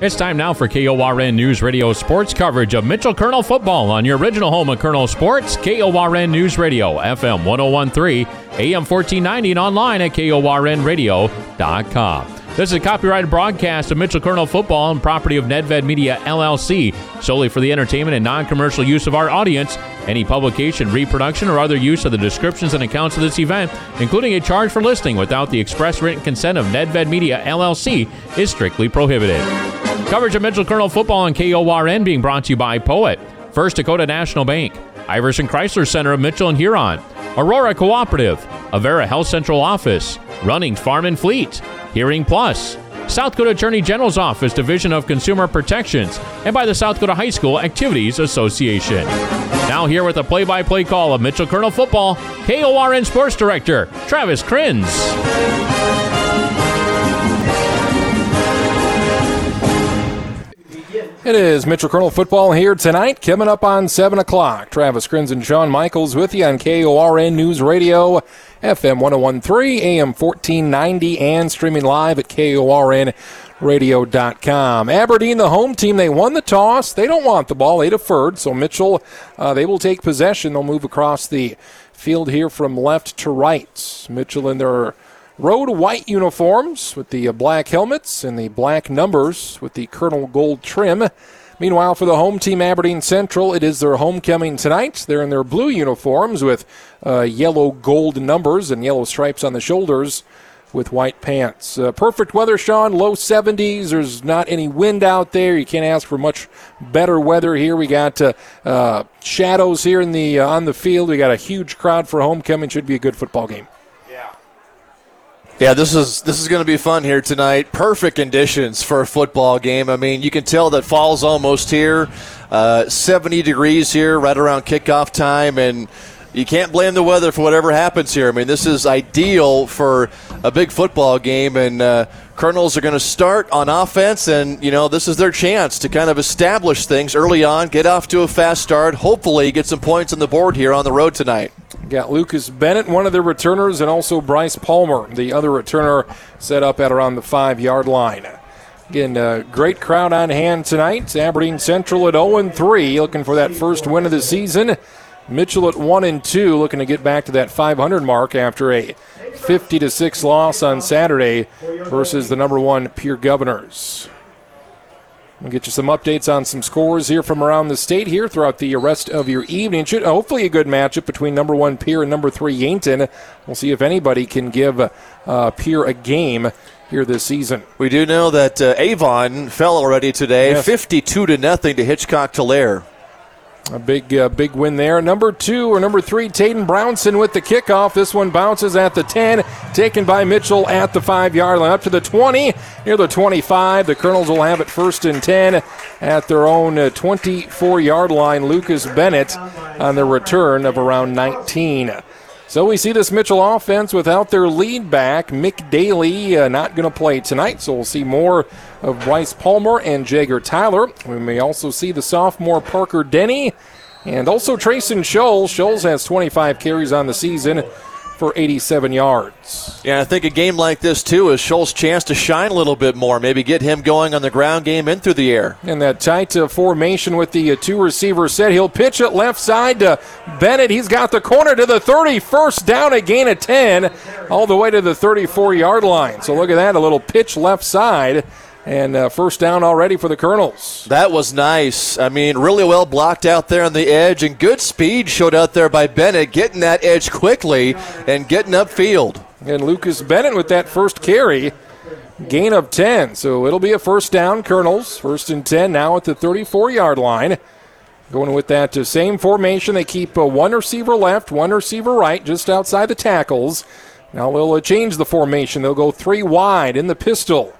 It's time now for KORN News Radio sports coverage of Mitchell Colonel football on your original home of Colonel Sports, KORN News Radio, FM 1013, AM 1490, and online at KORNradio.com. This is a copyrighted broadcast of Mitchell Colonel football and property of Nedved Media LLC, solely for the entertainment and non commercial use of our audience. Any publication, reproduction, or other use of the descriptions and accounts of this event, including a charge for listening without the express written consent of Nedved Media LLC, is strictly prohibited. Coverage of Mitchell Colonel football on KORN being brought to you by Poet, First Dakota National Bank, Iverson Chrysler Center of Mitchell and Huron, Aurora Cooperative, Avera Health Central Office, Running Farm and Fleet, Hearing Plus, South Dakota Attorney General's Office Division of Consumer Protections, and by the South Dakota High School Activities Association. Now here with a play-by-play call of Mitchell Colonel football, KORN Sports Director Travis Krenz. It is Mitchell Colonel football here tonight, coming up on 7 o'clock. Travis Krenz and Sean Michaels with you on KORN News Radio, FM 1013, AM 1490, and streaming live at KORNradio.com. Aberdeen, the home team, they won the toss. They don't want the ball. They deferred, so Mitchell, uh, they will take possession. They'll move across the field here from left to right. Mitchell in their road white uniforms with the uh, black helmets and the black numbers with the Colonel Gold trim. Meanwhile, for the home team, Aberdeen Central, it is their homecoming tonight. They're in their blue uniforms with uh, yellow gold numbers and yellow stripes on the shoulders with white pants. Uh, perfect weather, Sean. Low 70s. There's not any wind out there. You can't ask for much better weather here. We got uh, uh, shadows here in the uh, on the field. We got a huge crowd for homecoming. Should be a good football game. Yeah, this is this is going to be fun here tonight. Perfect conditions for a football game. I mean, you can tell that fall's almost here. Uh, 70 degrees here, right around kickoff time, and you can't blame the weather for whatever happens here. I mean, this is ideal for a big football game, and uh, Colonels are going to start on offense, and you know this is their chance to kind of establish things early on, get off to a fast start, hopefully get some points on the board here on the road tonight. Got Lucas Bennett, one of the returners, and also Bryce Palmer, the other returner, set up at around the five yard line. Again, uh, great crowd on hand tonight. Aberdeen Central at 0 3, looking for that first win of the season. Mitchell at 1 and 2, looking to get back to that 500 mark after a 50 to 6 loss on Saturday versus the number one Pierre Governors. We'll get you some updates on some scores here from around the state here throughout the rest of your evening. Should hopefully a good matchup between number one Pierre and number three Yankton. We'll see if anybody can give uh, Pierre a game here this season. We do know that uh, Avon fell already today, yes. 52 to nothing to Hitchcock Tulare. A big, uh, big win there. Number two or number three, Taden Brownson with the kickoff. This one bounces at the 10, taken by Mitchell at the five yard line. Up to the 20, near the 25. The Colonels will have it first and 10 at their own 24 uh, yard line. Lucas Bennett on the return of around 19. So we see this Mitchell offense without their lead back. Mick Daly uh, not going to play tonight, so we'll see more of Bryce Palmer and Jagger Tyler. We may also see the sophomore Parker Denny and also Trayson Scholes. Scholes has 25 carries on the season for 87 yards. Yeah, I think a game like this, too, is Scholes' chance to shine a little bit more. Maybe get him going on the ground game and through the air. And that tight uh, formation with the uh, two receivers set. He'll pitch it left side to Bennett. He's got the corner to the 30. First down, a gain of 10, all the way to the 34 yard line. So look at that, a little pitch left side and uh, first down already for the Colonels. That was nice. I mean, really well blocked out there on the edge, and good speed showed out there by Bennett, getting that edge quickly and getting upfield. And Lucas Bennett with that first carry, gain of 10. So it'll be a first down, Colonels. First and 10 now at the 34 yard line. Going with that uh, same formation, they keep uh, one receiver left, one receiver right, just outside the tackles. Now they'll uh, change the formation. They'll go three wide in the pistol.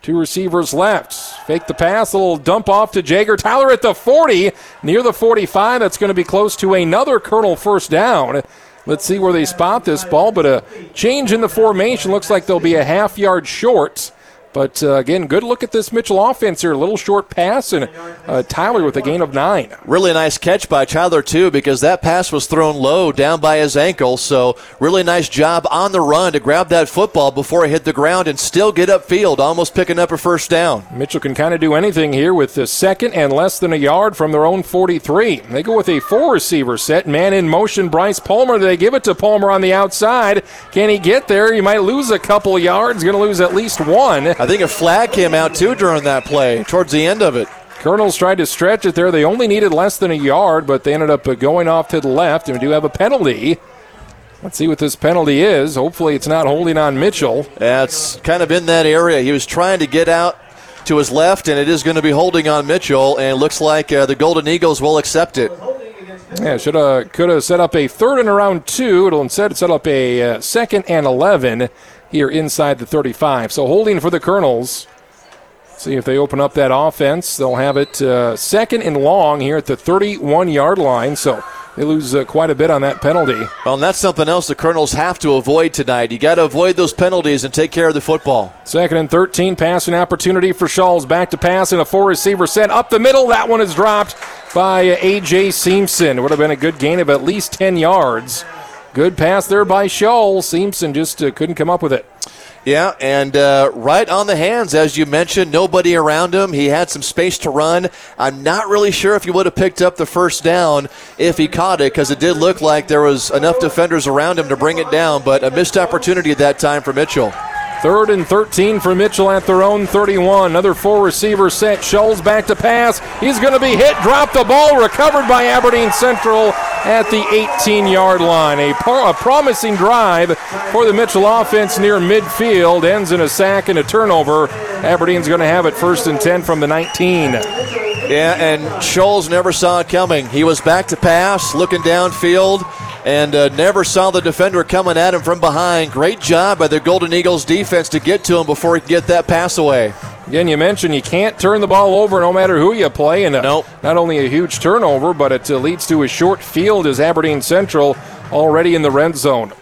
Two receivers left. Fake the pass, a little dump off to Jagger. Tyler at the 40, near the 45. That's going to be close to another Colonel first down. Let's see where they spot this ball, but a change in the formation. Looks like they'll be a half yard short. But uh, again, good look at this Mitchell offense here. A little short pass, and uh, Tyler with a gain of nine. Really nice catch by Tyler, too, because that pass was thrown low down by his ankle. So, really nice job on the run to grab that football before it hit the ground and still get upfield, almost picking up a first down. Mitchell can kind of do anything here with the second and less than a yard from their own 43. They go with a four receiver set, man in motion. Bryce Palmer. They give it to Palmer on the outside. Can he get there? He might lose a couple yards. Going to lose at least one. I think a flag came out too during that play, towards the end of it. Colonels tried to stretch it there. They only needed less than a yard, but they ended up uh, going off to the left, and we do have a penalty. Let's see what this penalty is. Hopefully, it's not holding on Mitchell. Yeah, kind of in that area. He was trying to get out to his left, and it is going to be holding on Mitchell, and it looks like uh, the Golden Eagles will accept it. Yeah, should have could have set up a third and around two. It'll instead set up a uh, second and eleven here inside the 35. So holding for the Colonels. See if they open up that offense. They'll have it uh, second and long here at the 31 yard line. So they lose uh, quite a bit on that penalty. Well, and that's something else the Colonels have to avoid tonight. You got to avoid those penalties and take care of the football. Second and 13, passing opportunity for Scholes. Back to pass and a four receiver set up the middle. That one is dropped by A.J. Simpson. Would have been a good gain of at least 10 yards. Good pass there by Scholes. Simpson just uh, couldn't come up with it. Yeah, and uh, right on the hands, as you mentioned, nobody around him. He had some space to run. I'm not really sure if he would have picked up the first down if he caught it, because it did look like there was enough defenders around him to bring it down, but a missed opportunity at that time for Mitchell. Third and 13 for Mitchell at their own 31. Another four receiver set. Scholes back to pass. He's going to be hit. Drop the ball. Recovered by Aberdeen Central at the 18 yard line. A, a promising drive for the Mitchell offense near midfield. Ends in a sack and a turnover. Aberdeen's going to have it first and 10 from the 19. Yeah, and Scholes never saw it coming. He was back to pass, looking downfield and uh, never saw the defender coming at him from behind. Great job by the Golden Eagles defense to get to him before he could get that pass away. Again, you mentioned you can't turn the ball over no matter who you play, and uh, nope. not only a huge turnover, but it uh, leads to a short field as Aberdeen Central already in the red zone.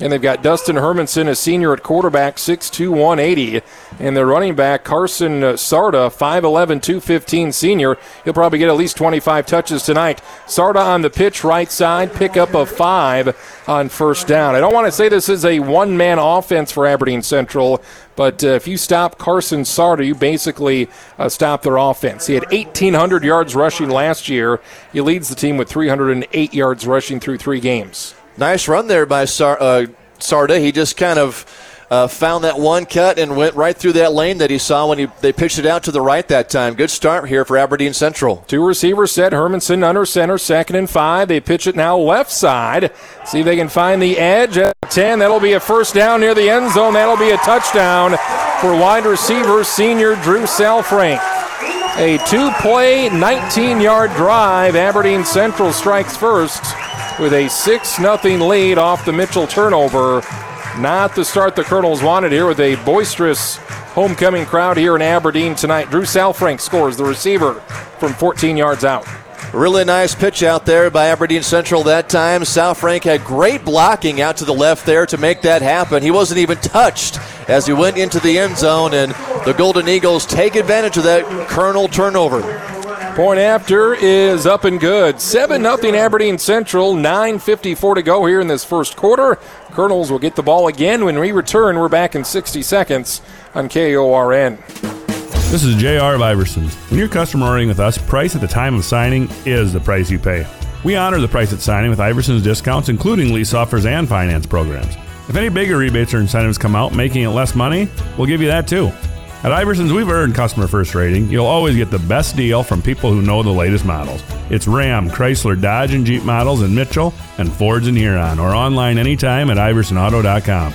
And they've got Dustin Hermanson, a senior at quarterback, 6'2, 180. And their running back, Carson uh, Sarda, 5'11, 215 senior. He'll probably get at least 25 touches tonight. Sarda on the pitch, right side, pick up a five on first down. I don't want to say this is a one man offense for Aberdeen Central, but uh, if you stop Carson Sarda, you basically uh, stop their offense. He had 1,800 yards rushing last year. He leads the team with 308 yards rushing through three games. Nice run there by Sar- uh, Sarda. He just kind of uh, found that one cut and went right through that lane that he saw when he, they pitched it out to the right that time. Good start here for Aberdeen Central. Two receivers set. Hermanson under center, second and five. They pitch it now left side. See if they can find the edge at 10. That'll be a first down near the end zone. That'll be a touchdown for wide receiver senior Drew Salfrank. A two play, 19 yard drive. Aberdeen Central strikes first with a 6 0 lead off the Mitchell turnover. Not the start the Colonels wanted here with a boisterous homecoming crowd here in Aberdeen tonight. Drew Salfrank scores the receiver from 14 yards out. Really nice pitch out there by Aberdeen Central that time. Salfrank had great blocking out to the left there to make that happen. He wasn't even touched as he went into the end zone, and the Golden Eagles take advantage of that Colonel turnover. Point after is up and good. 7 0 Aberdeen Central. 9.54 to go here in this first quarter. Colonels will get the ball again when we return. We're back in 60 seconds on KORN. This is JR of Iversons. When you're customer ordering with us, price at the time of signing is the price you pay. We honor the price at signing with Iversons discounts, including lease offers and finance programs. If any bigger rebates or incentives come out, making it less money, we'll give you that too. At Iversons, we've earned customer first rating. You'll always get the best deal from people who know the latest models. It's Ram, Chrysler, Dodge, and Jeep models in Mitchell and Fords in Huron, or online anytime at iversonauto.com.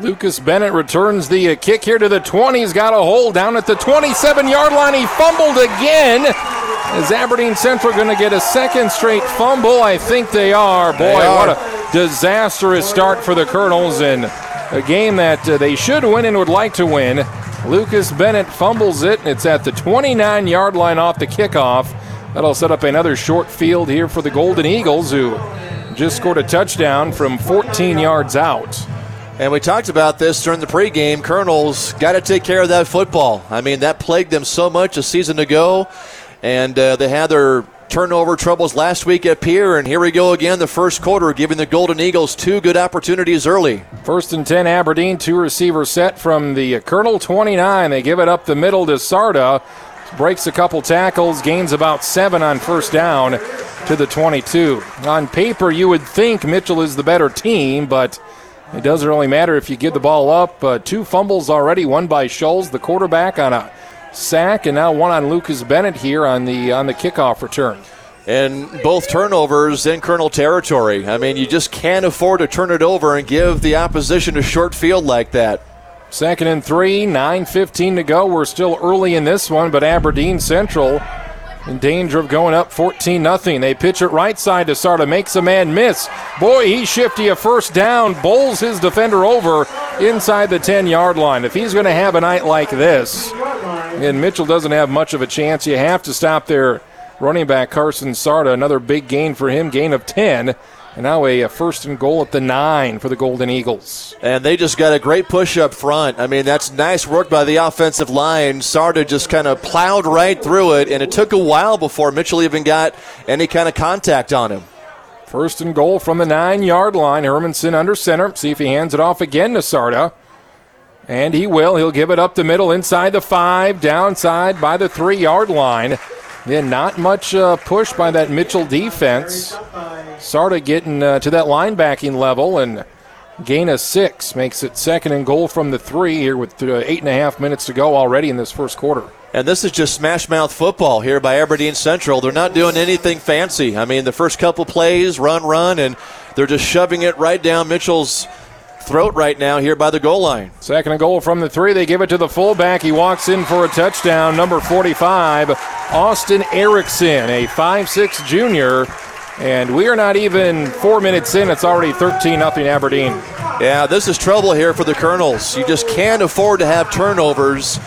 Lucas Bennett returns the uh, kick here to the 20. He's got a hole down at the 27 yard line. He fumbled again. Is Aberdeen Central going to get a second straight fumble? I think they are. Boy, they are. what a disastrous start for the Colonels in a game that uh, they should win and would like to win. Lucas Bennett fumbles it. It's at the 29 yard line off the kickoff. That'll set up another short field here for the Golden Eagles, who just scored a touchdown from 14 yards out. And we talked about this during the pregame. Colonel's got to take care of that football. I mean, that plagued them so much a season ago, and uh, they had their turnover troubles last week at Pierre, and here we go again the first quarter, giving the Golden Eagles two good opportunities early. First and 10, Aberdeen, two receiver set from the Colonel 29. They give it up the middle to Sarda. Breaks a couple tackles, gains about seven on first down to the 22. On paper, you would think Mitchell is the better team, but it doesn't really matter if you give the ball up. Uh, two fumbles already, one by Scholes, the quarterback, on a sack, and now one on Lucas Bennett here on the on the kickoff return. And both turnovers in Colonel territory. I mean, you just can't afford to turn it over and give the opposition a short field like that. Second and three, 9.15 to go. We're still early in this one, but Aberdeen Central in danger of going up 14 0. They pitch it right side to Sarda, makes a man miss. Boy, he's shifty a first down, bowls his defender over inside the 10 yard line. If he's going to have a night like this, and Mitchell doesn't have much of a chance, you have to stop their running back Carson Sarda. Another big gain for him, gain of 10. And now a, first and goal at the nine for the Golden Eagles. And they just got a great push up front. I mean, that's nice work by the offensive line. Sarda just kind of plowed right through it, and it took a while before Mitchell even got any kind of contact on him. First and goal from the nine yard line. Hermanson under center. See if he hands it off again to Sarda. And he will. He'll give it up the middle inside the five, downside by the three yard line. Then not much uh, push by that Mitchell defense. Sarda getting uh, to that linebacking level and gain of six makes it second and goal from the three here with uh, eight and a half minutes to go already in this first quarter. And this is just smash mouth football here by Aberdeen Central. They're not doing anything fancy. I mean, the first couple plays, run, run, and they're just shoving it right down Mitchell's throat right now here by the goal line. Second and goal from the three. They give it to the fullback. He walks in for a touchdown. Number 45, Austin Erickson, a 5'6 junior. And we are not even four minutes in. It's already 13 0 Aberdeen. Yeah, this is trouble here for the Colonels. You just can't afford to have turnovers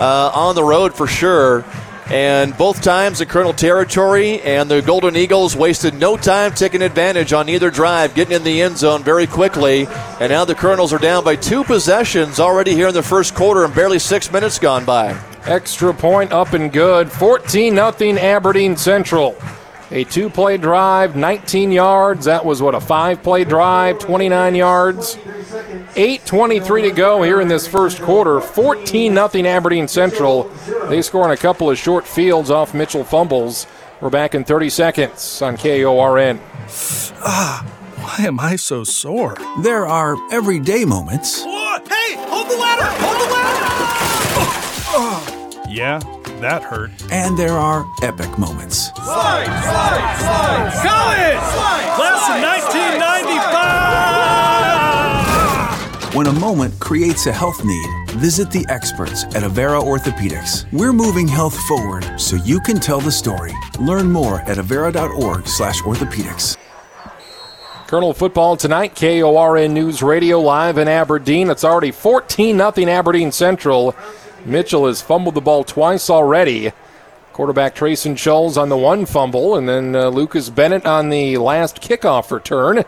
uh, on the road for sure. And both times the Colonel territory and the Golden Eagles wasted no time taking advantage on either drive, getting in the end zone very quickly. And now the Colonels are down by two possessions already here in the first quarter and barely six minutes gone by. Extra point up and good. 14 0 Aberdeen Central. A two play drive, 19 yards. That was what, a five play drive, 29 yards. 8.23 to go here in this first quarter. 14 0 Aberdeen Central. They score on a couple of short fields off Mitchell fumbles. We're back in 30 seconds on KORN. Ah, why am I so sore? There are everyday moments. Whoa, hey, hold the ladder! Hold the ladder! Yeah, that hurt. And there are epic moments. Slide, slide, slide, slide, slide, Class of 1995! When a moment creates a health need, visit the experts at Avera Orthopedics. We're moving health forward so you can tell the story. Learn more at avera.org slash orthopedics. Colonel football tonight, KORN News Radio live in Aberdeen. It's already 14 0 Aberdeen Central. Mitchell has fumbled the ball twice already. Quarterback Trayson Scholes on the one fumble, and then uh, Lucas Bennett on the last kickoff return.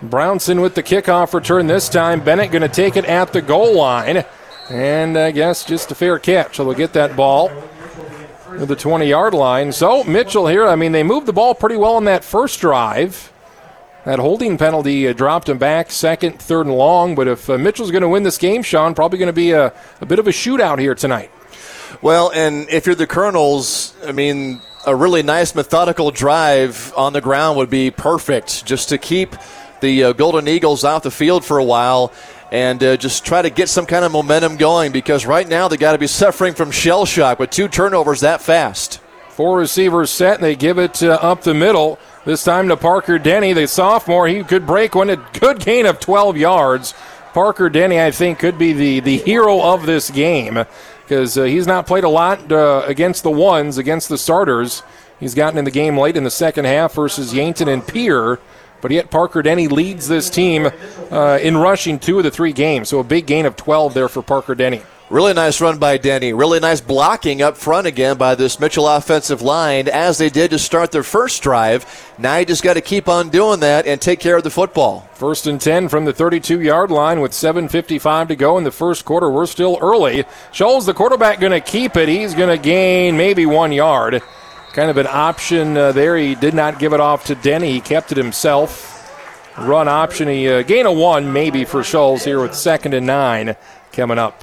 Brownson with the kickoff return this time. Bennett going to take it at the goal line. And I guess just a fair catch. So they'll get that ball to the 20 yard line. So Mitchell here, I mean, they moved the ball pretty well on that first drive. That holding penalty uh, dropped him back second, third, and long. But if uh, Mitchell's going to win this game, Sean, probably going to be a, a bit of a shootout here tonight. Well, and if you're the Colonels, I mean, a really nice methodical drive on the ground would be perfect just to keep the uh, Golden Eagles off the field for a while and uh, just try to get some kind of momentum going because right now they got to be suffering from shell shock with two turnovers that fast. Four receivers set, and they give it uh, up the middle. This time to Parker Denny, the sophomore. He could break one. A good gain of 12 yards. Parker Denny, I think, could be the, the hero of this game because uh, he's not played a lot uh, against the ones, against the starters. He's gotten in the game late in the second half versus Yankton and Pierre. But yet Parker Denny leads this team uh, in rushing two of the three games. So a big gain of 12 there for Parker Denny. Really nice run by Denny. Really nice blocking up front again by this Mitchell offensive line as they did to start their first drive. Now you just got to keep on doing that and take care of the football. First and 10 from the 32 yard line with 7.55 to go in the first quarter. We're still early. Scholes, the quarterback, going to keep it. He's going to gain maybe one yard. Kind of an option uh, there. He did not give it off to Denny, he kept it himself. Run option. He uh, gain a one maybe for Scholes here with second and nine coming up.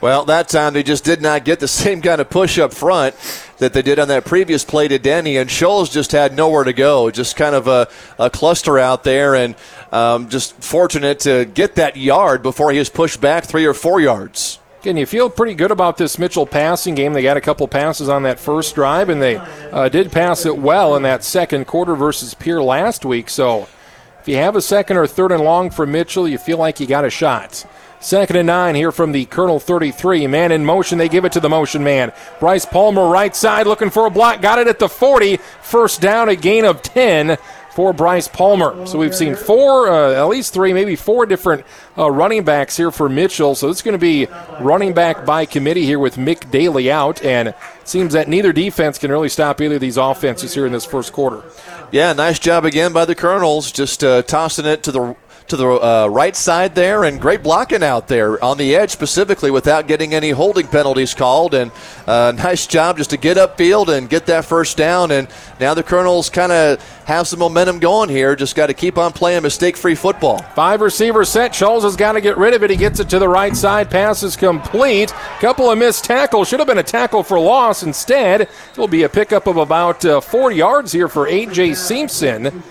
Well, that time they just did not get the same kind of push up front that they did on that previous play to Denny, and Scholes just had nowhere to go. Just kind of a, a cluster out there, and um, just fortunate to get that yard before he was pushed back three or four yards. Again, you feel pretty good about this Mitchell passing game. They got a couple passes on that first drive, and they uh, did pass it well in that second quarter versus Pierre last week. So if you have a second or third and long for Mitchell, you feel like you got a shot. Second and nine here from the Colonel 33. Man in motion. They give it to the motion man. Bryce Palmer, right side, looking for a block. Got it at the 40. First down, a gain of 10 for Bryce Palmer. So we've seen four, uh, at least three, maybe four different uh, running backs here for Mitchell. So it's going to be running back by committee here with Mick Daly out. And seems that neither defense can really stop either of these offenses here in this first quarter. Yeah, nice job again by the Colonels, just uh, tossing it to the to the uh, right side there, and great blocking out there on the edge specifically without getting any holding penalties called. And uh, nice job just to get upfield and get that first down. And now the Colonels kind of have some momentum going here. Just got to keep on playing mistake free football. Five receiver set. Scholes has got to get rid of it. He gets it to the right side. Pass is complete. Couple of missed tackles. Should have been a tackle for loss. Instead, it will be a pickup of about uh, four yards here for A.J. Simpson.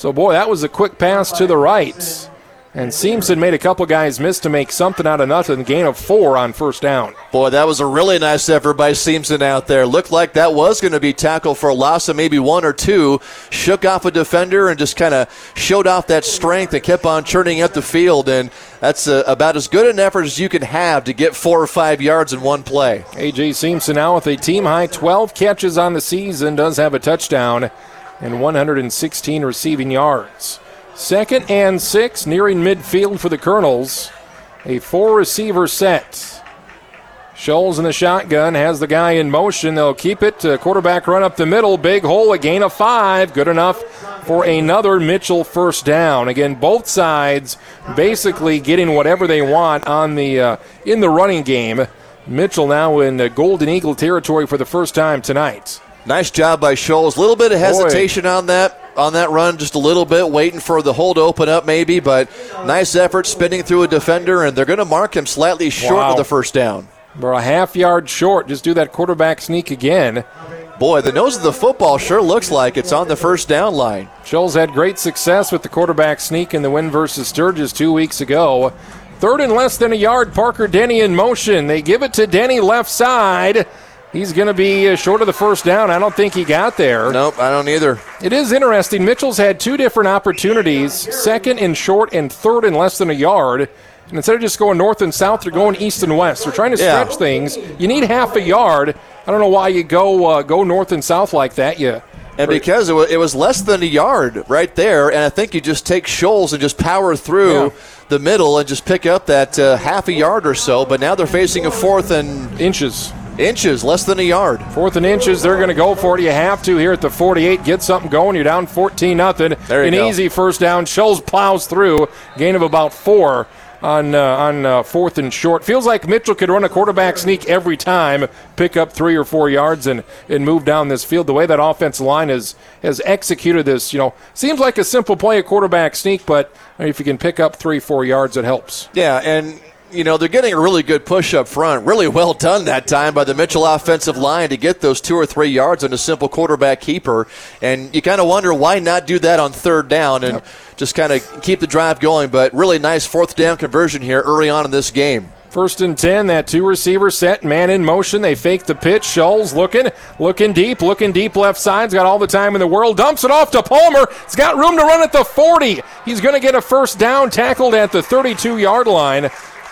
So, boy, that was a quick pass to the right. And Simpson made a couple guys miss to make something out of nothing. Gain of four on first down. Boy, that was a really nice effort by Simpson out there. Looked like that was going to be tackle for a loss of maybe one or two. Shook off a defender and just kind of showed off that strength and kept on churning up the field. And that's uh, about as good an effort as you can have to get four or five yards in one play. A.J. Simpson now with a team high 12 catches on the season, does have a touchdown and 116 receiving yards. Second and six, nearing midfield for the Colonels. A four receiver set. Scholes in the shotgun has the guy in motion. They'll keep it. Uh, quarterback run up the middle. Big hole. A gain of five. Good enough for another Mitchell first down. Again, both sides basically getting whatever they want on the uh, in the running game. Mitchell now in Golden Eagle territory for the first time tonight. Nice job by Scholes. A little bit of hesitation Boy. on that on that run, just a little bit, waiting for the hole to open up maybe, but nice effort spinning through a defender, and they're going to mark him slightly short wow. of the first down. We're a half yard short. Just do that quarterback sneak again. Boy, the nose of the football sure looks like it's on the first down line. Scholes had great success with the quarterback sneak in the win versus Sturgis two weeks ago. Third and less than a yard, Parker Denny in motion. They give it to Denny left side. He's going to be uh, short of the first down. I don't think he got there. Nope, I don't either. It is interesting. Mitchell's had two different opportunities second and short, and third and less than a yard. And instead of just going north and south, they're going east and west. They're trying to stretch yeah. things. You need half a yard. I don't know why you go uh, go north and south like that. You and because it was, it was, less than a yard right there, and I think you just take Scholes and just power through yeah. the middle and just pick up that uh, half a yard or so. But now they're facing a fourth and inches. Inches, less than a yard. Fourth and inches, they're going to go for it. You have to here at the 48. Get something going. You're down 14 nothing. An go. easy first down. Scholes plows through. Gain of about four on uh, on uh, fourth and short. Feels like Mitchell could run a quarterback sneak every time, pick up three or four yards, and and move down this field. The way that offensive line has has executed this, you know, seems like a simple play, a quarterback sneak, but if you can pick up three four yards, it helps. Yeah, and you know, they're getting a really good push up front. Really well done that time by the Mitchell offensive line to get those two or three yards on a simple quarterback keeper. And you kind of wonder why not do that on third down and yep. just kind of keep the drive going. But really nice fourth down conversion here early on in this game. First and 10, that two receiver set, man in motion. They fake the pitch. Scholes looking, looking deep, looking deep left side's got all the time in the world. Dumps it off to Palmer. It's got room to run at the 40. He's going to get a first down, tackled at the 32 yard line.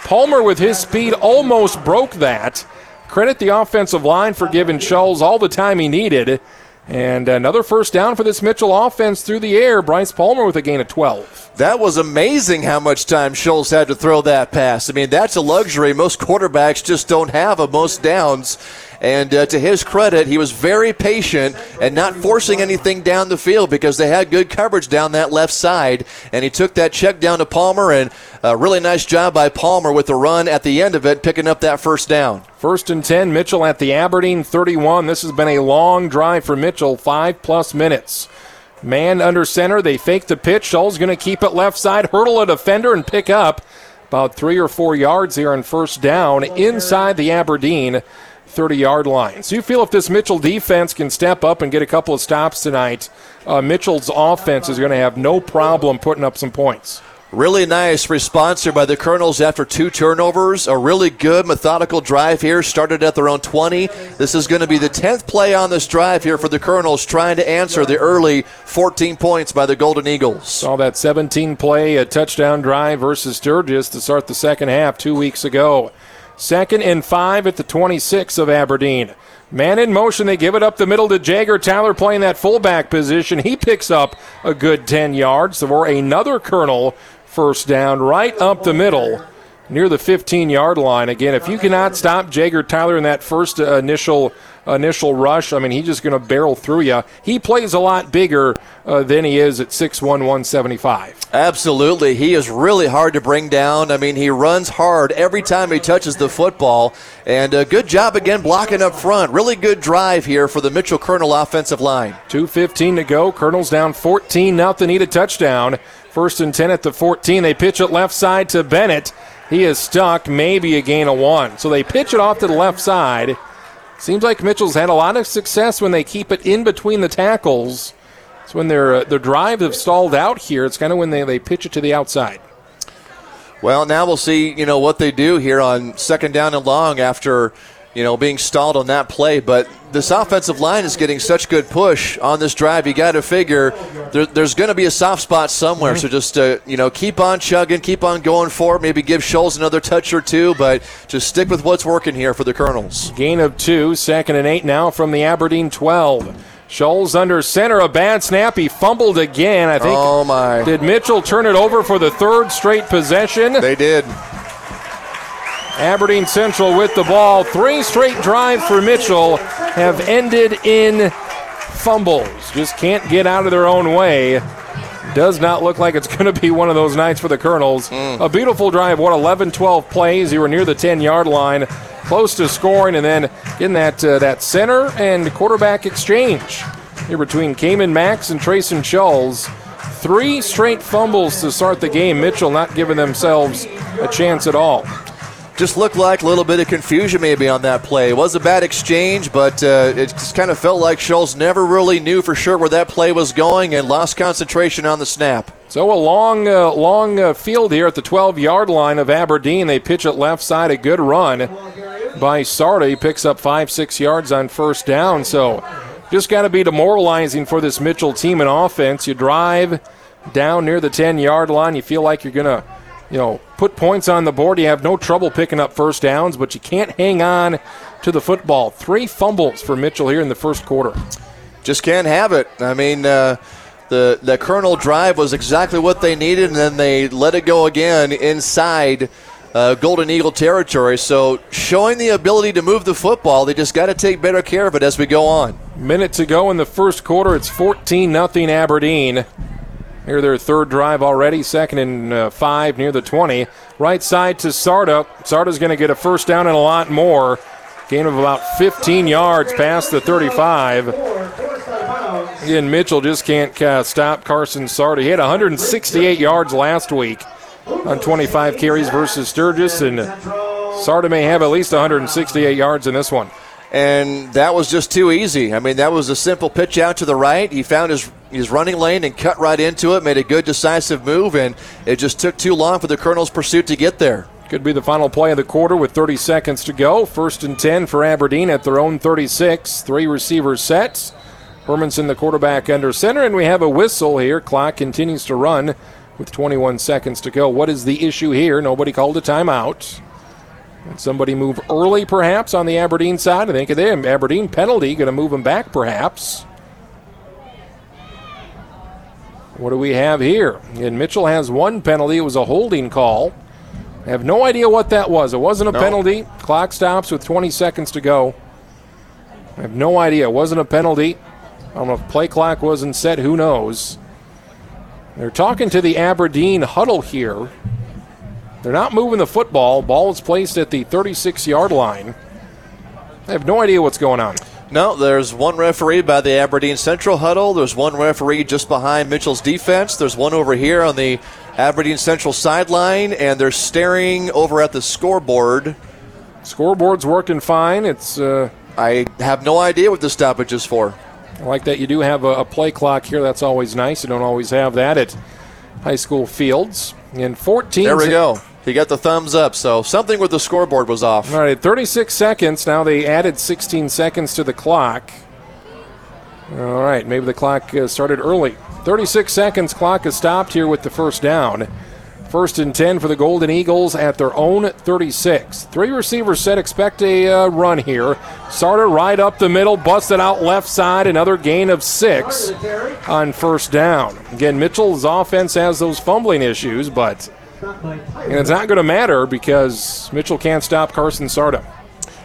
Palmer, with his speed, almost broke that. Credit the offensive line for giving Scholes all the time he needed. And another first down for this Mitchell offense through the air. Bryce Palmer with a gain of 12. That was amazing how much time Scholes had to throw that pass. I mean, that's a luxury most quarterbacks just don't have of most downs. And uh, to his credit, he was very patient and not forcing anything down the field because they had good coverage down that left side. And he took that check down to Palmer, and a really nice job by Palmer with the run at the end of it, picking up that first down. First and 10, Mitchell at the Aberdeen 31. This has been a long drive for Mitchell, five plus minutes. Man under center, they fake the pitch. Scholes going to keep it left side, hurdle a defender, and pick up about three or four yards here on first down inside the Aberdeen 30 yard line. So you feel if this Mitchell defense can step up and get a couple of stops tonight, uh, Mitchell's offense is going to have no problem putting up some points. Really nice response here by the Colonels after two turnovers. A really good methodical drive here. Started at their own 20. This is going to be the 10th play on this drive here for the Colonels, trying to answer the early 14 points by the Golden Eagles. Saw that 17 play, a touchdown drive versus Sturgis to start the second half two weeks ago. Second and five at the 26 of Aberdeen. Man in motion, they give it up the middle to Jagger Tyler playing that fullback position. He picks up a good 10 yards for another Colonel first down right up the middle near the 15 yard line. Again, if you cannot stop Jagger Tyler in that first initial initial rush, I mean, he's just going to barrel through you. He plays a lot bigger uh, than he is at 6'1, 175. Absolutely. He is really hard to bring down. I mean, he runs hard every time he touches the football. And a good job again blocking up front. Really good drive here for the Mitchell Colonel offensive line. 2.15 to go. Colonel's down 14 nothing. Need a touchdown. First and 10 at the 14. They pitch it left side to Bennett. He is stuck, maybe a gain of one. So they pitch it off to the left side. Seems like Mitchell's had a lot of success when they keep it in between the tackles. It's when their uh, their drive have stalled out here. It's kind of when they, they pitch it to the outside. Well, now we'll see, you know, what they do here on second down and long after you know, being stalled on that play. But this offensive line is getting such good push on this drive. You got to figure there, there's going to be a soft spot somewhere. So just uh, you know, keep on chugging, keep on going for it. Maybe give Scholes another touch or two, but just stick with what's working here for the Colonels. Gain of two, second and eight now from the Aberdeen 12. Scholes under center, a bad snap. He fumbled again. I think. Oh my! Did Mitchell turn it over for the third straight possession? They did. Aberdeen Central with the ball. Three straight drives for Mitchell have ended in fumbles. Just can't get out of their own way. Does not look like it's going to be one of those nights for the Colonels. Mm. A beautiful drive. What 11 12 plays. You were near the 10 yard line, close to scoring, and then in that, uh, that center and quarterback exchange here between Cayman Max and Trayson Scholes. Three straight fumbles to start the game. Mitchell not giving themselves a chance at all just looked like a little bit of confusion maybe on that play. It was a bad exchange, but uh, it just kind of felt like Scholes never really knew for sure where that play was going and lost concentration on the snap. So a long, uh, long uh, field here at the 12-yard line of Aberdeen. They pitch it left side. A good run by Sarda. He picks up five, six yards on first down. So just got to be demoralizing for this Mitchell team in offense. You drive down near the 10-yard line. You feel like you're going to you know, put points on the board. You have no trouble picking up first downs, but you can't hang on to the football. Three fumbles for Mitchell here in the first quarter. Just can't have it. I mean, uh, the the Colonel drive was exactly what they needed, and then they let it go again inside. Uh, Golden Eagle territory. So showing the ability to move the football, they just got to take better care of it as we go on. Minute to go in the first quarter. It's 14 nothing Aberdeen. Near their third drive already, second and uh, five near the 20. Right side to Sarda. Sarda's going to get a first down and a lot more. Gain of about 15 yards past the 35. Again, Mitchell just can't uh, stop Carson Sarda. He had 168 yards last week on 25 carries versus Sturgis, and Sarda may have at least 168 yards in this one and that was just too easy. I mean, that was a simple pitch out to the right. He found his his running lane and cut right into it, made a good decisive move, and it just took too long for the Colonel's pursuit to get there. Could be the final play of the quarter with 30 seconds to go. First and 10 for Aberdeen at their own 36. Three receivers set. Hermanson, the quarterback, under center, and we have a whistle here. Clock continues to run with 21 seconds to go. What is the issue here? Nobody called a timeout. Somebody move early, perhaps, on the Aberdeen side? I think of them. Aberdeen penalty going to move them back, perhaps. What do we have here? And Mitchell has one penalty. It was a holding call. I have no idea what that was. It wasn't a no. penalty. Clock stops with 20 seconds to go. I have no idea. It wasn't a penalty. I don't know if play clock wasn't set. Who knows? They're talking to the Aberdeen huddle here. They're not moving the football. Ball is placed at the 36 yard line. I have no idea what's going on. No, there's one referee by the Aberdeen Central huddle. There's one referee just behind Mitchell's defense. There's one over here on the Aberdeen Central sideline, and they're staring over at the scoreboard. Scoreboard's working fine. It's uh, I have no idea what the stoppage is for. I like that you do have a, a play clock here. That's always nice. You don't always have that at high school fields. In 14. There we go. He got the thumbs up, so something with the scoreboard was off. All right, 36 seconds. Now they added 16 seconds to the clock. All right, maybe the clock uh, started early. 36 seconds. Clock is stopped here with the first down. First and 10 for the Golden Eagles at their own 36. Three receivers set. Expect a uh, run here. Sarda right up the middle, busted out left side. Another gain of six on first down. Again, Mitchell's offense has those fumbling issues, but and it's not going to matter because Mitchell can't stop Carson Sarda.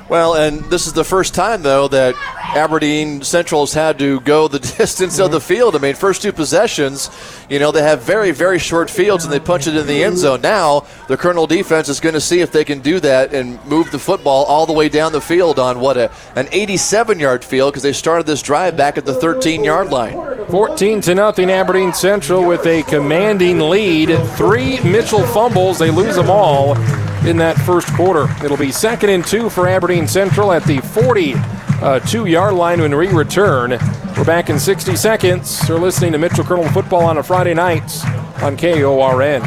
Well, and this is the first time, though, that Aberdeen Central's had to go the distance of the mm-hmm. field. I mean, first two possessions, you know, they have very, very short fields and they punch it in the end zone. Now, the Colonel defense is going to see if they can do that and move the football all the way down the field on what, a, an 87 yard field because they started this drive back at the 13 yard line. 14 to nothing Aberdeen Central with a commanding lead. Three Mitchell fumbles. They lose them all in that first quarter. It'll be second and two for Aberdeen Central at the 42 uh, yard line when we return. We're back in 60 seconds. You're listening to Mitchell Colonel football on a Friday night on KORN.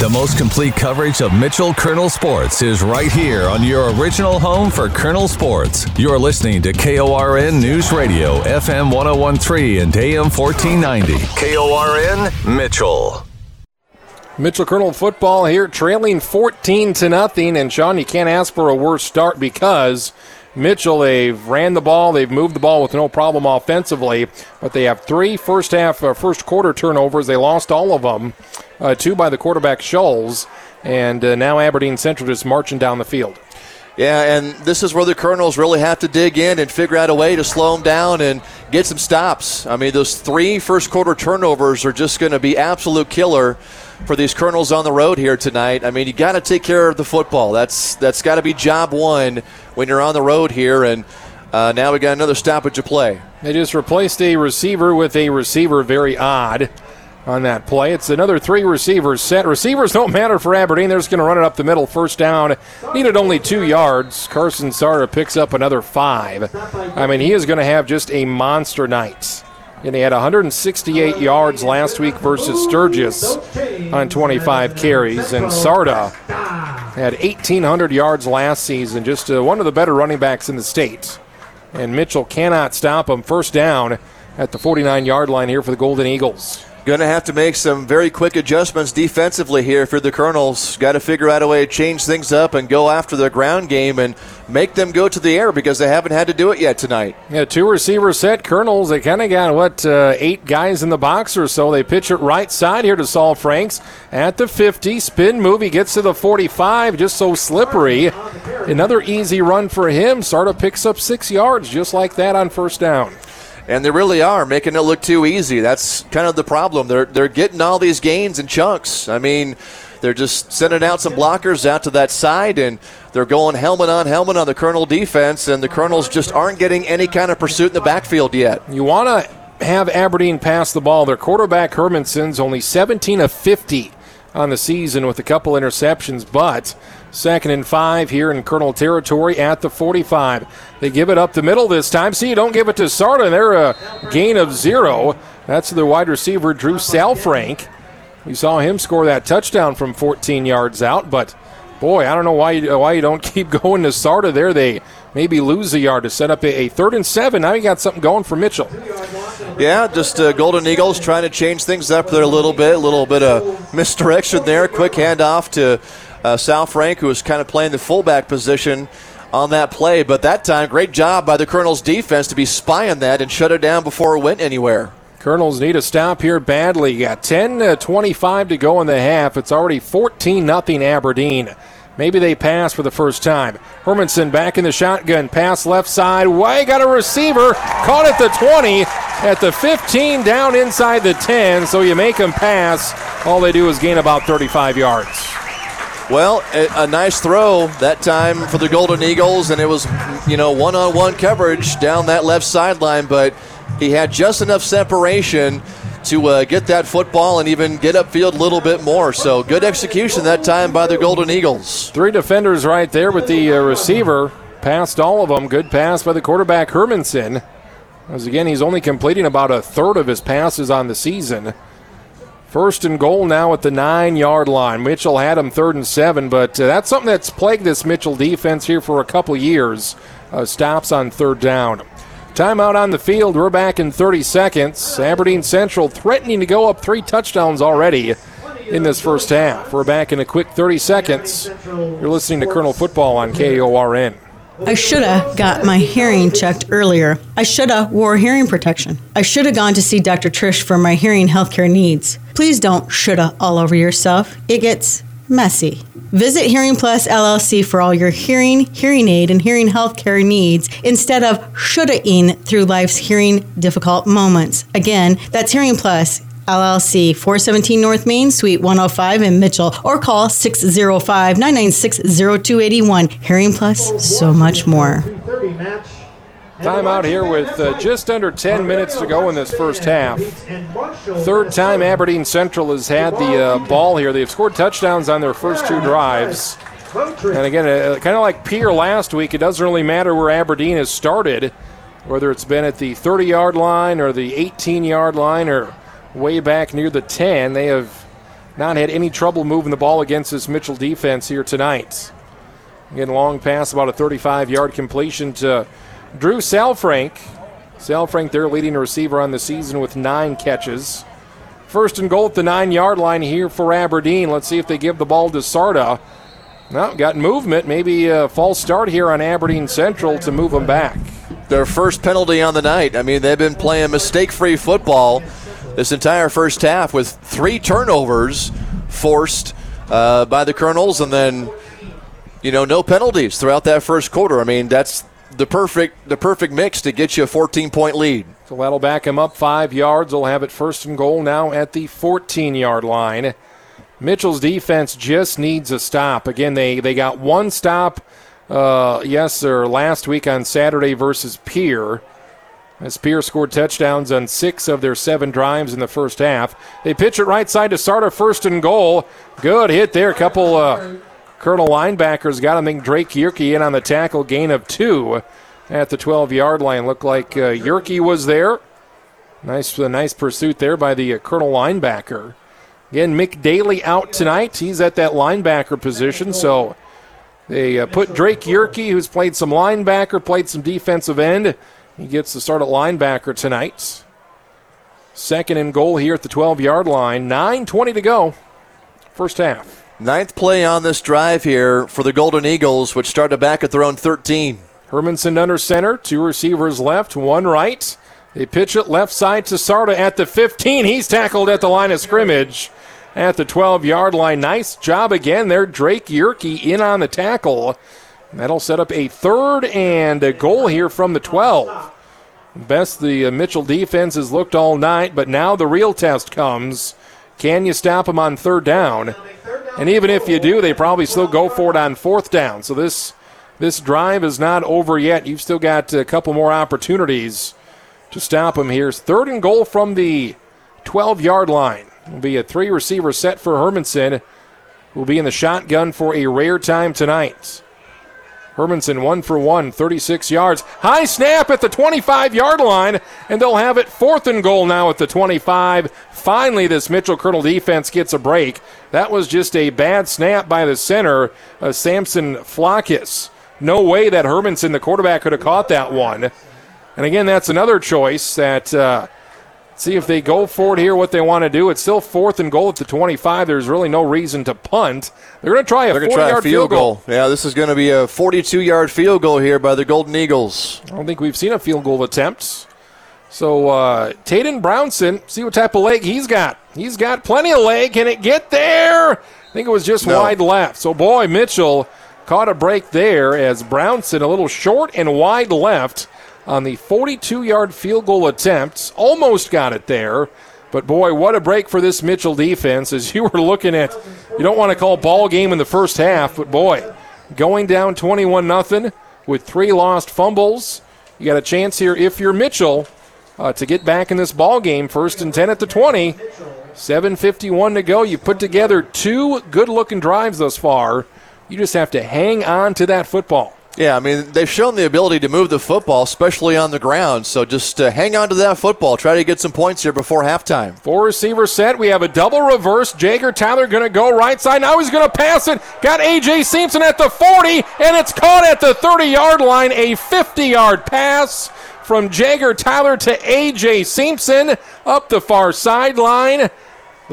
The most complete coverage of Mitchell Colonel Sports is right here on your original home for Colonel Sports. You're listening to KORN News Radio, FM 1013 and AM 1490. KORN Mitchell. Mitchell Colonel football here, trailing 14 to nothing. And Sean, you can't ask for a worse start because Mitchell, they've ran the ball, they've moved the ball with no problem offensively, but they have three first half, uh, first quarter turnovers. They lost all of them, uh, two by the quarterback Scholes, and uh, now Aberdeen Central just marching down the field. Yeah, and this is where the Colonels really have to dig in and figure out a way to slow them down and get some stops. I mean, those three first quarter turnovers are just going to be absolute killer for these Colonels on the road here tonight. I mean, you got to take care of the football. That's that's got to be job one when you're on the road here. And uh, now we got another stoppage of play. They just replaced a receiver with a receiver. Very odd on that play. It's another three receivers set. Receivers don't matter for Aberdeen. They're just going to run it up the middle. First down. Needed only two yards. Carson Sarda picks up another five. I mean, he is going to have just a monster night. And he had 168 yards last week versus Sturgis on 25 carries. And Sarda had 1,800 yards last season. Just uh, one of the better running backs in the state. And Mitchell cannot stop him. First down at the 49 yard line here for the Golden Eagles. Going to have to make some very quick adjustments defensively here for the Colonels. Got to figure out a way to change things up and go after the ground game and make them go to the air because they haven't had to do it yet tonight. Yeah, two receiver set. Colonels, they kind of got, what, uh, eight guys in the box or so. They pitch it right side here to Saul Franks at the 50. Spin move. He gets to the 45, just so slippery. Another easy run for him. Sarda picks up six yards just like that on first down. And they really are making it look too easy. That's kind of the problem. They're they're getting all these gains in chunks. I mean, they're just sending out some blockers out to that side, and they're going helmet on helmet on the Colonel defense, and the Colonels just aren't getting any kind of pursuit in the backfield yet. You want to have Aberdeen pass the ball. Their quarterback Hermanson's only 17 of 50 on the season with a couple interceptions, but second and five here in Colonel territory at the 45. They give it up the middle this time. See, you don't give it to Sarda. They're a gain of zero. That's the wide receiver Drew Salfrank. We saw him score that touchdown from 14 yards out, but boy, I don't know why you, why you don't keep going to Sarda there. They maybe lose a yard to set up a, a third and seven. Now you got something going for Mitchell. Yeah, just uh, Golden Eagles trying to change things up there a little bit. A little bit of misdirection there. Quick handoff to uh, Salfrank, who was kind of playing the fullback position on that play. But that time, great job by the Colonel's defense to be spying that and shut it down before it went anywhere. Colonels need a stop here badly. Got 10 to 25 to go in the half. It's already 14 0 Aberdeen. Maybe they pass for the first time. Hermanson back in the shotgun. Pass left side. Way got a receiver. Caught at the 20. At the 15, down inside the 10. So you make them pass. All they do is gain about 35 yards. Well, a, nice throw that time for the Golden Eagles, and it was, you know, one on one coverage down that left sideline, but he had just enough separation to uh, get that football and even get upfield a little bit more. So good execution that time by the Golden Eagles. Three defenders right there with the uh, receiver. Passed all of them. Good pass by the quarterback, Hermanson. As again, he's only completing about a third of his passes on the season. First and goal now at the nine yard line. Mitchell had him third and seven, but uh, that's something that's plagued this Mitchell defense here for a couple years. Uh, stops on third down. Timeout on the field. We're back in 30 seconds. Aberdeen Central threatening to go up three touchdowns already in this first half. We're back in a quick 30 seconds. You're listening to Colonel Football on KORN. I should have got my hearing checked earlier. I should have wore hearing protection. I should have gone to see Dr. Trish for my hearing healthcare needs. Please don't shoulda all over yourself. It gets messy. Visit Hearing Plus LLC for all your hearing, hearing aid, and hearing healthcare needs instead of shoulda-ing through life's hearing difficult moments. Again, that's Hearing Plus LLC, 417 North Main, Suite 105 in Mitchell, or call 605 996 0281. Hearing Plus, so much more. Time out here with uh, just under 10 minutes to go in this first half. Third time Aberdeen Central has had the uh, ball here. They've scored touchdowns on their first two drives. And again, uh, kind of like Pierre last week, it doesn't really matter where Aberdeen has started, whether it's been at the 30 yard line or the 18 yard line or way back near the 10. They have not had any trouble moving the ball against this Mitchell defense here tonight. Again, long pass, about a 35 yard completion to Drew Salfrank. Salfrank, their leading receiver on the season with nine catches. First and goal at the nine yard line here for Aberdeen. Let's see if they give the ball to Sarda. Well, got movement. Maybe a false start here on Aberdeen Central to move them back. Their first penalty on the night. I mean, they've been playing mistake free football this entire first half with three turnovers forced uh, by the Colonels and then, you know, no penalties throughout that first quarter. I mean, that's the perfect the perfect mix to get you a 14 point lead. So that'll back him up five yards. They'll have it first and goal now at the 14 yard line. Mitchell's defense just needs a stop. Again, they, they got one stop, uh, yes, sir, last week on Saturday versus Pierre. As Pierre scored touchdowns on six of their seven drives in the first half. They pitch it right side to start a first and goal. Good hit there. Couple uh, Colonel linebackers got him. I think Drake Yerke in on the tackle, gain of two at the 12 yard line. Looked like uh, Yerke was there. Nice, nice pursuit there by the uh, Colonel linebacker. Again, Mick Daly out tonight. He's at that linebacker position, so they uh, put Drake Yerke, who's played some linebacker, played some defensive end. He gets the start at linebacker tonight. Second and goal here at the 12 yard line. 9.20 to go. First half. Ninth play on this drive here for the Golden Eagles, which started back at their own 13. Hermanson under center, two receivers left, one right. They pitch it left side to Sarda at the 15. He's tackled at the line of scrimmage at the 12 yard line. Nice job again there. Drake Yerke in on the tackle. That'll set up a third and a goal here from the 12. Best the uh, Mitchell defense has looked all night, but now the real test comes. Can you stop them on third down? And even if you do, they probably still go for it on fourth down. So this this drive is not over yet. You've still got a couple more opportunities to stop them here. Third and goal from the 12 yard line. Will be a three receiver set for Hermanson. Who will be in the shotgun for a rare time tonight. Hermanson one for one, 36 yards. High snap at the 25 yard line, and they'll have it fourth and goal now at the 25. Finally, this Mitchell Colonel defense gets a break. That was just a bad snap by the center, uh, Samson Flakis. No way that Hermanson, the quarterback, could have caught that one. And again, that's another choice that. Uh, see if they go for it here, what they want to do. It's still fourth and goal at the 25. There's really no reason to punt. They're going to try a 40 try yard field goal. goal. Yeah, this is going to be a 42 yard field goal here by the Golden Eagles. I don't think we've seen a field goal attempt So uh, Taden Brownson, see what type of leg he's got. He's got plenty of leg. Can it get there? I think it was just No. wide left. So boy, Mitchell caught a break there as Brownson a little short and wide left on the 42-yard field goal attempt. Almost got it there. But boy, what a break for this Mitchell defense as you were looking at you don't want to call ball game in the first half, but boy, going down 21 nothing with three lost fumbles. You got a chance here if you're Mitchell uh, to get back in this ball game. First and 10 at the 20. 7.51 to go. You put together two good looking drives thus far. You just have to hang on to that football. Yeah, I mean, they've shown the ability to move the football, especially on the ground. So just uh, hang on to that football. Try to get some points here before halftime. Four receiver set. We have a double reverse. Jager Tyler going to go right side. Now he's going to pass it. Got A.J. Simpson at the 40, and it's caught at the 30 yard line. A 50 yard pass from Jager Tyler to A.J. Simpson up the far sideline.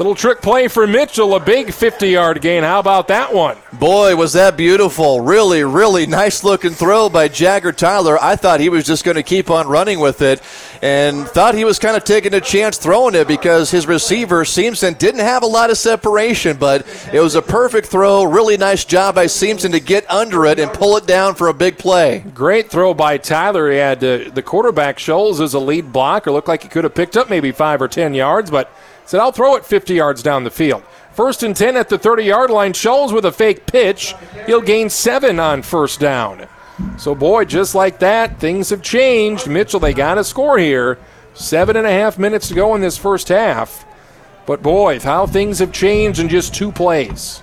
Little trick play for Mitchell, a big 50 yard gain. How about that one? Boy, was that beautiful. Really, really nice looking throw by Jagger Tyler. I thought he was just going to keep on running with it and thought he was kind of taking a chance throwing it because his receiver, Simpson, didn't have a lot of separation, but it was a perfect throw. Really nice job by Simpson to get under it and pull it down for a big play. Great throw by Tyler. He had uh, the quarterback Scholes as a lead blocker. Looked like he could have picked up maybe five or 10 yards, but said, I'll throw it 50 yards down the field. First and 10 at the 30 yard line. Scholes with a fake pitch. He'll gain seven on first down. So, boy, just like that, things have changed. Mitchell, they got to score here. Seven and a half minutes to go in this first half. But, boy, how things have changed in just two plays.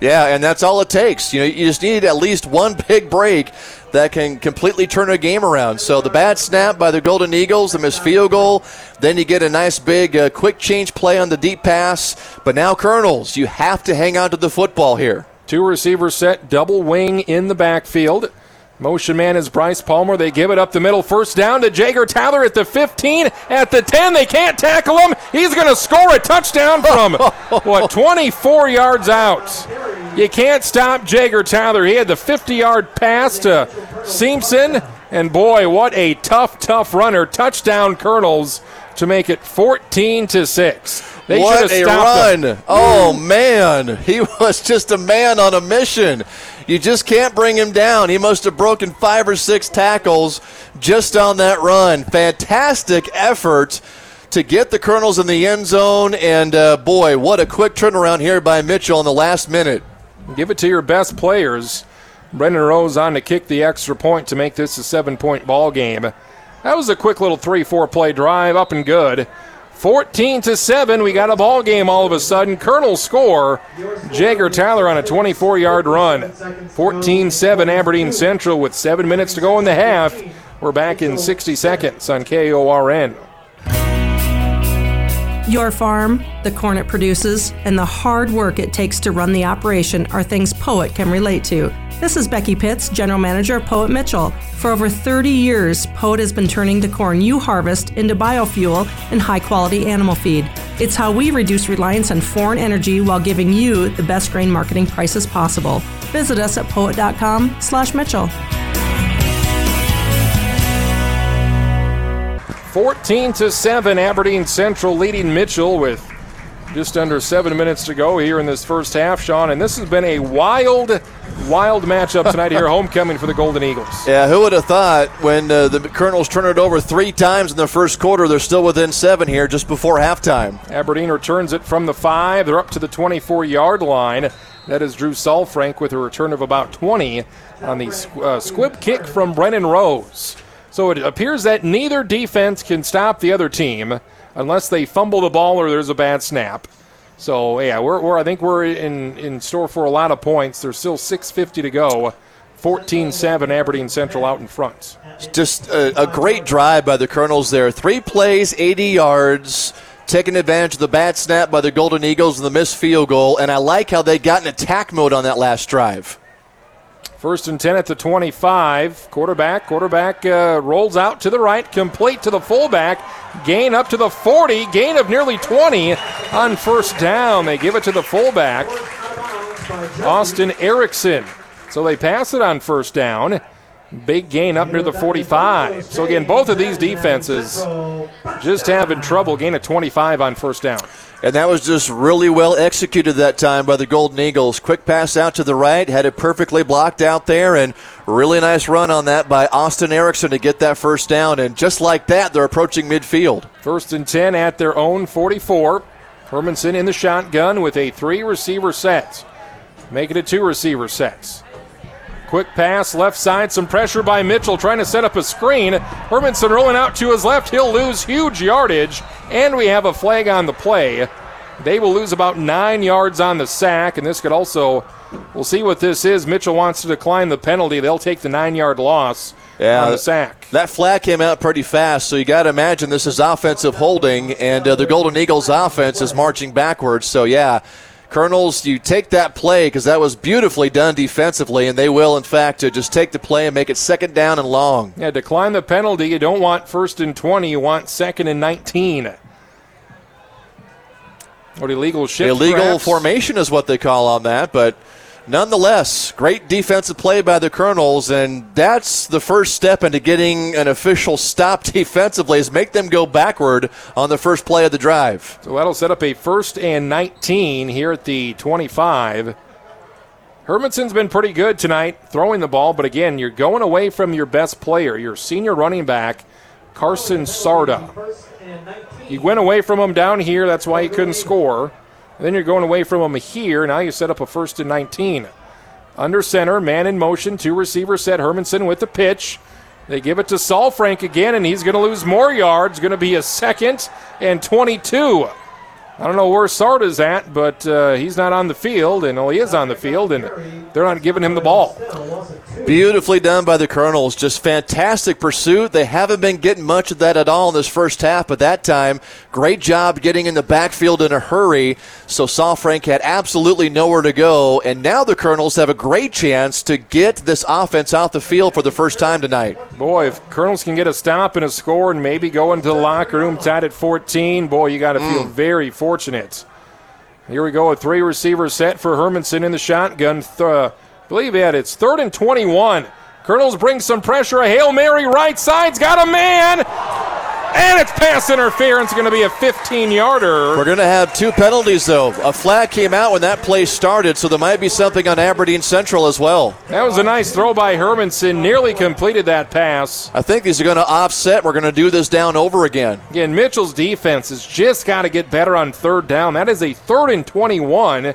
Yeah, and that's all it takes. You know, you just need at least one big break that can completely turn a game around. So the bad snap by the Golden Eagles, the missed field goal, then you get a nice big uh, quick change play on the deep pass. But now, Colonels, you have to hang on to the football here. Two receivers set, double wing in the backfield. Motion man is Bryce Palmer. They give it up the middle. First down to Jager Tyler at the 15. At the 10, they can't tackle him. He's going to score a touchdown from, what, 24 yards out. You can't stop Jager Tyler. He had the 50 yard pass to Simpson. And boy, what a tough, tough runner. Touchdown Colonels to make it 14 to 6. They should what a stopped him. run! Oh man, he was just a man on a mission. You just can't bring him down. He must have broken five or six tackles just on that run. Fantastic effort to get the Colonels in the end zone, and uh, boy, what a quick turnaround here by Mitchell in the last minute. Give it to your best players. Brendan Rose on to kick the extra point to make this a seven point ball game. That was a quick little three, four play drive, up and good. 14 to 7, we got a ball game all of a sudden. Colonel score. Jagger Tyler on a 24 yard run. 14 7 Aberdeen Central with seven minutes to go in the half. We're back in 60 seconds on KORN. Your farm, the corn it produces, and the hard work it takes to run the operation are things Poet can relate to. This is Becky Pitts, General Manager of Poet Mitchell. For over 30 years, Poet has been turning the corn you harvest into biofuel and high quality animal feed. It's how we reduce reliance on foreign energy while giving you the best grain marketing prices possible. Visit us at poet.com slash Mitchell. 14 to 7 Aberdeen Central leading Mitchell with just under 7 minutes to go here in this first half Sean and this has been a wild wild matchup tonight here homecoming for the Golden Eagles. Yeah, who would have thought when uh, the Colonels turn it over three times in the first quarter, they're still within seven here just before halftime. Aberdeen returns it from the 5. They're up to the 24 yard line. That is Drew Salfrank with a return of about 20 on the uh, squib kick from Brennan Rose. So it appears that neither defense can stop the other team unless they fumble the ball or there's a bad snap. So yeah, we're, we're I think we're in, in store for a lot of points. There's still 6:50 to go. 14-7 Aberdeen Central out in front. Just a, a great drive by the Colonels there. Three plays, 80 yards, taking advantage of the bad snap by the Golden Eagles and the missed field goal. And I like how they got in attack mode on that last drive. First and 10 at the 25. Quarterback, quarterback uh, rolls out to the right, complete to the fullback. Gain up to the 40, gain of nearly 20 on first down. They give it to the fullback, Austin Erickson. So they pass it on first down. Big gain up near the 45. So, again, both of these defenses just having trouble gain a 25 on first down. And that was just really well executed that time by the Golden Eagles. Quick pass out to the right, had it perfectly blocked out there, and really nice run on that by Austin Erickson to get that first down. And just like that, they're approaching midfield. First and 10 at their own 44. Hermanson in the shotgun with a three receiver set. making it a two receiver set. Quick pass, left side, some pressure by Mitchell trying to set up a screen. Hermanson rolling out to his left. He'll lose huge yardage, and we have a flag on the play. They will lose about nine yards on the sack, and this could also, we'll see what this is. Mitchell wants to decline the penalty. They'll take the nine yard loss yeah, on the sack. That flag came out pretty fast, so you got to imagine this is offensive holding, and uh, the Golden Eagles offense is marching backwards. So, yeah, Colonels, you take that play because that was beautifully done defensively, and they will, in fact, to just take the play and make it second down and long. Yeah, decline the penalty. You don't want first and 20, you want second and 19. What illegal shift? Illegal perhaps? formation is what they call on that, but nonetheless, great defensive play by the Colonels, and that's the first step into getting an official stop defensively is make them go backward on the first play of the drive. So that'll set up a first and 19 here at the 25. Hermanson's been pretty good tonight throwing the ball, but again, you're going away from your best player, your senior running back, Carson Sarda. You went away from him down here, that's why he couldn't score. And then you're going away from him here. Now you set up a first and 19. Under center, man in motion, two receivers set. Hermanson with the pitch. They give it to Salfrank again, and he's going to lose more yards. Going to be a second and 22. I don't know where Sarda's at, but uh, he's not on the field, and well, he is on the field, and they're not giving him the ball. Beautifully done by the Colonels. Just fantastic pursuit. They haven't been getting much of that at all in this first half, but that time, great job getting in the backfield in a hurry. So Salfrank had absolutely nowhere to go, and now the Colonels have a great chance to get this offense out the field for the first time tonight. Boy, if Colonels can get a stop and a score and maybe go into the locker room tied at 14, boy, you got to feel very fortunate. Here we go, a three receiver set for Hermanson in the shotgun. Th- uh, believe it, it's third and 21. Colonels bring some pressure. A Hail Mary right side's got a man. And it's pass interference, going to be a 15 yarder. We're going to have two penalties, though. A flag came out when that play started, so there might be something on Aberdeen Central as well. That was a nice throw by Hermanson. Nearly completed that pass. I think these are going to offset. We're going to do this down over again. Again, Mitchell's defense has just got to get better on third down. That is a third and 21.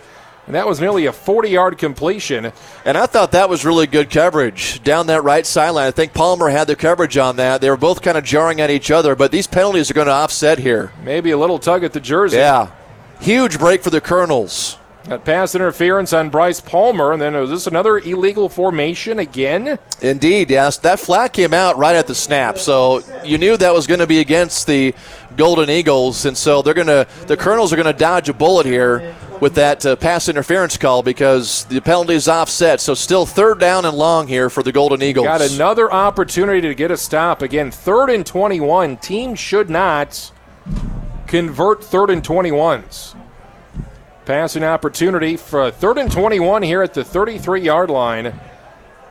And that was nearly a 40 yard completion. And I thought that was really good coverage down that right sideline. I think Palmer had the coverage on that. They were both kind of jarring at each other, but these penalties are going to offset here. Maybe a little tug at the jersey. Yeah. Huge break for the Colonels. That pass interference on Bryce Palmer, and then was this another illegal formation again? Indeed, yes. That flag came out right at the snap, so you knew that was going to be against the Golden Eagles, and so they're going to the Colonels are going to dodge a bullet here with that uh, pass interference call because the penalty is offset. So still third down and long here for the Golden Eagles. Got another opportunity to get a stop again. Third and 21. Team should not convert third and 21s. Passing opportunity for third and 21 here at the 33 yard line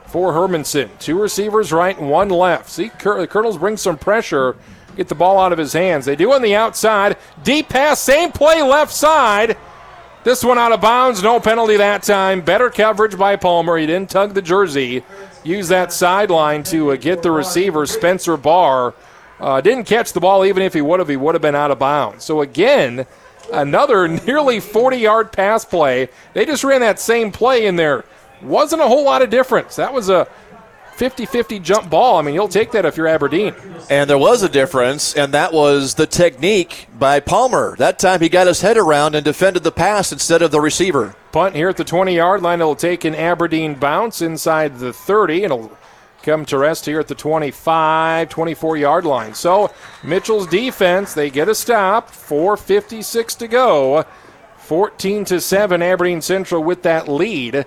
for Hermanson. Two receivers right one left. See, the Colonels bring some pressure, get the ball out of his hands. They do on the outside. Deep pass, same play left side. This one out of bounds, no penalty that time. Better coverage by Palmer. He didn't tug the jersey. Use that sideline to uh, get the receiver, Spencer Barr. Uh, didn't catch the ball, even if he would have, he would have been out of bounds. So again, another nearly 40 yard pass play. They just ran that same play in there. Wasn't a whole lot of difference. That was a 50 50 jump ball. I mean, you'll take that if you're Aberdeen. And there was a difference, and that was the technique by Palmer. That time he got his head around and defended the pass instead of the receiver. Punt here at the 20 yard line. It'll take an Aberdeen bounce inside the 30. and It'll come to rest here at the 25, 24 yard line. So Mitchell's defense, they get a stop. 4.56 to go. 14 to 7, Aberdeen Central with that lead.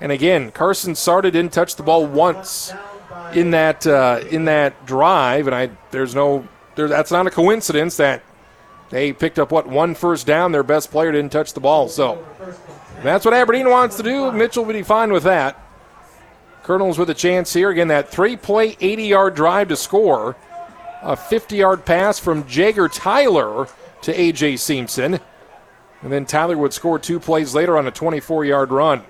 And again, Carson Sarda didn't touch the ball once in that uh, in that drive, and I there's no there, that's not a coincidence that they picked up what one first down. Their best player didn't touch the ball, so that's what Aberdeen wants to do. Mitchell will be fine with that. Colonels with a chance here. Again, that three play, 80 yard drive to score. A 50 yard pass from Jager Tyler to A.J. Simpson. And then Tyler would score two plays later on a 24 yard run.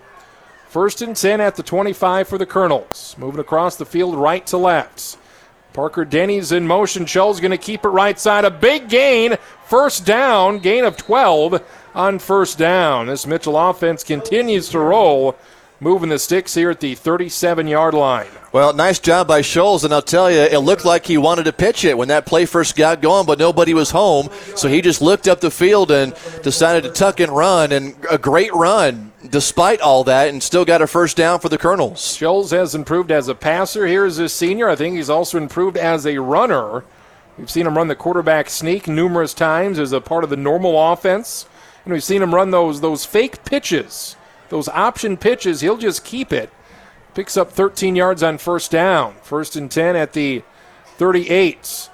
First and 10 at the 25 for the Colonels. Moving across the field right to left. Parker Denny's in motion. Shell's going to keep it right side. A big gain. First down. Gain of 12 on first down. This Mitchell offense continues to roll moving the sticks here at the 37 yard line. Well, nice job by Scholes, and I'll tell you, it looked like he wanted to pitch it when that play first got going, but nobody was home, so he just looked up the field and decided to tuck and run, and a great run despite all that, and still got a first down for the Colonels. Scholes has improved as a passer here as a senior. I think he's also improved as a runner. We've seen him run the quarterback sneak numerous times as a part of the normal offense, and we've seen him run those those fake pitches those option pitches, he'll just keep it. Picks up 13 yards on first down. First and 10 at the 38.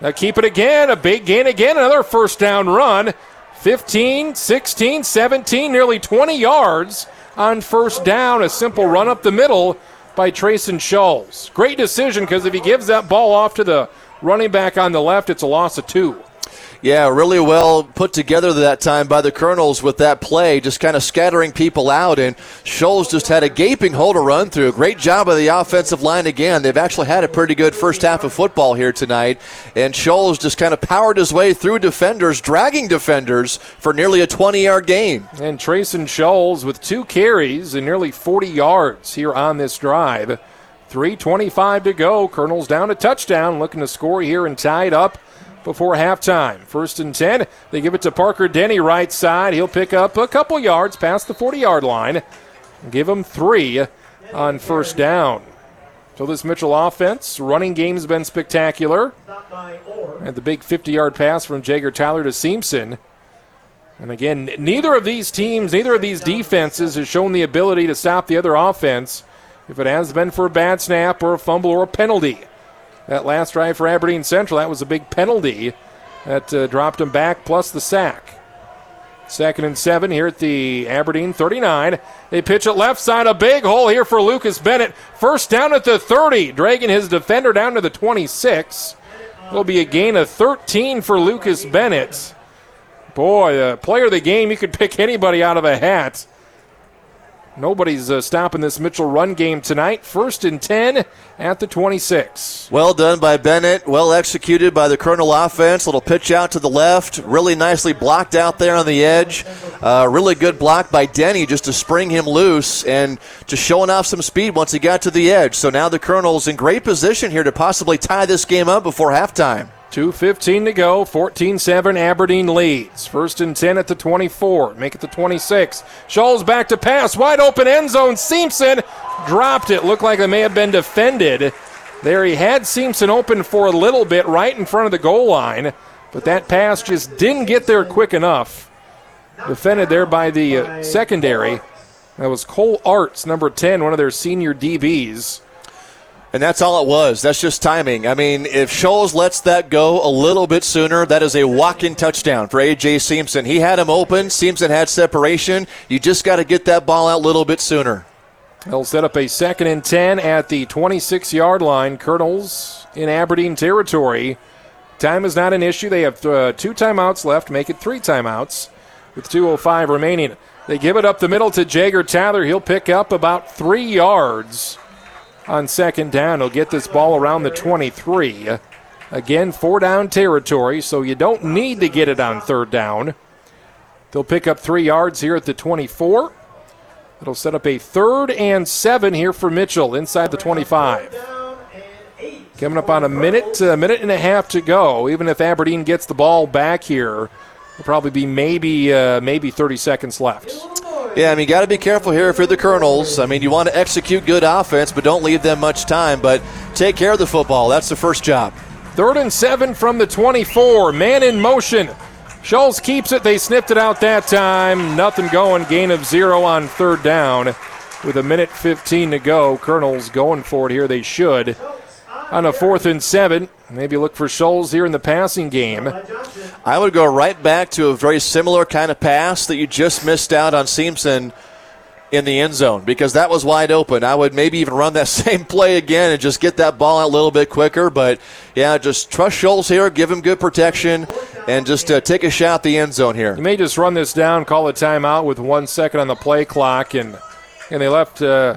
Now keep it again. A big gain again. Another first down run. 15, 16, 17, nearly 20 yards on first down. A simple run up the middle by Trayson Scholes. Great decision because if he gives that ball off to the running back on the left, it's a loss of two. Yeah, really well put together that time by the Colonels with that play, just kind of scattering people out. And Scholes just had a gaping hole to run through. Great job of the offensive line again. They've actually had a pretty good first half of football here tonight. And Scholes just kind of powered his way through defenders, dragging defenders for nearly a 20 yard game. And Trayson Scholes with two carries and nearly 40 yards here on this drive. 3.25 to go. Colonels down a touchdown, looking to score here and tie it up before halftime. First and 10. They give it to Parker Denny right side. He'll pick up a couple yards past the 40 yard line. Give him three on first down. So this Mitchell offense, running game has been spectacular. And the big 50 yard pass from Jager Tyler to Simpson. And again, neither of these teams, neither of these defenses has shown the ability to stop the other offense if it has been for a bad snap or a fumble or a penalty that last drive for Aberdeen Central. That was a big penalty that uh, dropped him back, plus the sack. Second and seven here at the Aberdeen 39. They pitch it left side, a big hole here for Lucas Bennett. First down at the 30, dragging his defender down to the 26. Will be a gain of 13 for Lucas Bennett. Boy, the player of the game, you could pick anybody out of a hat. Nobody's uh, stopping this Mitchell run game tonight. First and 10 at the 26. Well done by Bennett. Well executed by the Colonel offense. Little pitch out to the left. Really nicely blocked out there on the edge. Uh, really good block by Denny just to spring him loose and just showing off some speed once he got to the edge. So now the Colonel's in great position here to possibly tie this game up before halftime. 2.15 to go. 14 7 Aberdeen leads. First and 10 at the 24. Make it the 26. Scholes back to pass. Wide open end zone. Simpson dropped it. Looked like it may have been defended. There he had Simpson open for a little bit right in front of the goal line, but that pass just didn't get there quick enough. Defended there by the uh, secondary. That was Cole Arts, number 10, one of their senior DBs. And that's all it was. That's just timing. I mean, if Scholes lets that go a little bit sooner, that is a walk-in touchdown for A.J. Simpson. He had him open. Simpson had separation. You just got to get that ball out a little bit sooner. They'll set up a second and 10 at the 26 yard line. Colonels in Aberdeen territory. Time is not an issue. They have uh, two timeouts left, make it three timeouts with 2.05 remaining. They give it up the middle to Jager Tyler. He'll pick up about three yards on second down. He'll get this ball around the 23. Again, four down territory, so you don't need to get it on third down. They'll pick up three yards here at the 24. It'll set up a third and seven here for Mitchell inside the 25. Coming up on a minute, a minute and a half to go. Even if Aberdeen gets the ball back here, it'll probably be maybe uh, maybe 30 seconds left. Yeah, I mean, you got to be careful here if you're the Colonels. I mean, you want to execute good offense, but don't leave them much time. But take care of the football. That's the first job. Third and seven from the 24. Man in motion. Scholes keeps it. They snipped it out that time. Nothing going. Gain of zero on third down. With a minute 15 to go. Colonels going for it here. They should. On a fourth and seven. Maybe look for Scholes here in the passing game. I would go right back to a very similar kind of pass that you just missed out on Simpson. in the end zone because that was wide open. I would maybe even run that same play again and just get that ball out a little bit quicker. But yeah, just trust Scholes here, give him good protection, and just uh, take a shot at the end zone here. You may just run this down, call a timeout with one second on the play clock, and and they left. Uh,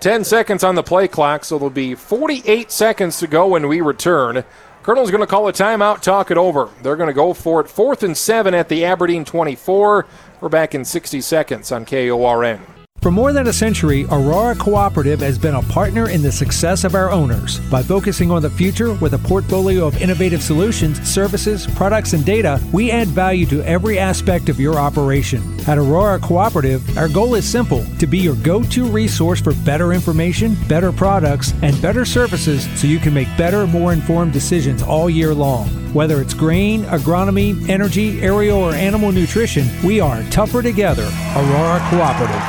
10 seconds on the play clock, so there'll be 48 seconds to go when we return. Colonel's going to call a timeout, talk it over. They're going to go for it. Fourth and seven at the Aberdeen 24. We're back in 60 seconds on KORN. For more than a century, Aurora Cooperative has been a partner in the success of our owners. By focusing on the future with a portfolio of innovative solutions, services, products, and data, we add value to every aspect of your operation. At Aurora Cooperative, our goal is simple to be your go to resource for better information, better products, and better services so you can make better, more informed decisions all year long. Whether it's grain, agronomy, energy, aerial, or animal nutrition, we are tougher together. Aurora Cooperative.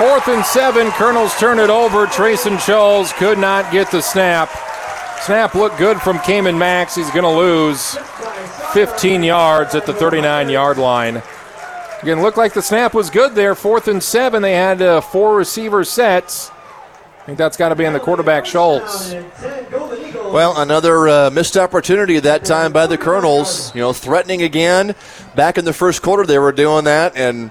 Fourth and seven. Colonels turn it over. Trayson Scholes could not get the snap. Snap looked good from Cayman Max. He's going to lose 15 yards at the 39 yard line. Again, looked like the snap was good there. Fourth and seven. They had uh, four receiver sets. I think that's got to be on the quarterback Scholes. Well, another uh, missed opportunity that time by the Colonels. You know, threatening again. Back in the first quarter, they were doing that, and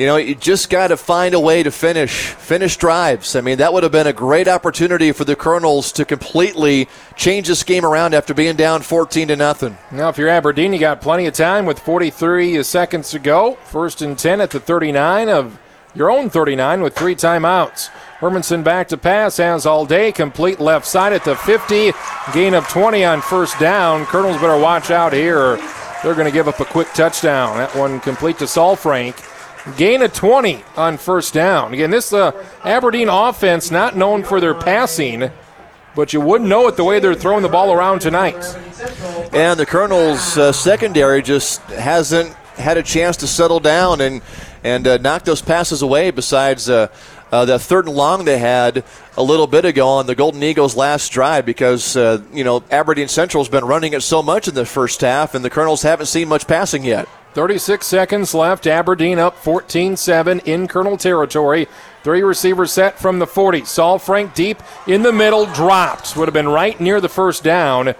you know, you just got to find a way to finish finish drives. I mean, that would have been a great opportunity for the Colonels to completely change this game around after being down 14 to nothing. Now, if you're Aberdeen, you got plenty of time with 43 seconds to go. First and 10 at the 39 of your own 39 with three timeouts. Hermanson back to pass, has all day, complete left side at the 50, gain of 20 on first down. Colonels better watch out here. They're going to give up a quick touchdown. That one complete to Salfrank. Gain of 20 on first down. Again, this uh, Aberdeen offense not known for their passing, but you wouldn't know it the way they're throwing the ball around tonight. And the Colonels' uh, secondary just hasn't had a chance to settle down and and uh, knock those passes away. Besides uh, uh, the third and long they had a little bit ago on the Golden Eagles' last drive, because uh, you know Aberdeen Central's been running it so much in the first half, and the Colonels haven't seen much passing yet. 36 seconds left. Aberdeen up 14 7 in Colonel territory. Three receivers set from the 40. Salfrank deep in the middle, dropped. Would have been right near the first down.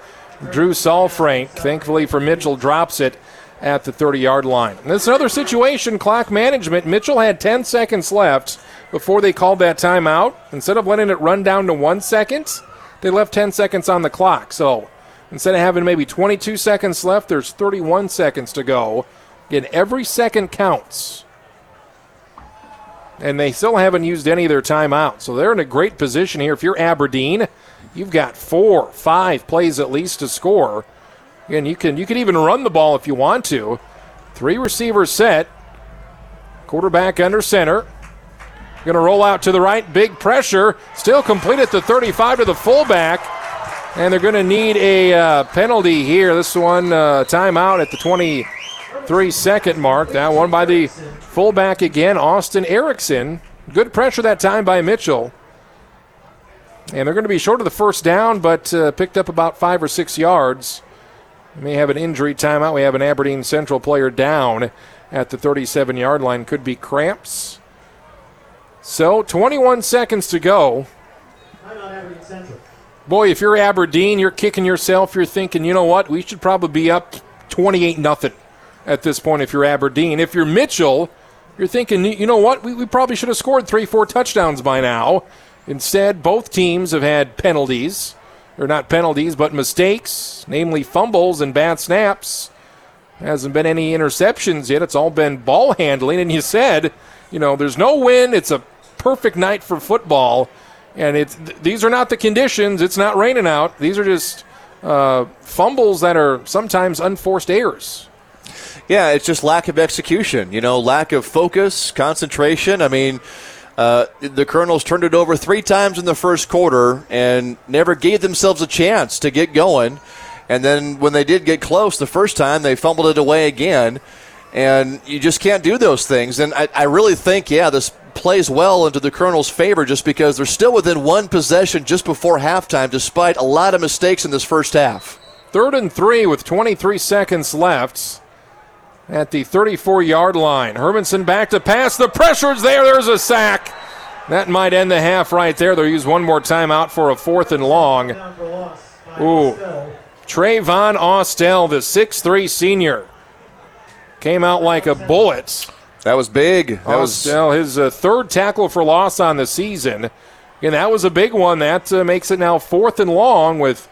Drew Salfrank, thankfully for Mitchell, drops it at the 30 yard line. And this is another situation, clock management. Mitchell had 10 seconds left before they called that timeout. Instead of letting it run down to one second, they left 10 seconds on the clock. So instead of having maybe 22 seconds left, there's 31 seconds to go. Again, every second counts. And they still haven't used any of their timeouts. So they're in a great position here. If you're Aberdeen, you've got four, five plays at least to score. And you can you can even run the ball if you want to. Three receivers set. Quarterback under center. Going to roll out to the right. Big pressure. Still complete at the 35 to the fullback. And they're going to need a uh, penalty here. This one, uh, timeout at the 23 second mark. That one by the fullback again, Austin Erickson. Good pressure that time by Mitchell. And they're going to be short of the first down, but uh, picked up about five or six yards. We may have an injury timeout. We have an Aberdeen Central player down at the 37 yard line. Could be cramps. So 21 seconds to go. Boy, if you're Aberdeen, you're kicking yourself. You're thinking, you know what? We should probably be up 28 nothing at this point if you're Aberdeen. If you're Mitchell, you're thinking, you know what? We, we probably should have scored three, four touchdowns by now. Instead, both teams have had penalties. Or not penalties, but mistakes, namely fumbles and bad snaps. Hasn't been any interceptions yet. It's all been ball handling. And you said, you know, there's no win. It's a perfect night for football. And it's th- these are not the conditions. It's not raining out. These are just uh, fumbles that are sometimes unforced errors. Yeah, it's just lack of execution. You know, lack of focus, concentration. I mean, uh, the Colonels turned it over three times in the first quarter and never gave themselves a chance to get going. And then when they did get close the first time, they fumbled it away again. And you just can't do those things. And I, I really think, yeah, this plays well into the Colonels' favor just because they're still within one possession just before halftime, despite a lot of mistakes in this first half. Third and three with 23 seconds left. At the 34 yard line. Hermanson back to pass. The pressure's there. There's a sack. That might end the half right there. They'll use one more timeout for a fourth and long. Ooh. Trayvon Austell, the 6'3 senior, came out like a bullet. That was big. That Austell, was his uh, third tackle for loss on the season. And that was a big one. That uh, makes it now fourth and long with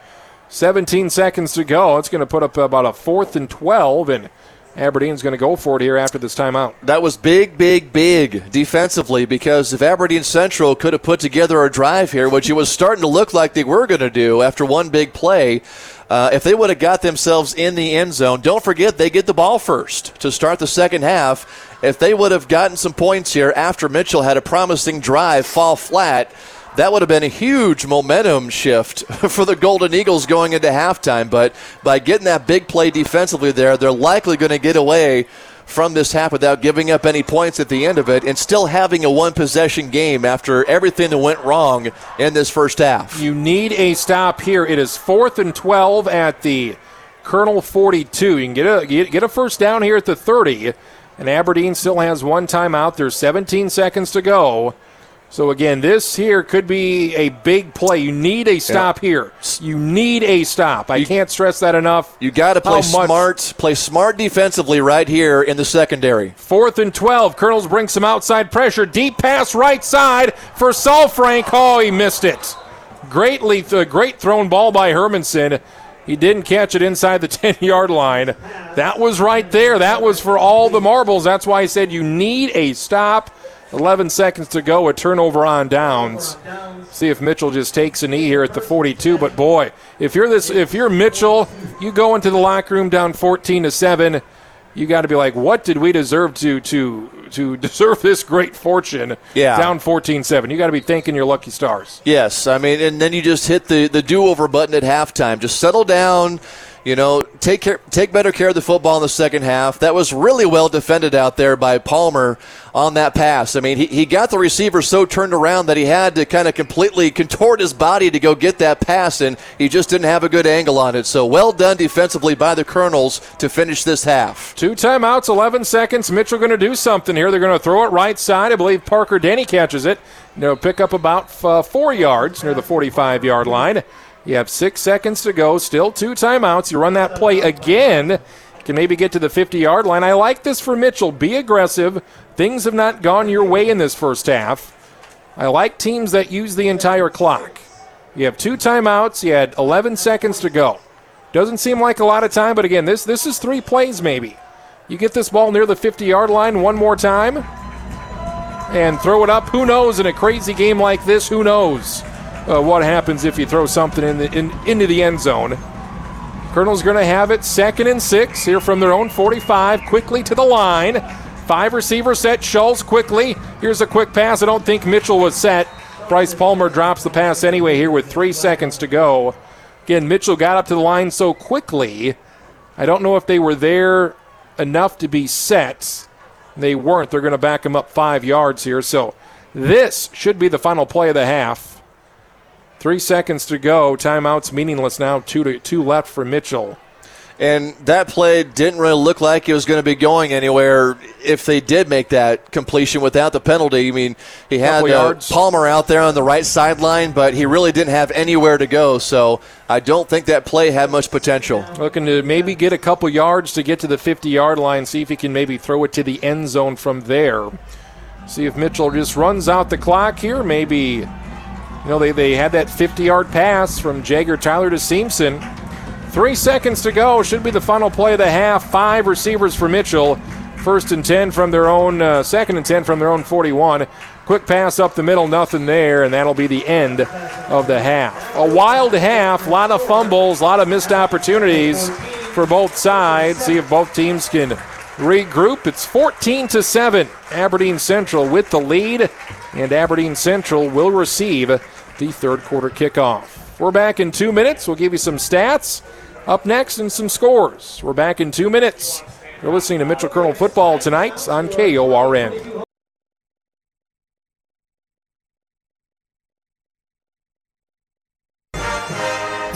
17 seconds to go. It's going to put up about a fourth and 12, and Aberdeen's going to go for it here after this timeout. That was big, big, big defensively because if Aberdeen Central could have put together a drive here, which it was starting to look like they were going to do after one big play, uh, if they would have got themselves in the end zone, don't forget they get the ball first to start the second half. If they would have gotten some points here after Mitchell had a promising drive fall flat, that would have been a huge momentum shift for the Golden Eagles going into halftime. But by getting that big play defensively there, they're likely going to get away from this half without giving up any points at the end of it and still having a one possession game after everything that went wrong in this first half. You need a stop here. It is fourth and 12 at the Colonel 42. You can get a, get a first down here at the 30. And Aberdeen still has one timeout. There's 17 seconds to go. So again, this here could be a big play. You need a stop yeah. here. You need a stop. I you, can't stress that enough. You got to play smart. Play smart defensively right here in the secondary. Fourth and twelve. Colonels bring some outside pressure. Deep pass right side for Salfrank. Oh, he missed it. Greatly, th- great thrown ball by Hermanson. He didn't catch it inside the 10 yard line. That was right there. That was for all the marbles. That's why I said you need a stop 11 seconds to go, a turnover on downs. See if Mitchell just takes a knee here at the 42. But boy, if you're this, if you're Mitchell, you go into the locker room down 14 to seven. You got to be like, what did we deserve to to to deserve this great fortune? Yeah, down 14-7. You got to be thanking your lucky stars. Yes, I mean, and then you just hit the the do over button at halftime. Just settle down you know, take care, take better care of the football in the second half. That was really well defended out there by Palmer on that pass. I mean, he, he got the receiver so turned around that he had to kind of completely contort his body to go get that pass, and he just didn't have a good angle on it. So well done defensively by the Colonels to finish this half. Two timeouts, 11 seconds. Mitchell going to do something here. They're going to throw it right side. I believe Parker Denny catches it. You know, pick up about uh, four yards near the 45 yard line. You have six seconds to go, still two timeouts. You run that play again, can maybe get to the 50 yard line. I like this for Mitchell. Be aggressive. Things have not gone your way in this first half. I like teams that use the entire clock. You have two timeouts, you had 11 seconds to go. Doesn't seem like a lot of time, but again, this, this is three plays maybe. You get this ball near the 50 yard line one more time and throw it up. Who knows in a crazy game like this? Who knows? Uh, what happens if you throw something in the, in, into the end zone. Colonel's going to have it second and six here from their own 45, quickly to the line. Five receiver set. Scholes quickly. Here's a quick pass. I don't think Mitchell was set. Bryce Palmer drops the pass anyway here with three seconds to go. Again, Mitchell got up to the line so quickly. I don't know if they were there enough to be set. They weren't. They're going to back him up five yards here. So this should be the final play of the half. Three seconds to go. Timeout's meaningless now. Two to two left for Mitchell. And that play didn't really look like it was going to be going anywhere if they did make that completion without the penalty. I mean, he had uh, Palmer out there on the right sideline, but he really didn't have anywhere to go. So I don't think that play had much potential. Looking to maybe get a couple yards to get to the 50 yard line, see if he can maybe throw it to the end zone from there. See if Mitchell just runs out the clock here. Maybe you know, they, they had that 50 yard pass from Jagger Tyler to Simpson. Three seconds to go. Should be the final play of the half. Five receivers for Mitchell. First and 10 from their own, uh, second and 10 from their own 41. Quick pass up the middle, nothing there, and that'll be the end of the half. A wild half, a lot of fumbles, a lot of missed opportunities for both sides. See if both teams can regroup. It's 14 to 7. Aberdeen Central with the lead, and Aberdeen Central will receive the third quarter kickoff. We're back in two minutes. We'll give you some stats up next and some scores. We're back in two minutes. You're listening to Mitchell Colonel Football tonight on KORN.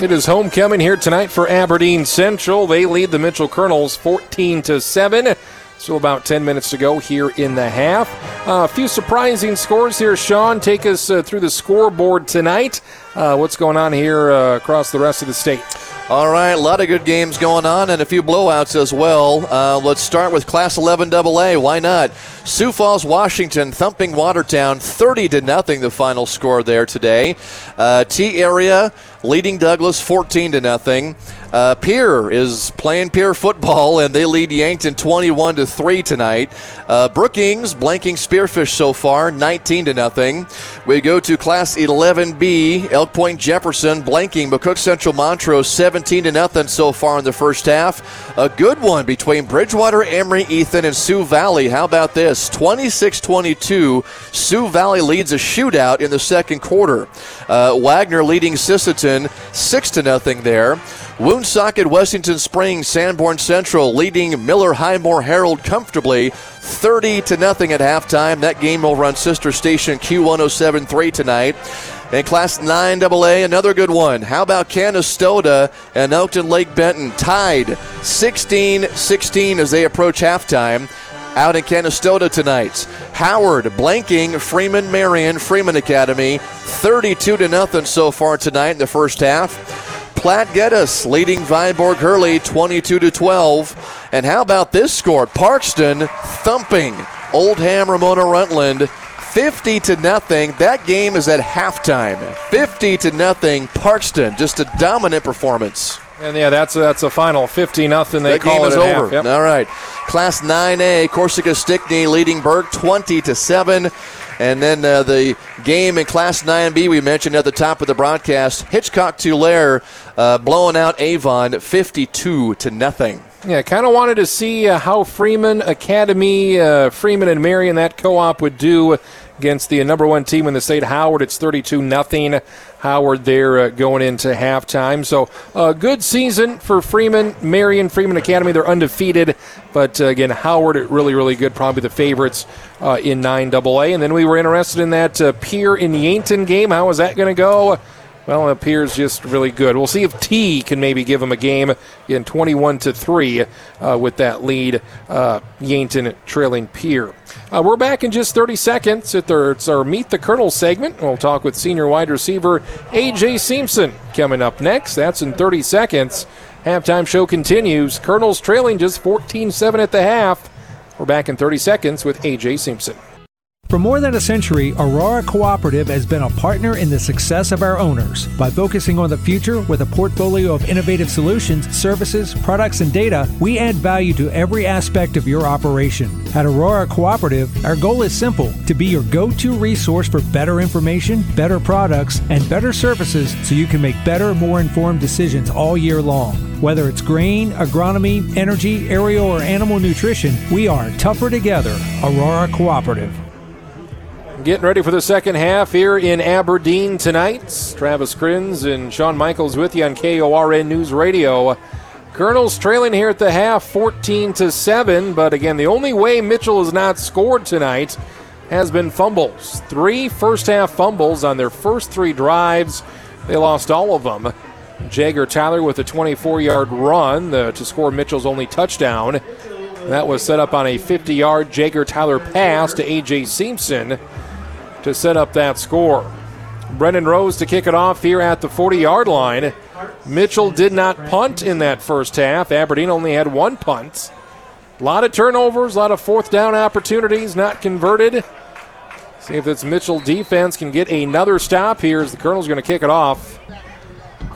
It is homecoming here tonight for Aberdeen Central. They lead the Mitchell Colonels 14 to 7. Still about 10 minutes to go here in the half. Uh, a few surprising scores here. Sean, take us uh, through the scoreboard tonight. Uh, what's going on here uh, across the rest of the state? All right, a lot of good games going on and a few blowouts as well. Uh, let's start with Class 11 AA. Why not? Sioux Falls, Washington, thumping Watertown, 30 to nothing. The final score there today. Uh, Tea Area leading Douglas 14 to nothing. Uh, Pierre is playing Pierre football, and they lead Yankton 21 to three tonight. Uh, Brookings blanking Spearfish so far, 19 to nothing. We go to Class 11B, Elk Point Jefferson blanking McCook Central Montrose 17 to nothing so far in the first half. A good one between Bridgewater, Emery, Ethan, and Sioux Valley. How about this? 26-22. Sioux Valley leads a shootout in the second quarter. Uh, Wagner leading Sisseton six to nothing there. Woonsocket, Wessington Springs, Sanborn Central leading Miller Highmore Harrold comfortably 30 to nothing at halftime. That game will run sister station Q1073 tonight. In Class 9AA, another good one. How about Canistota and Elkton Lake Benton tied 16 16 as they approach halftime out in Canistota tonight. Howard blanking Freeman Marion Freeman Academy 32 to nothing so far tonight in the first half. Platte Geddes leading Viborg Hurley 22 to 12. And how about this score? Parkston thumping Oldham Ramona Rutland 50 to nothing. That game is at halftime. 50 to nothing. Parkston, just a dominant performance. And yeah, that's a, that's a final 50 nothing. They that call game it is over. Yep. All right. Class 9A, Corsica Stickney leading Burke 20 to 7. And then uh, the game in Class 9B we mentioned at the top of the broadcast, Hitchcock Tulare uh, blowing out Avon 52 to nothing. Yeah, kind of wanted to see uh, how Freeman Academy, uh, Freeman and Marion, that co-op would do against the number one team in the state, Howard. It's 32 nothing. Howard there uh, going into halftime. So uh, good season for Freeman, Marion, Freeman Academy. They're undefeated, but uh, again, Howard really, really good. Probably the favorites uh, in 9AA. And then we were interested in that uh, Pierre in Yankton game. How is that going to go? Well, it appears just really good. We'll see if Tea can maybe give him a game in 21 to three uh, with that lead. Uh, Yankton trailing Pierre. Uh, we're back in just 30 seconds. It's our Meet the Colonel segment. We'll talk with senior wide receiver AJ Simpson coming up next. That's in 30 seconds. Halftime show continues. Colonels trailing just 14 7 at the half. We're back in 30 seconds with AJ Simpson. For more than a century, Aurora Cooperative has been a partner in the success of our owners. By focusing on the future with a portfolio of innovative solutions, services, products, and data, we add value to every aspect of your operation. At Aurora Cooperative, our goal is simple to be your go to resource for better information, better products, and better services so you can make better, more informed decisions all year long. Whether it's grain, agronomy, energy, aerial, or animal nutrition, we are tougher together. Aurora Cooperative. Getting ready for the second half here in Aberdeen tonight. Travis Crins and Sean Michaels with you on KORN News Radio. Colonels trailing here at the half 14 to 7, but again, the only way Mitchell has not scored tonight has been fumbles. Three first half fumbles on their first three drives. They lost all of them. Jagger Tyler with a 24 yard run the, to score Mitchell's only touchdown. That was set up on a 50 yard Jagger Tyler pass to A.J. Simpson to set up that score. Brendan Rose to kick it off here at the 40 yard line. Mitchell did not punt in that first half. Aberdeen only had one punt. A lot of turnovers, a lot of fourth down opportunities not converted. See if this Mitchell defense can get another stop here as the Colonel's going to kick it off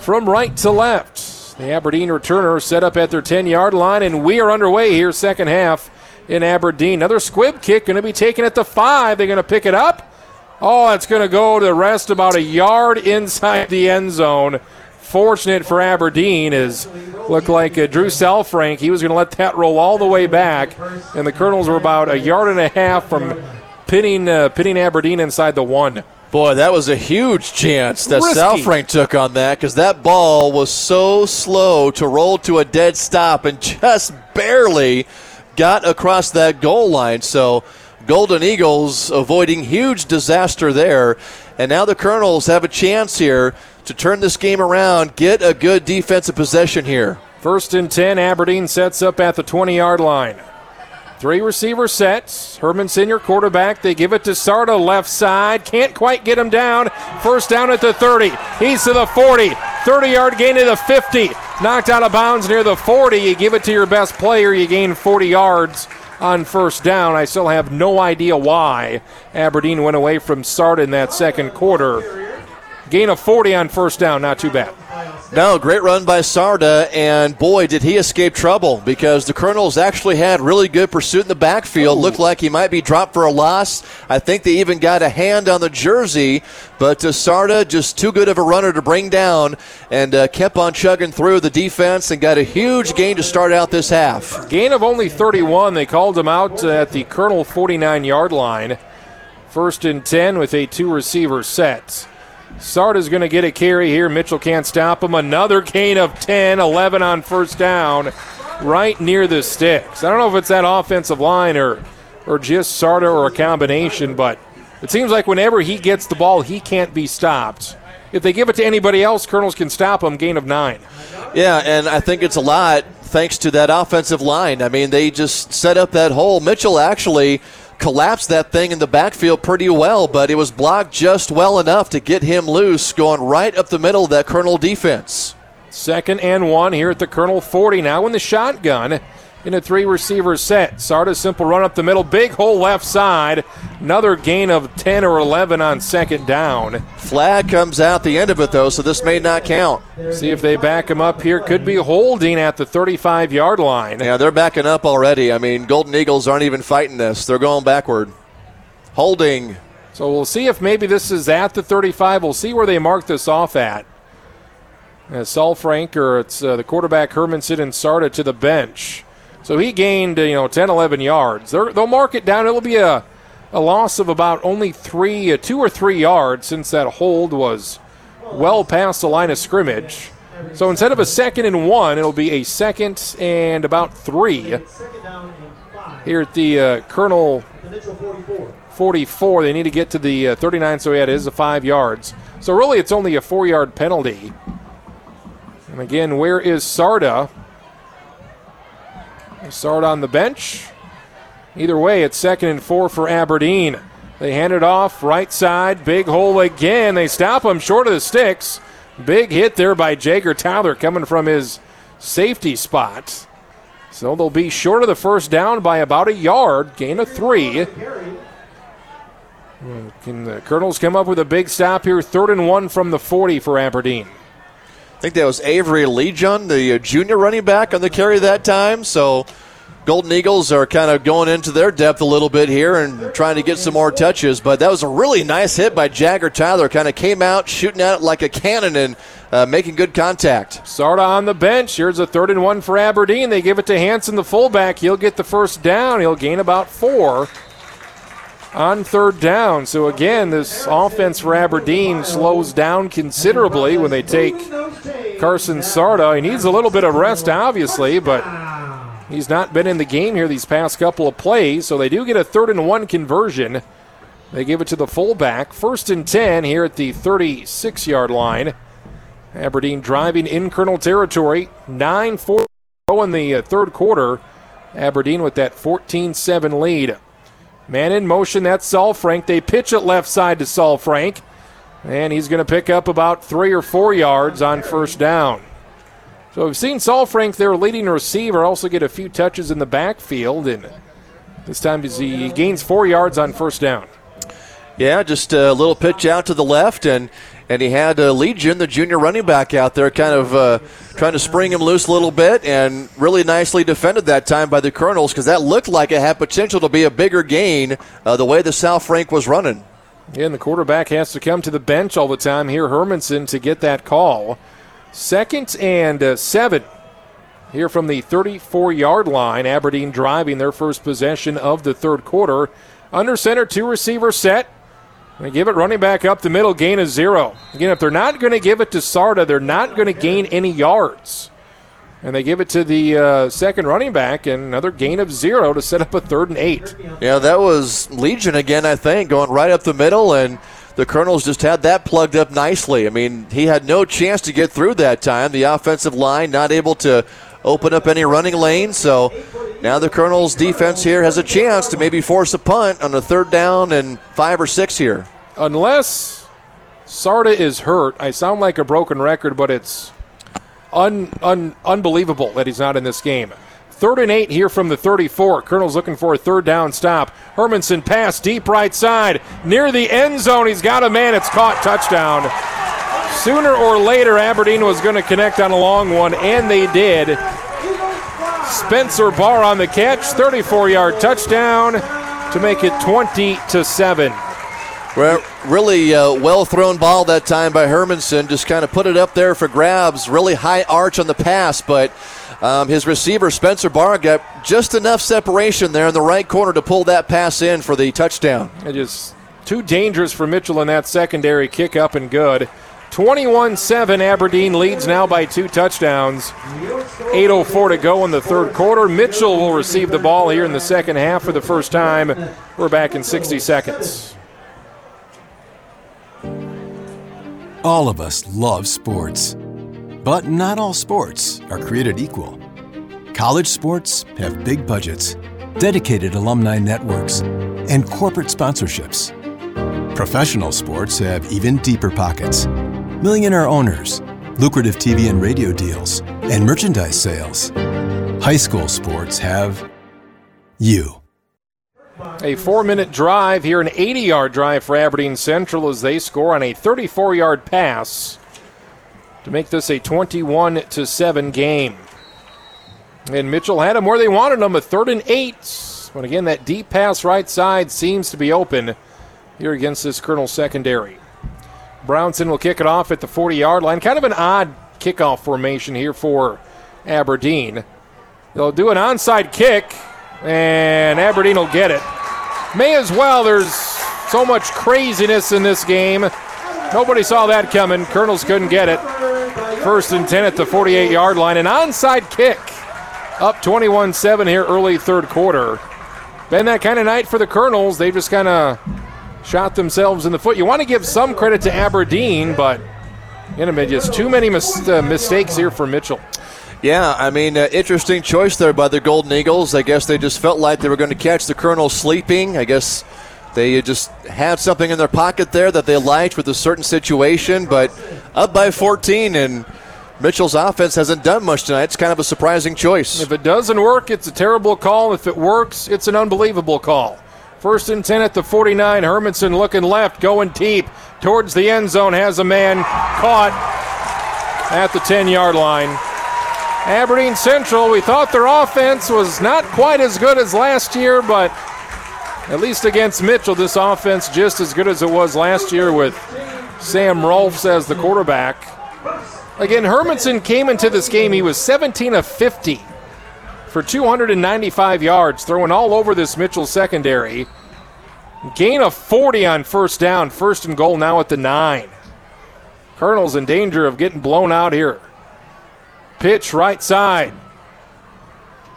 from right to left. The Aberdeen returner set up at their 10 yard line, and we are underway here, second half in Aberdeen. Another squib kick going to be taken at the five. They're going to pick it up. Oh, it's going to go to rest about a yard inside the end zone. Fortunate for Aberdeen is looked like uh, Drew Salfrank. He was going to let that roll all the way back, and the Colonels were about a yard and a half from pinning uh, pinning Aberdeen inside the one. Boy, that was a huge chance that Risky. Salfrank took on that because that ball was so slow to roll to a dead stop and just barely got across that goal line. So Golden Eagles avoiding huge disaster there. And now the Colonels have a chance here to turn this game around, get a good defensive possession here. First and 10, Aberdeen sets up at the 20 yard line. Three receiver sets. Herman Senior quarterback. They give it to Sarda left side. Can't quite get him down. First down at the 30. He's to the 40. 30 yard gain to the 50. Knocked out of bounds near the 40. You give it to your best player. You gain 40 yards on first down. I still have no idea why Aberdeen went away from Sarda in that second quarter. Gain of 40 on first down. Not too bad. No, great run by Sarda, and boy, did he escape trouble because the Colonels actually had really good pursuit in the backfield. Ooh. Looked like he might be dropped for a loss. I think they even got a hand on the jersey, but uh, Sarda just too good of a runner to bring down and uh, kept on chugging through the defense and got a huge gain to start out this half. Gain of only 31. They called him out at the Colonel 49 yard line. First and 10 with a two receiver set. Sarda's going to get a carry here. Mitchell can't stop him. Another gain of 10, 11 on first down, right near the sticks. I don't know if it's that offensive line or, or just Sarda or a combination, but it seems like whenever he gets the ball, he can't be stopped. If they give it to anybody else, Colonels can stop him. Gain of nine. Yeah, and I think it's a lot thanks to that offensive line. I mean, they just set up that hole. Mitchell actually collapsed that thing in the backfield pretty well, but it was blocked just well enough to get him loose, going right up the middle of that Colonel defense. Second and one here at the Colonel 40 now in the shotgun in a three receiver set. Sarda simple run up the middle, big hole left side. Another gain of 10 or 11 on second down. Flag comes out the end of it though, so this may not count. See if they back him up here. Could be holding at the 35 yard line. Yeah, they're backing up already. I mean, Golden Eagles aren't even fighting this, they're going backward. Holding. So we'll see if maybe this is at the 35. We'll see where they mark this off at. As Salfrank or it's uh, the quarterback Hermanson and Sarda to the bench. So he gained, you know, 10, 11 yards. they will mark it down. It'll be a, a loss of about only three, uh, two or three yards since that hold was well past the line of scrimmage. So instead of a second and one, it'll be a second and about three. Here at the uh, Colonel 44, they need to get to the uh, 39, so yeah, it is a five yards. So really, it's only a four yard penalty. And again, where is Sarda? Start on the bench. Either way, it's second and four for Aberdeen. They hand it off right side, big hole again. They stop him short of the sticks. Big hit there by Jagger Tyler coming from his safety spot. So they'll be short of the first down by about a yard, gain of three. Can the Colonels come up with a big stop here? Third and one from the 40 for Aberdeen. I think that was Emery Legion, the uh, junior running back on the carry that time. So Golden Eagles are kind of going into their depth a little bit here and trying to get some more touches. But that was a really nice hit by Jagger Tyler. Kind of came out shooting at it like a cannon and uh, making good contact. Sarda on the bench. Here's a third and one for Aberdeen. They give it to Hanson, the fullback. He'll get the first down. He'll gain about four on third down. So again, this offense for Aberdeen slows down considerably when they take Carson Sarda. He needs a little bit of rest, obviously, but he's not been in the game here these past couple of plays. So they do get a third and one conversion. They give it to the fullback. First and 10 here at the 36 yard line. Aberdeen driving in Colonel territory. 9 4 in the uh, third quarter. Aberdeen with that 14 7 lead. Man in motion, that's Salfrank. They pitch it left side to Salfrank. And he's going to pick up about three or four yards on first down. So we've seen Salfrank, their leading receiver, also get a few touches in the backfield. And this time he gains four yards on first down. Yeah, just a little pitch out to the left, and and he had uh, Legion, the junior running back, out there, kind of uh, trying to spring him loose a little bit, and really nicely defended that time by the Colonels because that looked like it had potential to be a bigger gain uh, the way the Salfrank was running. Yeah, and the quarterback has to come to the bench all the time here, Hermanson, to get that call. Second and uh, seven here from the 34 yard line. Aberdeen driving their first possession of the third quarter. Under center, two receiver set. They give it running back up the middle, gain of zero. Again, if they're not going to give it to Sarda, they're not going to gain any yards. And they give it to the uh, second running back, and another gain of zero to set up a third and eight. Yeah, that was Legion again, I think, going right up the middle, and the Colonels just had that plugged up nicely. I mean, he had no chance to get through that time. The offensive line not able to open up any running lanes. So now the Colonels' defense here has a chance to maybe force a punt on a third down and five or six here. Unless Sarda is hurt, I sound like a broken record, but it's un, un, unbelievable that he's not in this game. Third and eight here from the 34. Colonel's looking for a third down stop. Hermanson pass deep right side near the end zone. He's got a man. It's caught. Touchdown. Sooner or later, Aberdeen was going to connect on a long one, and they did. Spencer Barr on the catch, 34-yard touchdown to make it 20 to seven. Well, really uh, well thrown ball that time by Hermanson. Just kind of put it up there for grabs. Really high arch on the pass, but um, his receiver, Spencer Barr, got just enough separation there in the right corner to pull that pass in for the touchdown. It is too dangerous for Mitchell in that secondary kick up and good. 21 7, Aberdeen leads now by two touchdowns. 8.04 to go in the third quarter. Mitchell will receive the ball here in the second half for the first time. We're back in 60 seconds. All of us love sports, but not all sports are created equal. College sports have big budgets, dedicated alumni networks, and corporate sponsorships. Professional sports have even deeper pockets millionaire owners, lucrative TV and radio deals, and merchandise sales. High school sports have you. A four minute drive here, an 80 yard drive for Aberdeen Central as they score on a 34 yard pass to make this a 21 to 7 game. And Mitchell had them where they wanted them, a third and eight. But again, that deep pass right side seems to be open here against this Colonel secondary. Brownson will kick it off at the 40 yard line. Kind of an odd kickoff formation here for Aberdeen. They'll do an onside kick, and Aberdeen will get it. May as well. There's so much craziness in this game. Nobody saw that coming. Colonels couldn't get it. First and 10 at the 48 yard line. An onside kick. Up 21 7 here, early third quarter. Been that kind of night for the Colonels. They've just kind of shot themselves in the foot. You want to give some credit to Aberdeen, but in a just too many mis- uh, mistakes here for Mitchell. Yeah, I mean, uh, interesting choice there by the Golden Eagles. I guess they just felt like they were going to catch the Colonel sleeping. I guess they just had something in their pocket there that they liked with a certain situation, but up by 14 and Mitchell's offense hasn't done much tonight. It's kind of a surprising choice. If it doesn't work, it's a terrible call. If it works, it's an unbelievable call. First and 10 at the 49. Hermanson looking left, going deep towards the end zone. Has a man caught at the 10 yard line. Aberdeen Central, we thought their offense was not quite as good as last year, but at least against Mitchell, this offense just as good as it was last year with Sam Rolfs as the quarterback. Again, Hermanson came into this game, he was 17 of 50 for 295 yards, throwing all over this Mitchell secondary. Gain of 40 on first down, first and goal now at the nine. Colonel's in danger of getting blown out here. Pitch right side.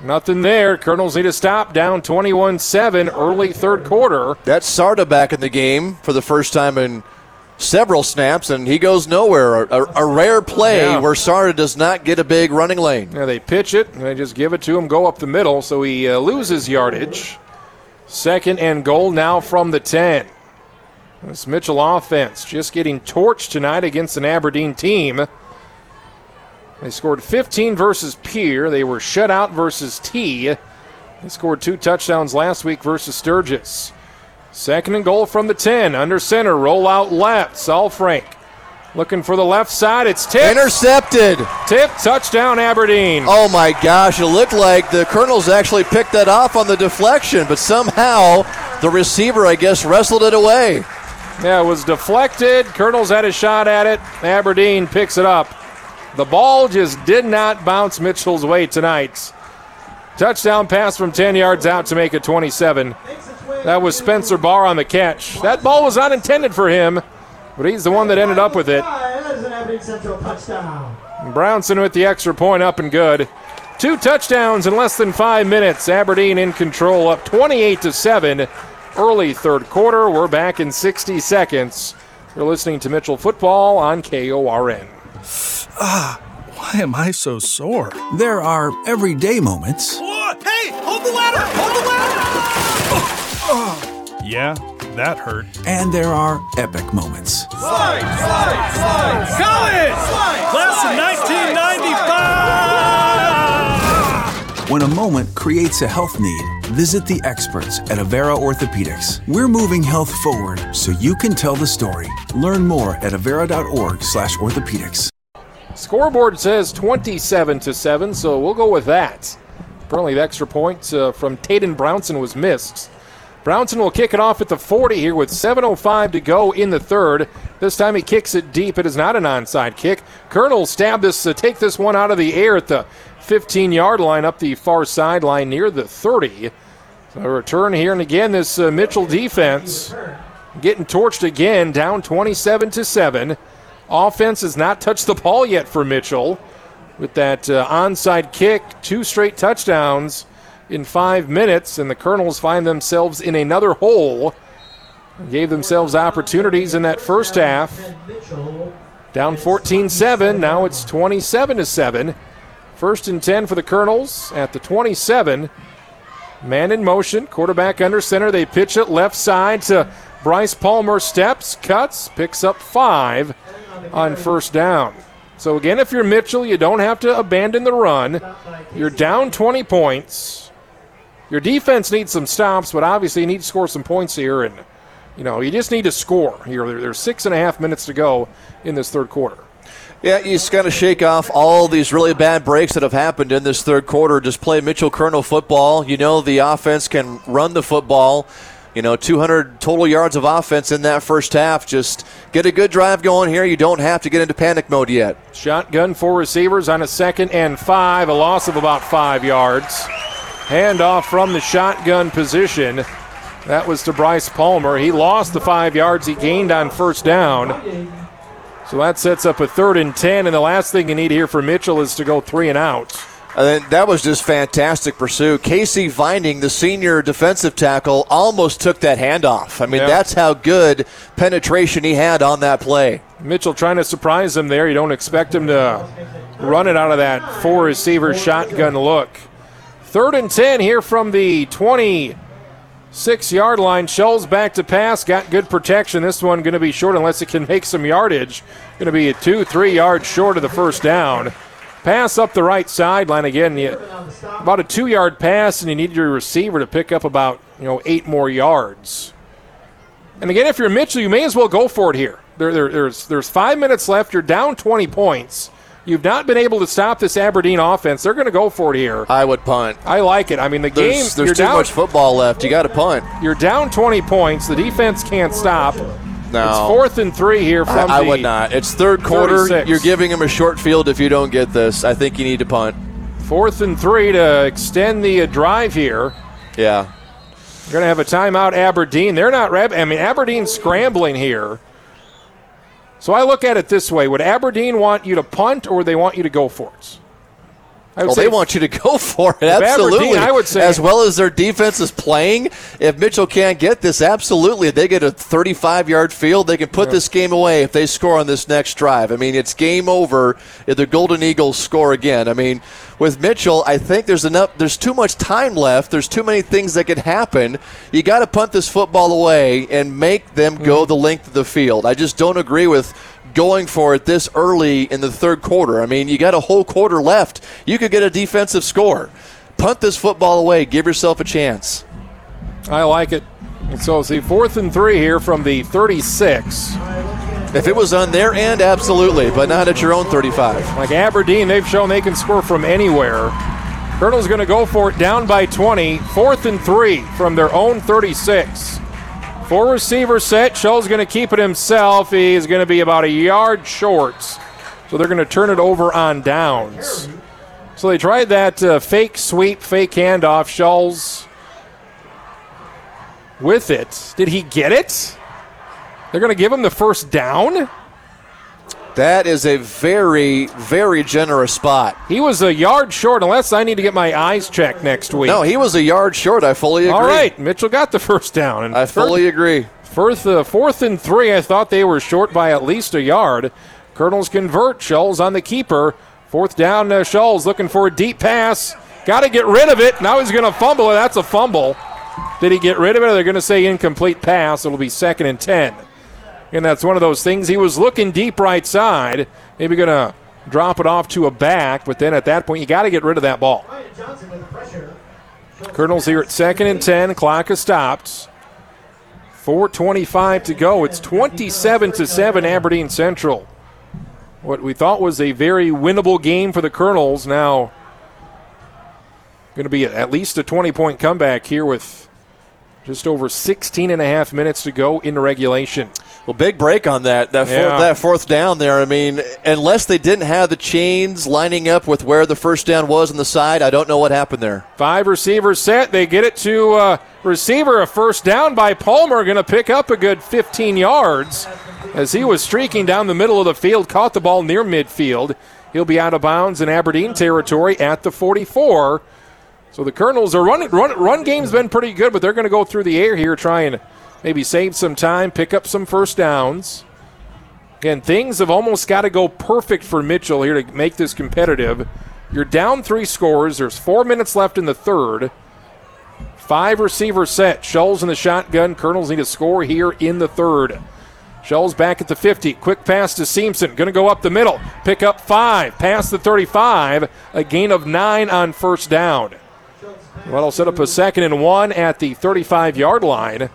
Nothing there. Colonels need a stop down 21 7 early third quarter. That's Sarda back in the game for the first time in several snaps, and he goes nowhere. A, a rare play yeah. where Sarda does not get a big running lane. Yeah, they pitch it, and they just give it to him, go up the middle, so he uh, loses yardage. Second and goal now from the 10. This Mitchell offense just getting torched tonight against an Aberdeen team. They scored 15 versus Pierre. They were shut out versus Tea. They scored two touchdowns last week versus Sturgis. Second and goal from the 10. Under center. Roll out left. Frank looking for the left side. It's tipped. Intercepted. Tip. Touchdown, Aberdeen. Oh, my gosh. It looked like the Colonels actually picked that off on the deflection, but somehow the receiver, I guess, wrestled it away. Yeah, it was deflected. Colonels had a shot at it. Aberdeen picks it up. The ball just did not bounce Mitchell's way tonight. Touchdown pass from 10 yards out to make it 27. That was Spencer Barr on the catch. That ball was not intended for him, but he's the one that ended up with it. Brownson with the extra point up and good. Two touchdowns in less than five minutes. Aberdeen in control, up 28 to 7. Early third quarter. We're back in 60 seconds You're listening to Mitchell Football on KORN. Ah, why am I so sore? There are everyday moments. Whoa, hey, hold the ladder! Hold the ladder! yeah, that hurt. And there are epic moments. Slide, slide, slide! College! Slide, Class of 1995! When a moment creates a health need, visit the experts at Avera Orthopedics. We're moving health forward so you can tell the story. Learn more at avera.org/orthopedics. Scoreboard says 27 to 7, so we'll go with that. Apparently, the extra point uh, from Taden Brownson was missed. Brownson will kick it off at the 40 here with 7.05 to go in the third. This time he kicks it deep. It is not an onside kick. Colonel stab this, uh, take this one out of the air at the 15 yard line up the far sideline near the 30. So a return here, and again, this uh, Mitchell defense getting torched again, down 27 to 7. Offense has not touched the ball yet for Mitchell with that uh, onside kick, two straight touchdowns in five minutes, and the Colonels find themselves in another hole. Gave themselves opportunities in that first half. Down 14 7. Now it's 27 7. First and 10 for the Colonels at the 27. Man in motion, quarterback under center. They pitch it left side to Bryce Palmer. Steps, cuts, picks up five on first down. So, again, if you're Mitchell, you don't have to abandon the run. You're down 20 points. Your defense needs some stops, but obviously you need to score some points here. And, you know, you just need to score here. There's six and a half minutes to go in this third quarter. Yeah, you just got to shake off all these really bad breaks that have happened in this third quarter. Just play Mitchell Colonel football. You know, the offense can run the football. You know, 200 total yards of offense in that first half. Just get a good drive going here. You don't have to get into panic mode yet. Shotgun four receivers on a second and five, a loss of about five yards. Handoff from the shotgun position. That was to Bryce Palmer. He lost the five yards he gained on first down. So that sets up a third and 10. And the last thing you need here for Mitchell is to go three and out. And then that was just fantastic pursuit. Casey Vining, the senior defensive tackle, almost took that handoff. I mean, Yeah. that's how good penetration he had on that play. Mitchell trying to surprise him there. You don't expect him to run it out of that four receiver shotgun look. Third and 10 here from the 26 yard line. Scholes back to pass. Got good protection. This one going to be short unless it can make some yardage. Going to be a two, three yards short of the first down. Pass up the right sideline again. You, about a two yard pass, and you need your receiver to pick up about you know eight more yards. And again, if you're Mitchell, you may as well go for it here. There, there, there's there's five minutes left. You're down 20 points. You've not been able to stop this Aberdeen offense. They're going to go for it here. I would punt. I like it. I mean, the game. There's, there's too down, much football left. You got to punt. You're down 20 points. The defense can't stop. No. It's fourth and three here I, from I the would not. It's third quarter. 36. You're giving him a short field if you don't get this. I think you need to punt. fourth and three to extend the uh, drive here. Yeah. You're going to have a timeout, Aberdeen. They're not. I mean, Aberdeen's scrambling here. So I look at it this way: Would Aberdeen want you to punt, or would they want you to go for it? Well, they want you to go for it. Absolutely. Aberdeen, I would say- as well as their defense is playing. If Mitchell can't get this, absolutely, if they get a 35-yard field, they can put this game away if they score on this next drive. I mean, it's game over if the Golden Eagles score again. I mean, with Mitchell, I think there's enough. There's too much time left. There's too many things that could happen. You got to punt this football away and make them go hmm. the length of the field. I just don't agree with going for it this early in the third quarter. I mean, you got a whole quarter left. You could get a defensive score. Punt this football away. Give yourself a chance. I like it. And so see fourth and three here from the 36. If it was on their end, absolutely, but not at your own 35. Like Aberdeen, they've shown they can score from anywhere. Colonel's going to go for it down by 20. Fourth and three from their own 36. Four receiver set. Scholes going to keep it himself. He's going to be about a yard short. So they're going to turn it over on downs. So they tried that uh, fake sweep, fake handoff. Scholes with it. Did he get it? They're going to give him the first down? That is a very, very generous spot. He was a yard short, unless I need to get my eyes checked next week. No, he was a yard short. I fully agree. All right, Mitchell got the first down. And I fully third, agree. Fourth, uh, fourth and three, I thought they were short by at least a yard. Colonels convert. Scholes on the keeper. Fourth down, uh, Scholes looking for a deep pass. Got to get rid of it. Now he's going to fumble it. That's a fumble. Did he get rid of it? Or they're going to say incomplete pass. It'll be second and 10. And that's one of those things. He was looking deep right side. Maybe going to drop it off to a back, but then at that point, you got to get rid of that ball. Colonels here at second and 10. Clock has stopped. 4.25 to go. It's 27 to 7 Aberdeen Central. What we thought was a very winnable game for the Colonels now going to be at least a 20 point comeback here with just over 16 and a half minutes to go in regulation. Well, big break on that that, Yeah. fourth, that fourth down there. I mean, unless they didn't have the chains lining up with where the first down was on the side, I don't know what happened there. Five receivers set. They get it to uh, receiver. A first down by Palmer. Going to pick up a good 15 yards as he was streaking down the middle of the field. Caught the ball near midfield. He'll be out of bounds in Aberdeen territory at the 44. So the Colonels are running. Run, run game's been pretty good, but they're going to go through the air here, try and maybe save some time, pick up some first downs. Again, things have almost got to go perfect for Mitchell here to make this competitive. You're down three scores. There's four minutes left in the third. Five receiver set. Scholes in the shotgun. Colonels need to score here in the third. Scholes back at the 50. Quick pass to Simpson. Going to go up the middle. Pick up five. Pass the 35. A gain of nine on first down. That'll set up a second and one at the 35 yard line.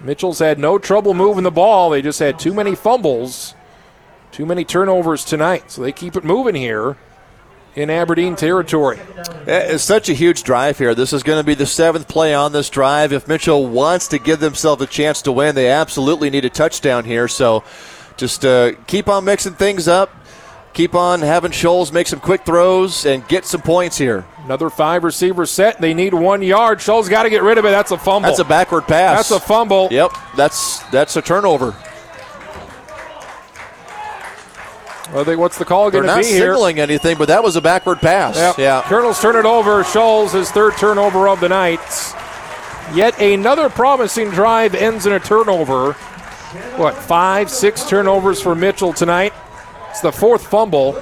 Mitchell's had no trouble moving the ball. They just had too many fumbles, too many turnovers tonight. So they keep it moving here in Aberdeen territory. It's such a huge drive here. This is going to be the seventh play on this drive. If Mitchell wants to give themselves a chance to win, they absolutely need a touchdown here. So just uh, keep on mixing things up. Keep on having Scholes make some quick throws and get some points here. Another five receiver set. They need one yard. Scholes got to get rid of it. That's a fumble. That's a backward pass. That's a fumble. Yep, that's that's a turnover. Well, they, what's the call going to be here? They're not signaling anything, but that was a backward pass. Yep. Yeah. Colonels turn it over. Scholes, his third turnover of the night. Yet another promising drive ends in a turnover. What, five, six turnovers for Mitchell tonight? It's the fourth fumble.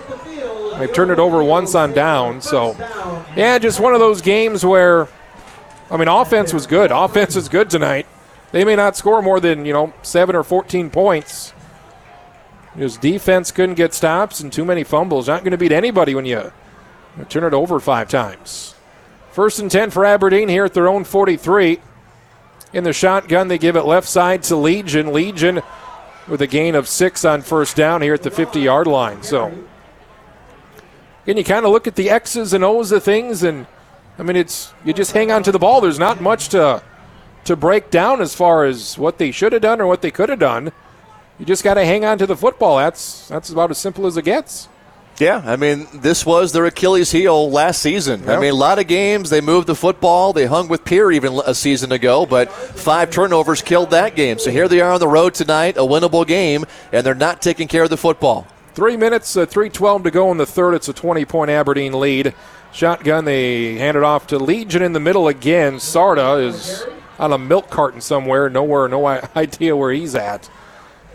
They've turned it over once on down. So, yeah, just one of those games where, I mean, offense was good. Offense is good tonight. They may not score more than, you know, seven or 14 points. His defense couldn't get stops and too many fumbles. Not going to beat anybody when you turn it over five times. First and 10 for Aberdeen here at their own 43. In the shotgun, they give it left side to Legion. Legion with a gain of six on first down here at the 50 yard line. So, again, you kind of look at the X's and O's of things, and I mean, it's you just hang on to the ball. There's not much to to break down as far as what they should have done or what they could have done. You just got to hang on to the football. That's that's about as simple as it gets. Yeah, I mean, this was their Achilles heel last season. I mean, a lot of games they moved the football. They hung with Pierre even a season ago, but five turnovers killed that game. So here they are on the road tonight, a winnable game, and they're not taking care of the football. Three minutes, uh, 3.12 to go in the third. It's a 20 point Aberdeen lead. Shotgun, they hand it off to Legion in the middle again. Sarda is on a milk carton somewhere. Nowhere, no idea where he's at.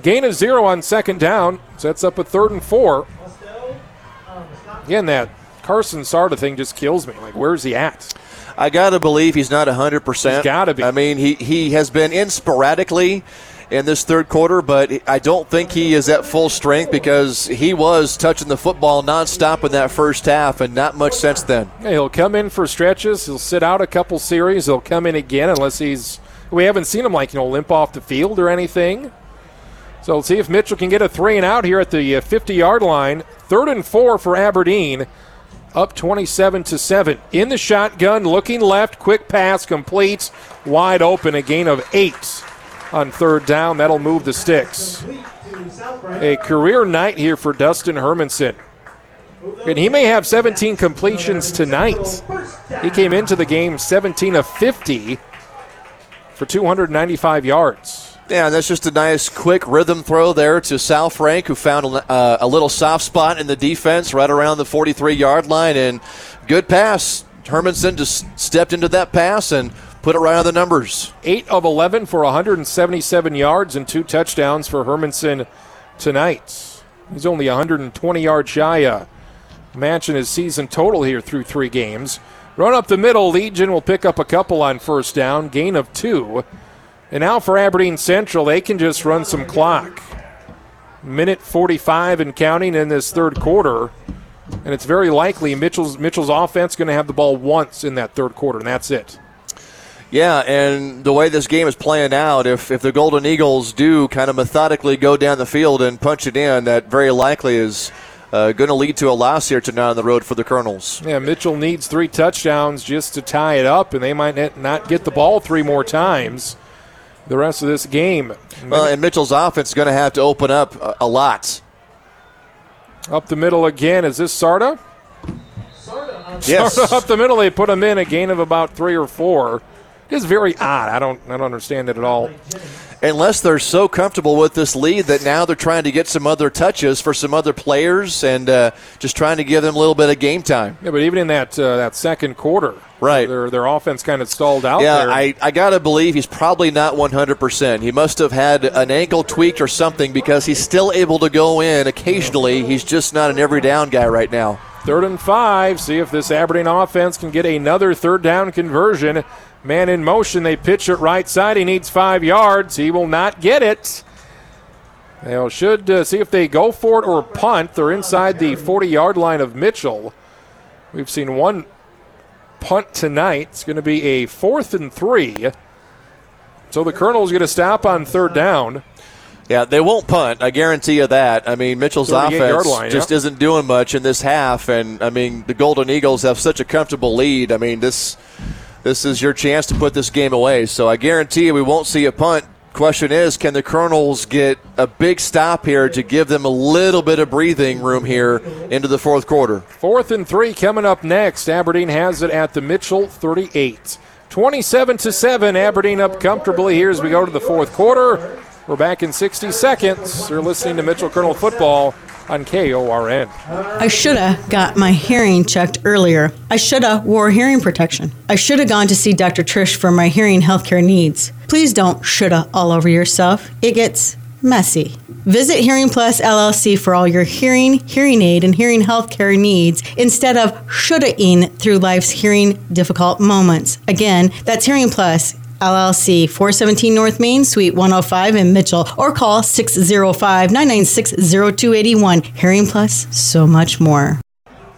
Gain of zero on second down. Sets up a third and four. Again, that Carson Sarda thing just kills me. Like, where's he at? I gotta believe he's not hundred percent. Gotta be. I mean, he he has been in sporadically in this third quarter, but I don't think he is at full strength because he was touching the football nonstop in that first half, and not much since then. Yeah, he'll come in for stretches. He'll sit out a couple series. He'll come in again unless he's. We haven't seen him like you know limp off the field or anything. So let's see if Mitchell can get a three and out here at the uh, 50 yard line. Third and four for Aberdeen. Up 27 to 7. In the shotgun, looking left, quick pass, complete, wide open, a gain of eight on third down. That'll move the sticks. A career night here for Dustin Hermanson. And he may have 17 completions tonight. He came into the game 17 of 50 for 295 yards. Yeah, that's just a nice, quick rhythm throw there to Salfrank, who found uh, a little soft spot in the defense right around the 43 yard line. And good pass. Hermanson just stepped into that pass and put it right on the numbers. 8 of 11 for 177 yards and two touchdowns for Hermanson tonight. He's only 120 yards shy of matching his season total here through three games. Run up the middle, Legion will pick up a couple on first down, gain of two. And now for Aberdeen Central, they can just run some clock. Minute 45 and counting in this third quarter. And it's very likely Mitchell's Mitchell's offense going to have the ball once in that third quarter, and that's it. Yeah, and the way this game is playing out, if, if the Golden Eagles do kind of methodically go down the field and punch it in, that very likely is uh, going to lead to a loss here tonight on the road for the Colonels. Yeah, Mitchell needs three touchdowns just to tie it up, and they might not get the ball three more times the rest of this game. Well, and Mitchell's offense is going to have to open up a, a lot. Up the middle again. Is this Sarda? Yes. Sarda up the middle. They put him in a gain of about three or four. It's very odd. I don't. I don't understand it at all. Unless they're so comfortable with this lead that now they're trying to get some other touches for some other players and uh, just trying to give them a little bit of game time. Yeah, but even in that uh, that second quarter, right, their their offense kind of stalled out. Yeah, there. I I gotta believe he's probably not 100. percent He must have had an ankle tweaked or something because he's still able to go in occasionally. He's just not an every down guy right now. Third and five. See if this Aberdeen offense can get another third down conversion. Man in motion. They pitch it right side. He needs five yards. He will not get it. They should uh, see if they go for it or punt. They're inside the 40 yard line of Mitchell. We've seen one punt tonight. It's going to be a fourth and three. So the Colonel's going to stop on third down. Yeah, they won't punt. I guarantee you that. I mean, Mitchell's offense line, just yeah. isn't doing much in this half, and I mean, the Golden Eagles have such a comfortable lead. I mean, this this is your chance to put this game away. So I guarantee you, we won't see a punt. Question is, can the Colonels get a big stop here to give them a little bit of breathing room here into the fourth quarter? Fourth and three coming up next. Aberdeen has it at the Mitchell 38. 27 to 7. Aberdeen up comfortably here as we go to the fourth quarter. We're back in 60 seconds. You're listening to Mitchell Colonel Football on KORN. I should have got my hearing checked earlier. I should have wore hearing protection. I should have gone to see Dr. Trish for my hearing healthcare needs. Please don't shoulda all over yourself. It gets messy. Visit Hearing Plus LLC for all your hearing, hearing aid, and hearing healthcare needs instead of shoulda-ing through life's hearing difficult moments. Again, that's Hearing Plus LLC, 417 North Main, Suite 105 in Mitchell, or call 605 996 0281. Hearing Plus, so much more.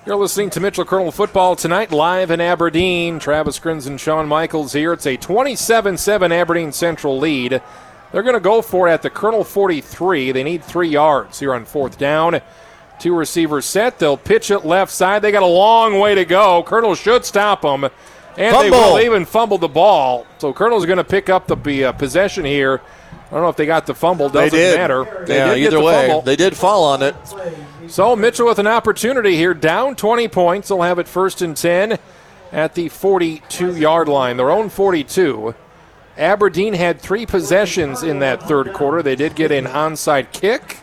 You're listening to Mitchell Colonel Football tonight, live in Aberdeen. Travis Grins and Sean Michaels here. It's a 27 7 Aberdeen Central lead. They're going to go for it at the Colonel 43. They need three yards here on fourth down. Two receivers set. They'll pitch it left side. They got a long way to go. Colonel should stop them. And Fumble. they will even fumble the ball. So Colonel's going to pick up the uh, possession here. I don't know if they got the fumble. Doesn't they did. matter. They yeah, did either the way, fumble. they did fall on it. So Mitchell with an opportunity here, down 20 points. They'll have it first and 10 at the 42 yard line, their own 42. Aberdeen had three possessions in that third quarter. They did get an onside kick,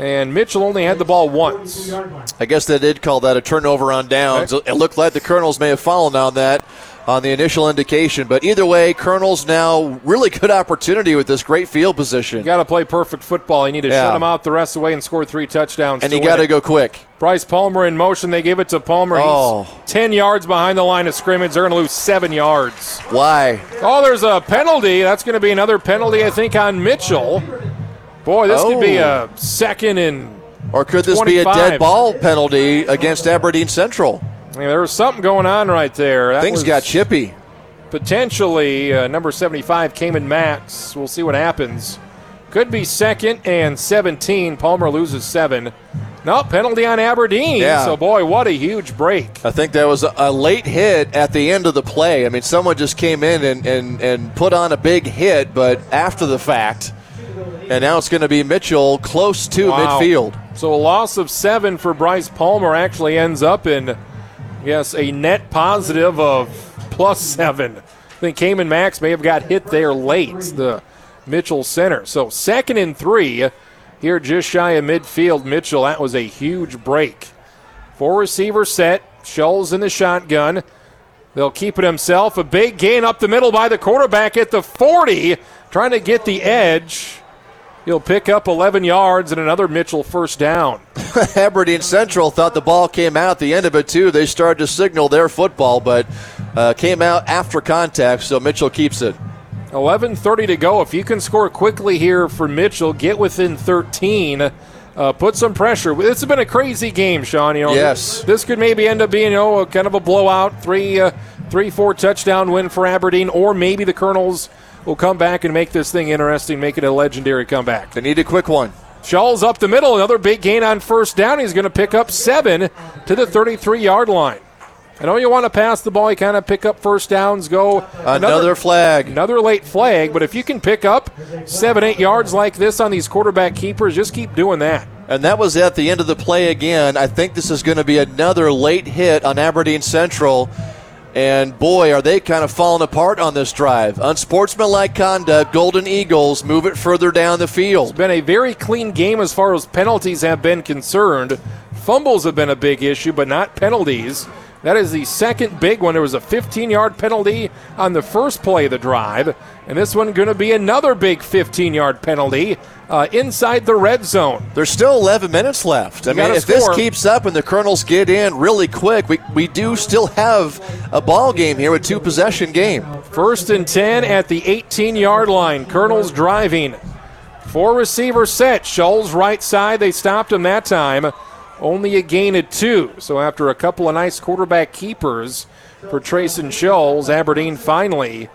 and Mitchell only had the ball once. I guess they did call that a turnover on downs. It looked like the Colonels may have fallen on that on the initial indication. But either way, Colonels now really good opportunity with this great field position. You got to play perfect football. You need to Yeah. shut them out the rest of the way and score three touchdowns. And to you got to go quick. Bryce Palmer in motion. They give it to Palmer. He's Oh. 10 yards behind the line of scrimmage. They're going to lose seven yards. Why? Oh, there's a penalty. That's going to be another penalty, I think, on Mitchell. Boy, this could be Oh. a second and. Or could this be a dead ball penalty against Aberdeen Central? I mean, there was something going on right there. That Things got chippy. Potentially, uh, number 75, Cayman Max. We'll see what happens. Could be second and 17. Palmer loses seven. No, penalty on Aberdeen. Yeah. So, boy, what a huge break. I think that was a, a late hit at the end of the play. I mean, someone just came in and, and, and put on a big hit, but after the fact. And now it's going to be Mitchell close to Wow. midfield. So a loss of seven for Bryce Palmer actually ends up in, yes, a net positive of plus seven. I think Cayman Max may have got hit there late, the Mitchell center. So second and three here just shy of midfield. Mitchell, that was a huge break. Four receiver set. Scholes in the shotgun. They'll keep it himself. A big gain up the middle by the quarterback at the 40, trying to get the edge. He'll pick up 11 yards and another Mitchell first down. Aberdeen Central thought the ball came out at the end of it, too. They started to signal their football, but uh, came out after contact, so Mitchell keeps it. 11:30 to go. If you can score quickly here for Mitchell, get within 13. Uh, put some pressure. This has been a crazy game, Sean. You know, yes. This could maybe end up being, you know, a kind of a blowout, three, uh, three, four touchdown win for Aberdeen, or maybe the Colonels will come back and make this thing interesting, make it a legendary comeback. They need a quick one. Scholes up the middle, another big gain on first down. He's going to pick up seven to the 33 yard line. I know you want to pass the ball, you kind of pick up first downs, go another, another, flag, another late flag. But if you can pick up seven, eight yards like this on these quarterback keepers, just keep doing that. And that was at the end of the play again. I think this is going to be another late hit on Aberdeen Central. And boy, are they kind of falling apart on this drive. Unsportsmanlike conduct, Golden Eagles move it further down the field. It's been a very clean game as far as penalties have been concerned. Fumbles have been a big issue, but not penalties. That is the second big one. There was a 15 yard penalty on the first play of the drive, and this one going to be another big 15 yard penalty uh, inside the red zone. There's still 11 minutes left. I You mean, if this keeps up and the Colonels get in really quick, we, we do still have a ball game here, a two possession game. First and 10 at the 18 yard line. Colonels driving. Four receiver set. Scholes right side. They stopped him that time. Only a gain of two. So after a couple of nice quarterback keepers for Trayson Scholes, Aberdeen finally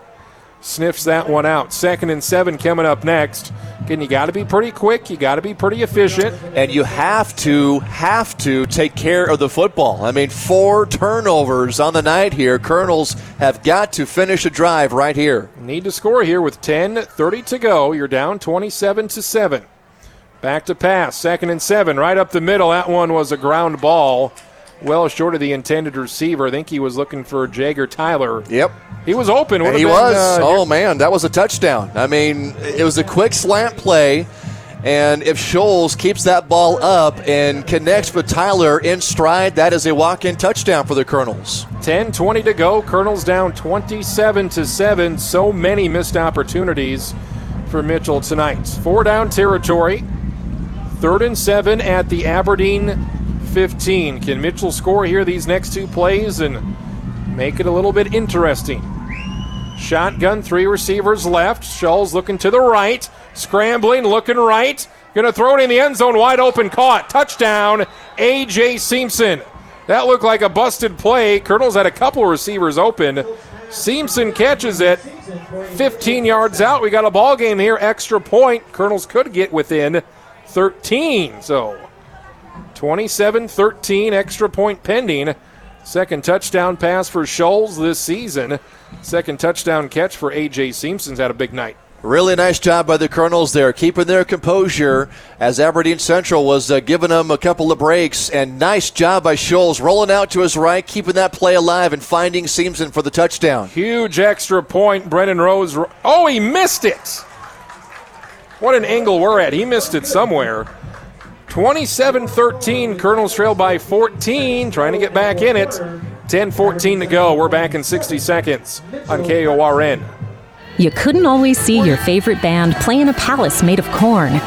sniffs that one out. Second and seven coming up next. Again, you got to be pretty quick. You got to be pretty efficient. And you have to, have to take care of the football. I mean, four turnovers on the night here. Colonels have got to finish a drive right here. Need to score here with 10 30 to go. You're down 27 to 7. Back to pass. Second and seven. Right up the middle. That one was a ground ball. Well short of the intended receiver. I think he was looking for Jagger Tyler. Yep. He was open. Would have he been, was. uh, oh man, that was a touchdown. I mean, it was a quick slant play, and if Scholes keeps that ball up and connects with Tyler in stride, that is a walk-in touchdown for the Colonels. 10 20 to go. Colonels down 27 to 7. So many missed opportunities for Mitchell tonight. Four down territory. Third and seven at the Aberdeen 15. Can Mitchell score here these next two plays and make it a little bit interesting? Shotgun, three receivers left. Scholes looking to the right, scrambling, looking right. Gonna throw it in the end zone, wide open, caught. Touchdown, A.J. Simpson. That looked like a busted play. Colonels had a couple receivers open. Simpson catches it 15 yards out. We got a ball game here, extra point. Colonels could get within 13. So 27 13, extra point pending. Second touchdown pass for Scholes this season. Second touchdown catch for A.J. Simpson's had a big night. Really nice job by the Colonels there, keeping their composure as Aberdeen Central was uh, giving them a couple of breaks. And nice job by Scholes, rolling out to his right, keeping that play alive, and finding Simpson for the touchdown. Huge extra point. Brennan Rose. Oh, he missed it. What an angle we're at. He missed it somewhere. 27 13. Colonels trail by 14. Trying to get back in it. 10 14 to go. We're back in 60 seconds on KORN. You couldn't always see your favorite band play in a palace made of corn,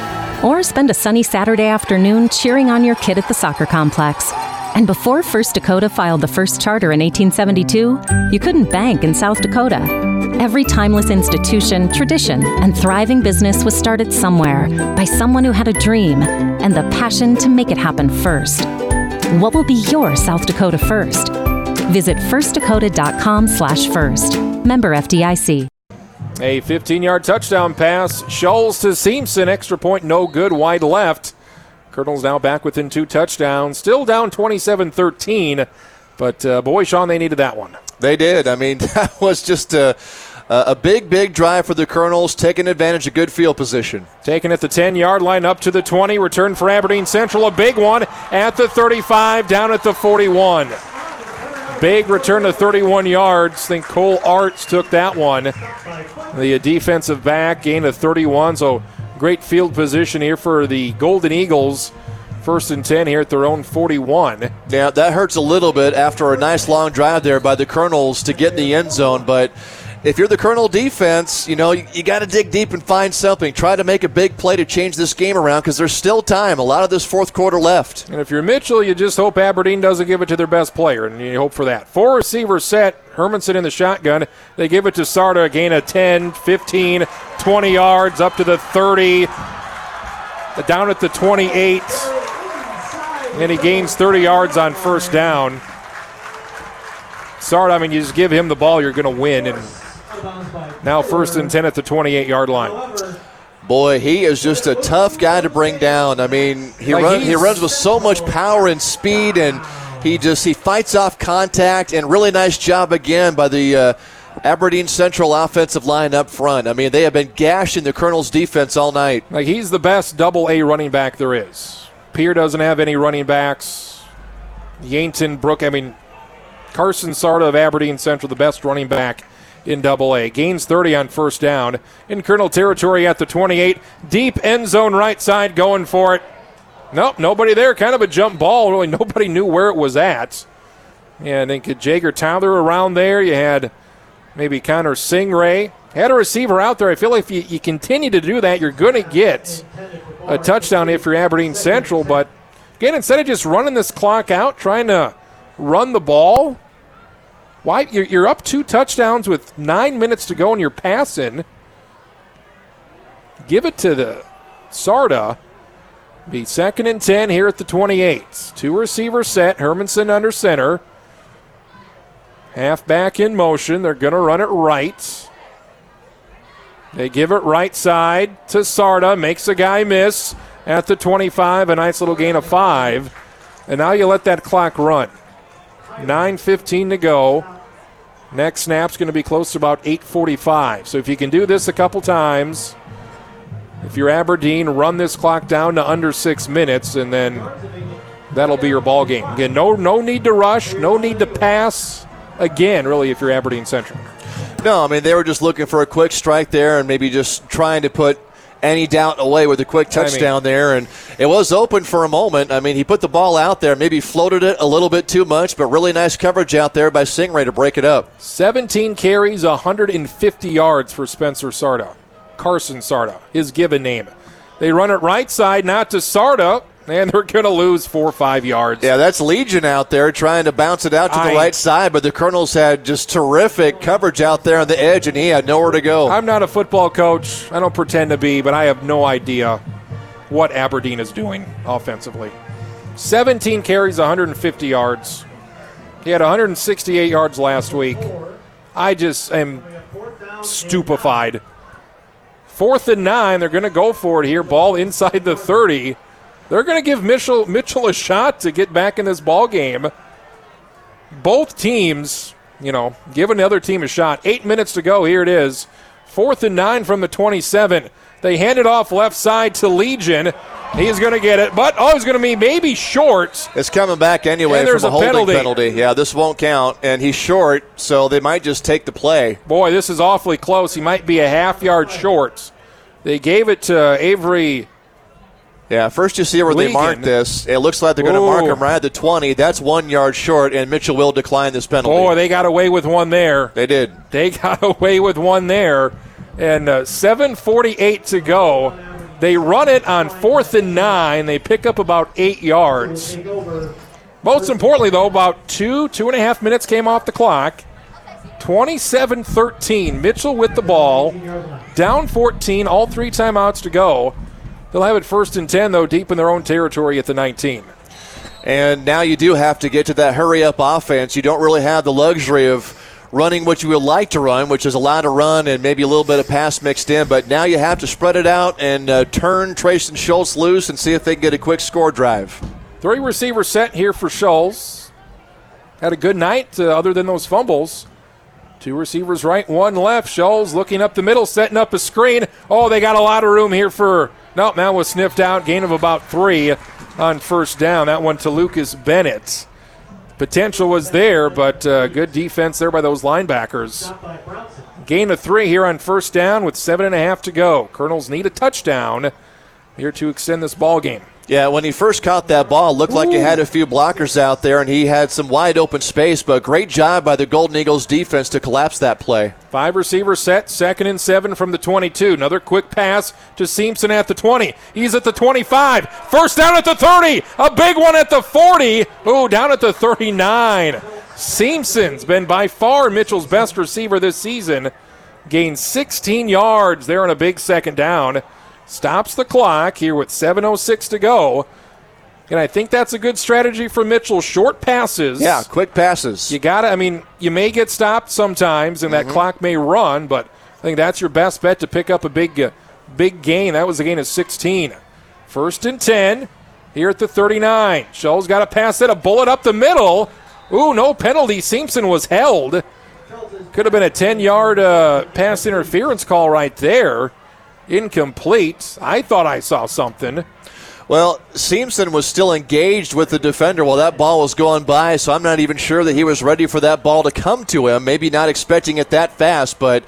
or spend a sunny Saturday afternoon cheering on your kid at the soccer complex. And before First Dakota filed the first charter in 1872, you couldn't bank in South Dakota. Every timeless institution, tradition, and thriving business was started somewhere by someone who had a dream and the passion to make it happen first. What will be your South Dakota first? Visit firstdakota.com slash first. Member FDIC. A 15 yard touchdown pass. Scholes to Simpson. Extra point, no good. Wide left. Colonels now back within two touchdowns. Still down 27 13. But uh, boy, Sean, they needed that one. They did. I mean, that was just a, a big, big drive for the Colonels, taking advantage of good field position. Taken at the 10 yard line up to the 20. Return for Aberdeen Central. A big one at the 35, down at the 41. Big return to 31 yards. I think Cole Arts took that one. The defensive back gained a 31. So great field position here for the Golden Eagles. First and 10 here at their own 41. Now, that hurts a little bit after a nice long drive there by the Colonels to get in the end zone, but if you're the Colonel defense, you know, you, you got to dig deep and find something. Try to make a big play to change this game around because there's still time. A lot of this fourth quarter left. And if you're Mitchell, you just hope Aberdeen doesn't give it to their best player, and you hope for that. Four receivers set. Hermanson in the shotgun. They give it to Sarda, a gain of 10, 15, 20 yards, up to the 30, down at the 28. And he gains 30 yards on first down. Sarda, I mean, you just give him the ball, you're going to win. And now first and 10 at the 28 yard line. Boy, he is just a tough guy to bring down. I mean, he, like run, he runs with so much power and speed, and he just he fights off contact. And really nice job again by the uh, Aberdeen Central offensive line up front. I mean, they have been gashing the Colonel's defense all night. Like he's the best double A running back there is. Pierre doesn't have any running backs. Yainton Brook, I mean, Carson Sarda of Aberdeen Central, the best running back in double A. Gains 30 on first down. In Colonel territory at the 28. Deep end zone right side going for it. Nope, nobody there. Kind of a jump ball. Really, nobody knew where it was at. And then could Jager Tyler around there. You had maybe Connor Singray. Had a receiver out there. I feel like if you, you continue to do that, you're going to get a touchdown if you're Aberdeen Central. But again, instead of just running this clock out, trying to run the ball, why you're, up two touchdowns with nine minutes to go and you're passing. Give it to the Sarda. Be second and ten here at the 28. Two receivers set. Hermanson under center. Half back in motion. They're going to run it right. They give it right side to Sarda. Makes a guy miss at the 25. A nice little gain of five. And now you let that clock run. 9.15 to go. Next snap's going to be close to about 8.45. So if you can do this a couple times, if you're Aberdeen, run this clock down to under six minutes, and then that'll be your ball game. Again, no, no need to rush, no need to pass. Again, really, if you're Aberdeen Central. No, I mean they were just looking for a quick strike there, and maybe just trying to put any doubt away with a quick touchdown there. And it was open for a moment. I mean, he put the ball out there, maybe floated it a little bit too much, but really nice coverage out there by Singray to break it up. 17 carries, 150 yards for Spencer Sarda. Carson Sarda, his given name. They run it right side, not to Sarda and they're going to lose four or five yards. Yeah, that's Legion out there trying to bounce it out to the right side, but the Colonels had just terrific coverage out there on the edge, and he had nowhere to go. I'm not a football coach. I don't pretend to be, but I have no idea what Aberdeen is doing offensively. 17 carries, 150 yards. He had 168 yards last week. I just am stupefied. Fourth and nine, they're going to go for it here. Ball inside the 30. They're going to give Mitchell, Mitchell a shot to get back in this ball game. Both teams, you know, give another team a shot. Eight minutes to go. Here it is. Fourth and nine from the 27. They hand it off left side to Legion. He's going to get it, but oh, he's going to be maybe short. It's coming back anyway from a, a penalty. penalty. Yeah, this won't count, and he's short, so they might just take the play. Boy, this is awfully close. He might be a half yard short. They gave it to Avery yeah, first you see where they mark this. It looks like they're going to mark him right at the 20. That's one yard short, and Mitchell will decline this penalty. Boy, they got away with one there. They did. They got away with one there. And uh, 7.48 to go. They run it on fourth and nine. They pick up about eight yards. Most importantly, though, about two, two and a half minutes came off the clock. 27 13. Mitchell with the ball. Down 14, all three timeouts to go. They'll have it first and 10, though, deep in their own territory at the 19. And now you do have to get to that hurry up offense. You don't really have the luxury of running what you would like to run, which is a lot of run and maybe a little bit of pass mixed in. But now you have to spread it out and uh, turn Trayson Scholes loose and see if they can get a quick score drive. Three receivers set here for Scholes. Had a good night, uh, other than those fumbles. Two receivers right, one left. Scholes looking up the middle, setting up a screen. Oh, they got a lot of room here for Nope, that was sniffed out. Gain of about three on first down. That one to Lucas Bennett. Potential was there, but uh, good defense there by those linebackers. Gain of three here on first down with seven and a half to go. Colonels need a touchdown here to extend this ball game. Yeah, when he first caught that ball, looked like he had a few blockers out there and he had some wide open space, but great job by the Golden Eagles defense to collapse that play. Five receiver set, second and seven from the 22. Another quick pass to Simpson at the 20. He's at the 25. First down at the 30. A big one at the 40. Ooh, down at the 39. Simpson's been by far Mitchell's best receiver this season. Gained 16 yards there on a big second down. Stops the clock here with 7.06 to go. And I think that's a good strategy for Mitchell. Short passes. Yeah, quick passes. You got to, I mean, you may get stopped sometimes and that Mm-hmm. clock may run, but I think that's your best bet to pick up a big, uh, big gain. That was a gain of 16. First and 10 here at the 39. Scholes got a pass it, a bullet up the middle. Ooh, no penalty. Simpson was held. Could have been a 10 yard uh, pass interference call right there. Incomplete. I thought I saw something. Well, Simpson was still engaged with the defender while that ball was going by, so I'm not even sure that he was ready for that ball to come to him. Maybe not expecting it that fast, but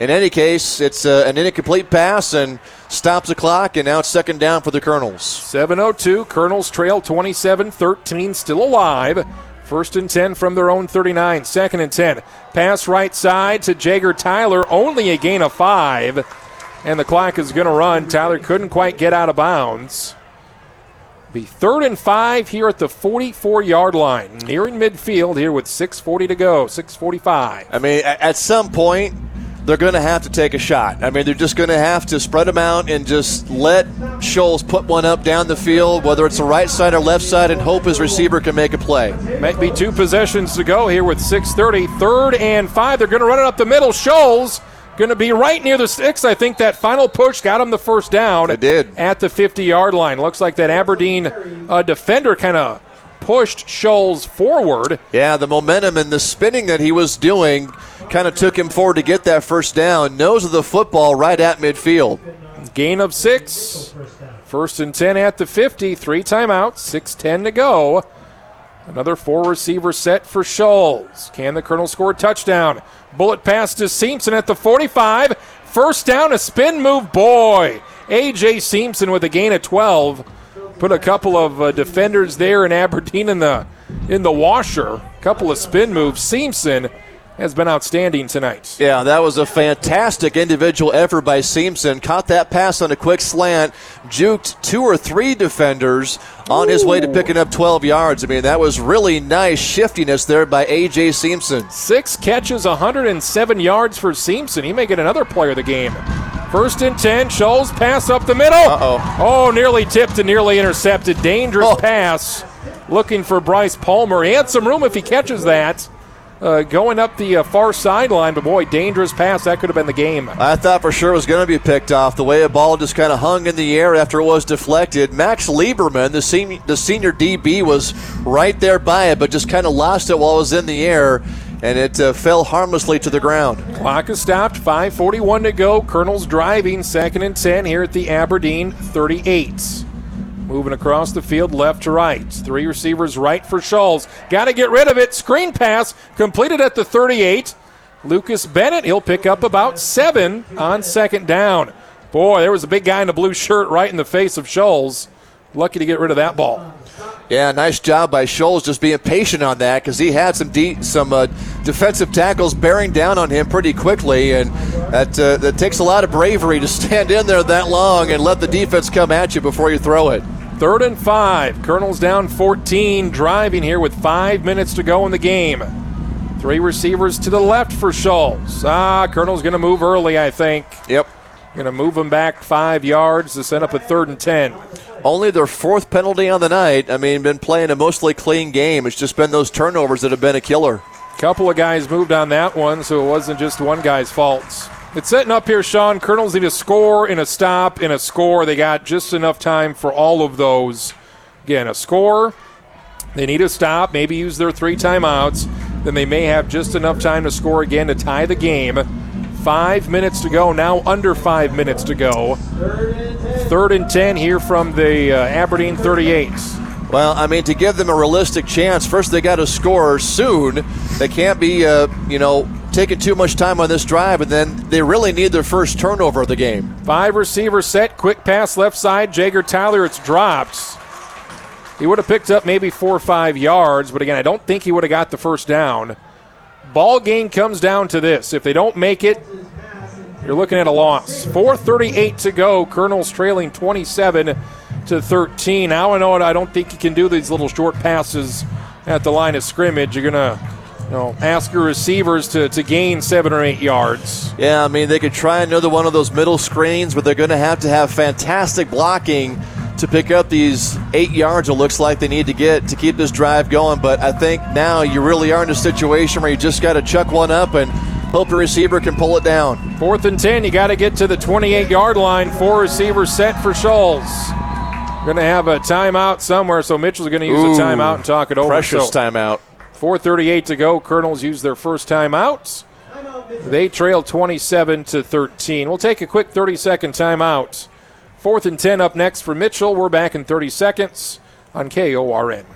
in any case, it's uh, an incomplete pass and stops the clock, and now it's second down for the Colonels. 702. Colonels trail 27 13, still alive. First and 10 from their own 39. Second and 10. Pass right side to Jager Tyler. Only a gain of five. And the clock is going to run. Tyler couldn't quite get out of bounds. Be third and five here at the 44 yard line. Nearing midfield here with 6.40 to go. 6.45. I mean, at some point, they're going to have to take a shot. I mean, they're just going to have to spread them out and just let Scholes put one up down the field, whether it's the right side or left side, and hope his receiver can make a play. Might be two possessions to go here with 6.30. Third and five. They're going to run it up the middle. Scholes going to be right near the sticks. I think that final push got him the first down. It did. At the 50 yard line. Looks like that Aberdeen uh, defender kind of pushed Scholes forward. Yeah, the momentum and the spinning that he was doing kind of took him forward to get that first down. Nose of the football right at midfield. Gain of six. First and 10 at the 50. Three timeouts. 6.10 to go. Another four receiver set for Scholes. Can the Colonel score a touchdown? Bullet pass to Simpson at the 45. First down, a spin move. Boy, A.J. Simpson with a gain of 12. Put a couple of uh, defenders there in Aberdeen in the in the washer. Couple of spin moves. Simpson has been outstanding tonight. Yeah, that was a fantastic individual effort by Simpson. Caught that pass on a quick slant, juked two or three defenders on his way to picking up 12 yards. I mean, that was really nice shiftiness there by A.J. Simpson. Six catches, 107 yards for Simpson. He may get another player of the game. First and 10, Scholes pass up the middle. Uh-oh. Oh, nearly tipped and nearly intercepted. Dangerous Oh. pass. Looking for Bryce Palmer. He had some room if he catches that. Uh, going up the uh, far sideline, but boy, dangerous pass. That could have been the game. I thought for sure it was going to be picked off. The way a ball just kind of hung in the air after it was deflected. Max Lieberman, the senior, the senior DB, was right there by it, but just kind of lost it while it was in the air, and it uh, fell harmlessly to the ground. Clock is stopped. 5:41 to go. Colonel's driving. Second and 10 here at the Aberdeen 38. Moving across the field, left to right. Three receivers right for Scholes. Got to get rid of it. Screen pass completed at the 38. Lucas Bennett, he'll pick up about seven on second down. Boy, there was a big guy in a blue shirt right in the face of Scholes. Lucky to get rid of that ball. Yeah, nice job by Scholes just being patient on that because he had some de- some uh, defensive tackles bearing down on him pretty quickly, and that uh, that takes a lot of bravery to stand in there that long and let the defense come at you before you throw it. Third and five. Colonel's down 14, driving here with five minutes to go in the game. Three receivers to the left for Scholes. Ah, Colonel's going to move early, I think. Yep. Going to move him back five yards to set up a third and 10. Only their fourth penalty on the night. I mean, been playing a mostly clean game. It's just been those turnovers that have been a killer. Couple of guys moved on that one, so it wasn't just one guy's faults. It's setting up here, Sean. Colonels need a score and a stop and a score. They got just enough time for all of those. Again, a score. They need a stop, maybe use their three timeouts. Then they may have just enough time to score again to tie the game. Five minutes to go, now under five minutes to go. Third and 10 here from the uh, Aberdeen 38. Well, I mean, to give them a realistic chance, first they got to score soon. They can't be, uh, you know, taking too much time on this drive, and then they really need their first turnover of the game. Five receiver set, quick pass left side. Jager Tyler, it's dropped. He would have picked up maybe four or five yards, but again, I don't think he would have got the first down. Ball game comes down to this. If they don't make it, you're looking at a loss. 4:38 to go. Colonel's trailing 27 to 13. Now I know it. I don't think you can do these little short passes at the line of scrimmage. You're gonna, you know, ask your receivers to, to gain seven or eight yards. Yeah, I mean they could try another one of those middle screens, but they're going to have to have fantastic blocking to pick up these eight yards. It looks like they need to get to keep this drive going. But I think now you really are in a situation where you just got to chuck one up and hope the receiver can pull it down. Fourth and 10, you got to get to the 28 yard line. Four receivers set for Scholes. Going to have a timeout somewhere, so Mitchell's going to use Ooh, a timeout and talk it over. Precious so, timeout. 4:38 to go. Colonels use their first timeout. They trail 27 to 13. We'll take a quick 30 second timeout. Fourth and 10 up next for Mitchell. We're back in 30 seconds on KORN.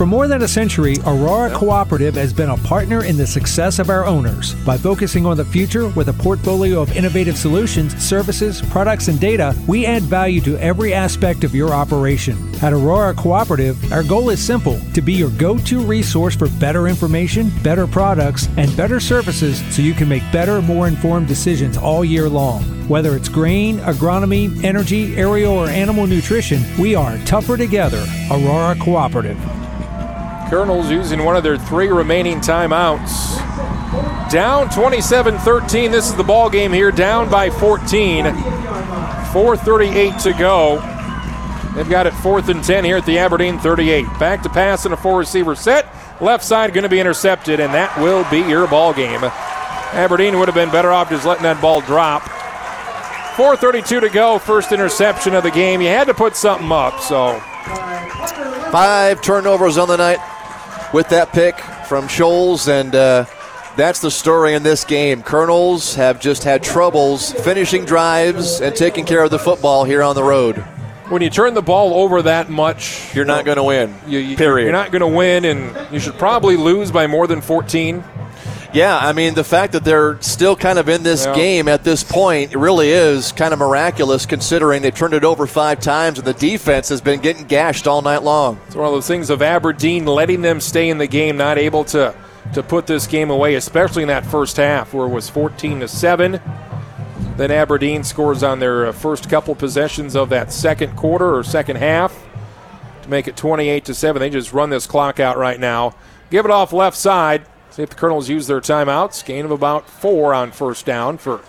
For more than a century, Aurora Cooperative has been a partner in the success of our owners. By focusing on the future with a portfolio of innovative solutions, services, products, and data, we add value to every aspect of your operation. At Aurora Cooperative, our goal is simple to be your go to resource for better information, better products, and better services so you can make better, more informed decisions all year long. Whether it's grain, agronomy, energy, aerial, or animal nutrition, we are tougher together. Aurora Cooperative. Colonels using one of their three remaining timeouts. Down 27 13. This is the ball game here, down by 14. 4.38 to go. They've got it fourth and 10 here at the Aberdeen 38. Back to pass in a four receiver set. Left side going to be intercepted, and that will be your ball game. Aberdeen would have been better off just letting that ball drop. 4.32 to go, first interception of the game. You had to put something up, so. Five turnovers on the night with that pick from Scholes, and uh, that's the story in this game. Colonels have just had troubles finishing drives and taking care of the football here on the road. When you turn the ball over that much, you're not going to win. You, you, period. You're not going to win, and you should probably lose by more than 14. Yeah, I mean, the fact that they're still kind of in this Yeah. game at this point really is kind of miraculous considering they turned it over five times and the defense has been getting gashed all night long. It's one of those things of Aberdeen letting them stay in the game, not able to to put this game away, especially in that first half where it was 14 to seven. Then Aberdeen scores on their uh, first couple possessions of that second quarter or second half to make it 28 to seven. They just run this clock out right now. Give it off left side. See if the Colonels use their timeouts. Gain of about four on first down for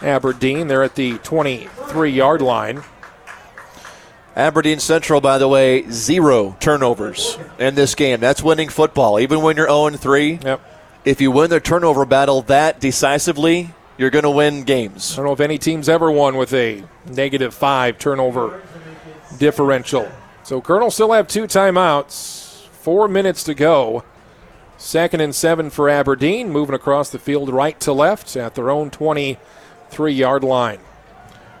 Aberdeen. They're at the 23 yard line. Aberdeen Central, by the way, zero turnovers in this game. That's winning football. Even when you're 0 3, yep. if you win the turnover battle that decisively, you're going to win games. I don't know if any team's ever won with a negative five turnover differential. So Colonel still have two timeouts, four minutes to go. Second and seven for Aberdeen, moving across the field right to left at their own 23 yard line.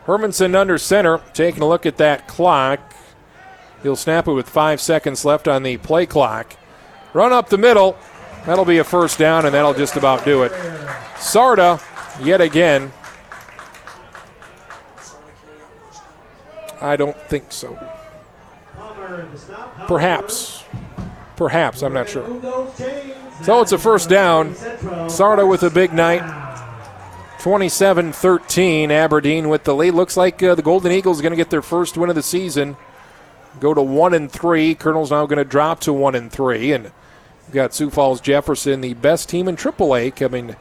Hermanson under center, taking a look at that clock. He'll snap it with five seconds left on the play clock. Run up the middle. That'll be a first down, and that'll just about do it. Sarda, yet again. I don't think so. Perhaps. Perhaps, I'm not sure. So it's a first down. Sarda with a big night. 27 13. Aberdeen with the lead. Looks like uh, the Golden Eagles are going to get their first win of the season. Go to 1 and 3. Colonel's now going to drop to 1 and 3. And we've got Sioux Falls Jefferson, the best team in AAA, coming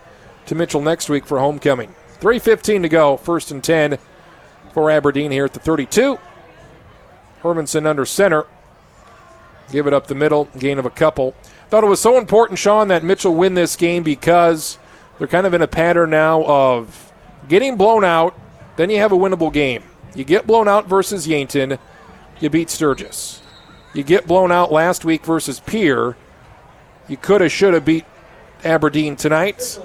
to Mitchell next week for homecoming. 3.15 to go. First and 10 for Aberdeen here at the 32. Hermanson under center. Give it up the middle. Gain of a couple. Thought it was so important, Sean, that Mitchell win this game because they're kind of in a pattern now of getting blown out, then you have a winnable game. You get blown out versus Yankton, you beat Sturgis. You get blown out last week versus Pierre, you could have, should have beat Aberdeen tonight.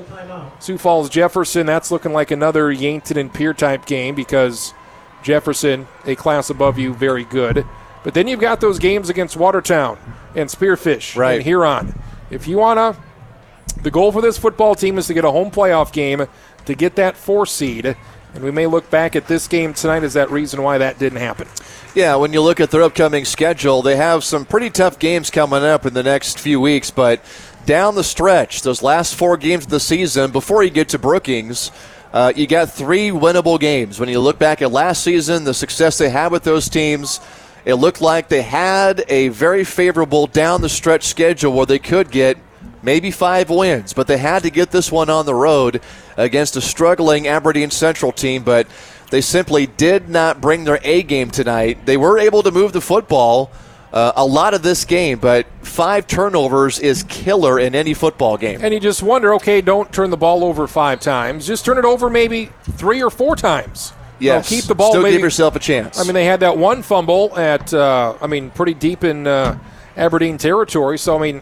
Sioux Falls Jefferson, that's looking like another Yankton and Pierre type game because Jefferson, a class above you, very good. But then you've got those games against Watertown and Spearfish Right. and Huron. If you want to, the goal for this football team is to get a home playoff game to get that four seed. And we may look back at this game tonight as that reason why that didn't happen. Yeah, when you look at their upcoming schedule, they have some pretty tough games coming up in the next few weeks, but down the stretch, those last four games of the season, before you get to Brookings, uh, you got three winnable games. When you look back at last season, the success they had with those teams, it looked like they had a very favorable down the stretch schedule where they could get maybe five wins, but they had to get this one on the road against a struggling Aberdeen Central team, but they simply did not bring their A game tonight. They were able to move the football uh, a lot of this game, but five turnovers is killer in any football game. And you just wonder, okay, don't turn the ball over five times. Just turn it over maybe three or four times. Yes. Keep the ball. Still maybe, give yourself a chance. I mean, they had that one fumble at, uh, I mean, pretty deep in uh, Aberdeen territory. So, I mean,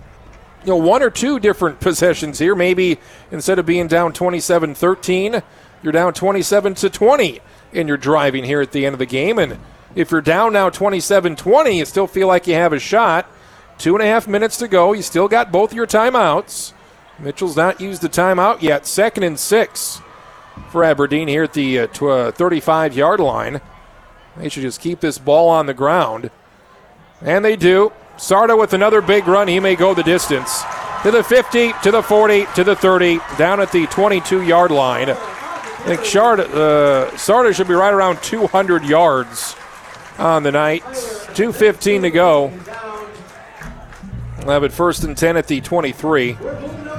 you know, one or two different possessions here. Maybe instead of being down 27 13, you're down 27 to 20 and you're driving here at the end of the game. And if you're down now 27 20, you still feel like you have a shot. Two and a half minutes to go. You still got both your timeouts. Mitchell's not used the timeout yet. Second and six for Aberdeen here at the uh, 35 yard line. They should just keep this ball on the ground. And they do. Sarda with another big run. He may go the distance. To the 50, to the 40, to the 30, down at the 22 yard line. I think Shard, uh, Sarda should be right around 200 yards on the night. 2.15 to go. We'll have it first and 10 at the 23.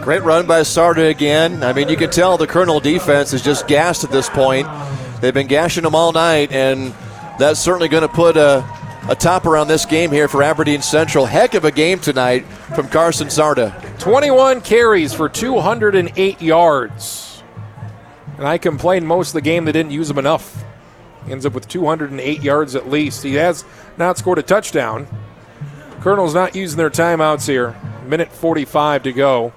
Great run by Sarda again. I mean, you can tell the Colonel defense is just gassed at this point. They've been gashing them all night, and that's certainly going to put a, a topper on this game here for Aberdeen Central. Heck of a game tonight from Carson Sarda. 21 carries for 208 yards. And I complained most of the game they didn't use him enough. Ends up with 208 yards at least. He has not scored a touchdown. Colonel's not using their timeouts here. Minute 45 to go.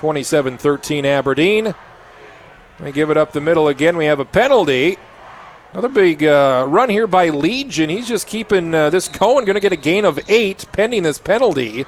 27 13 Aberdeen. They give it up the middle again. We have a penalty. Another big uh, run here by Legion. He's just keeping uh, this Cohen Going to get a gain of eight pending this penalty.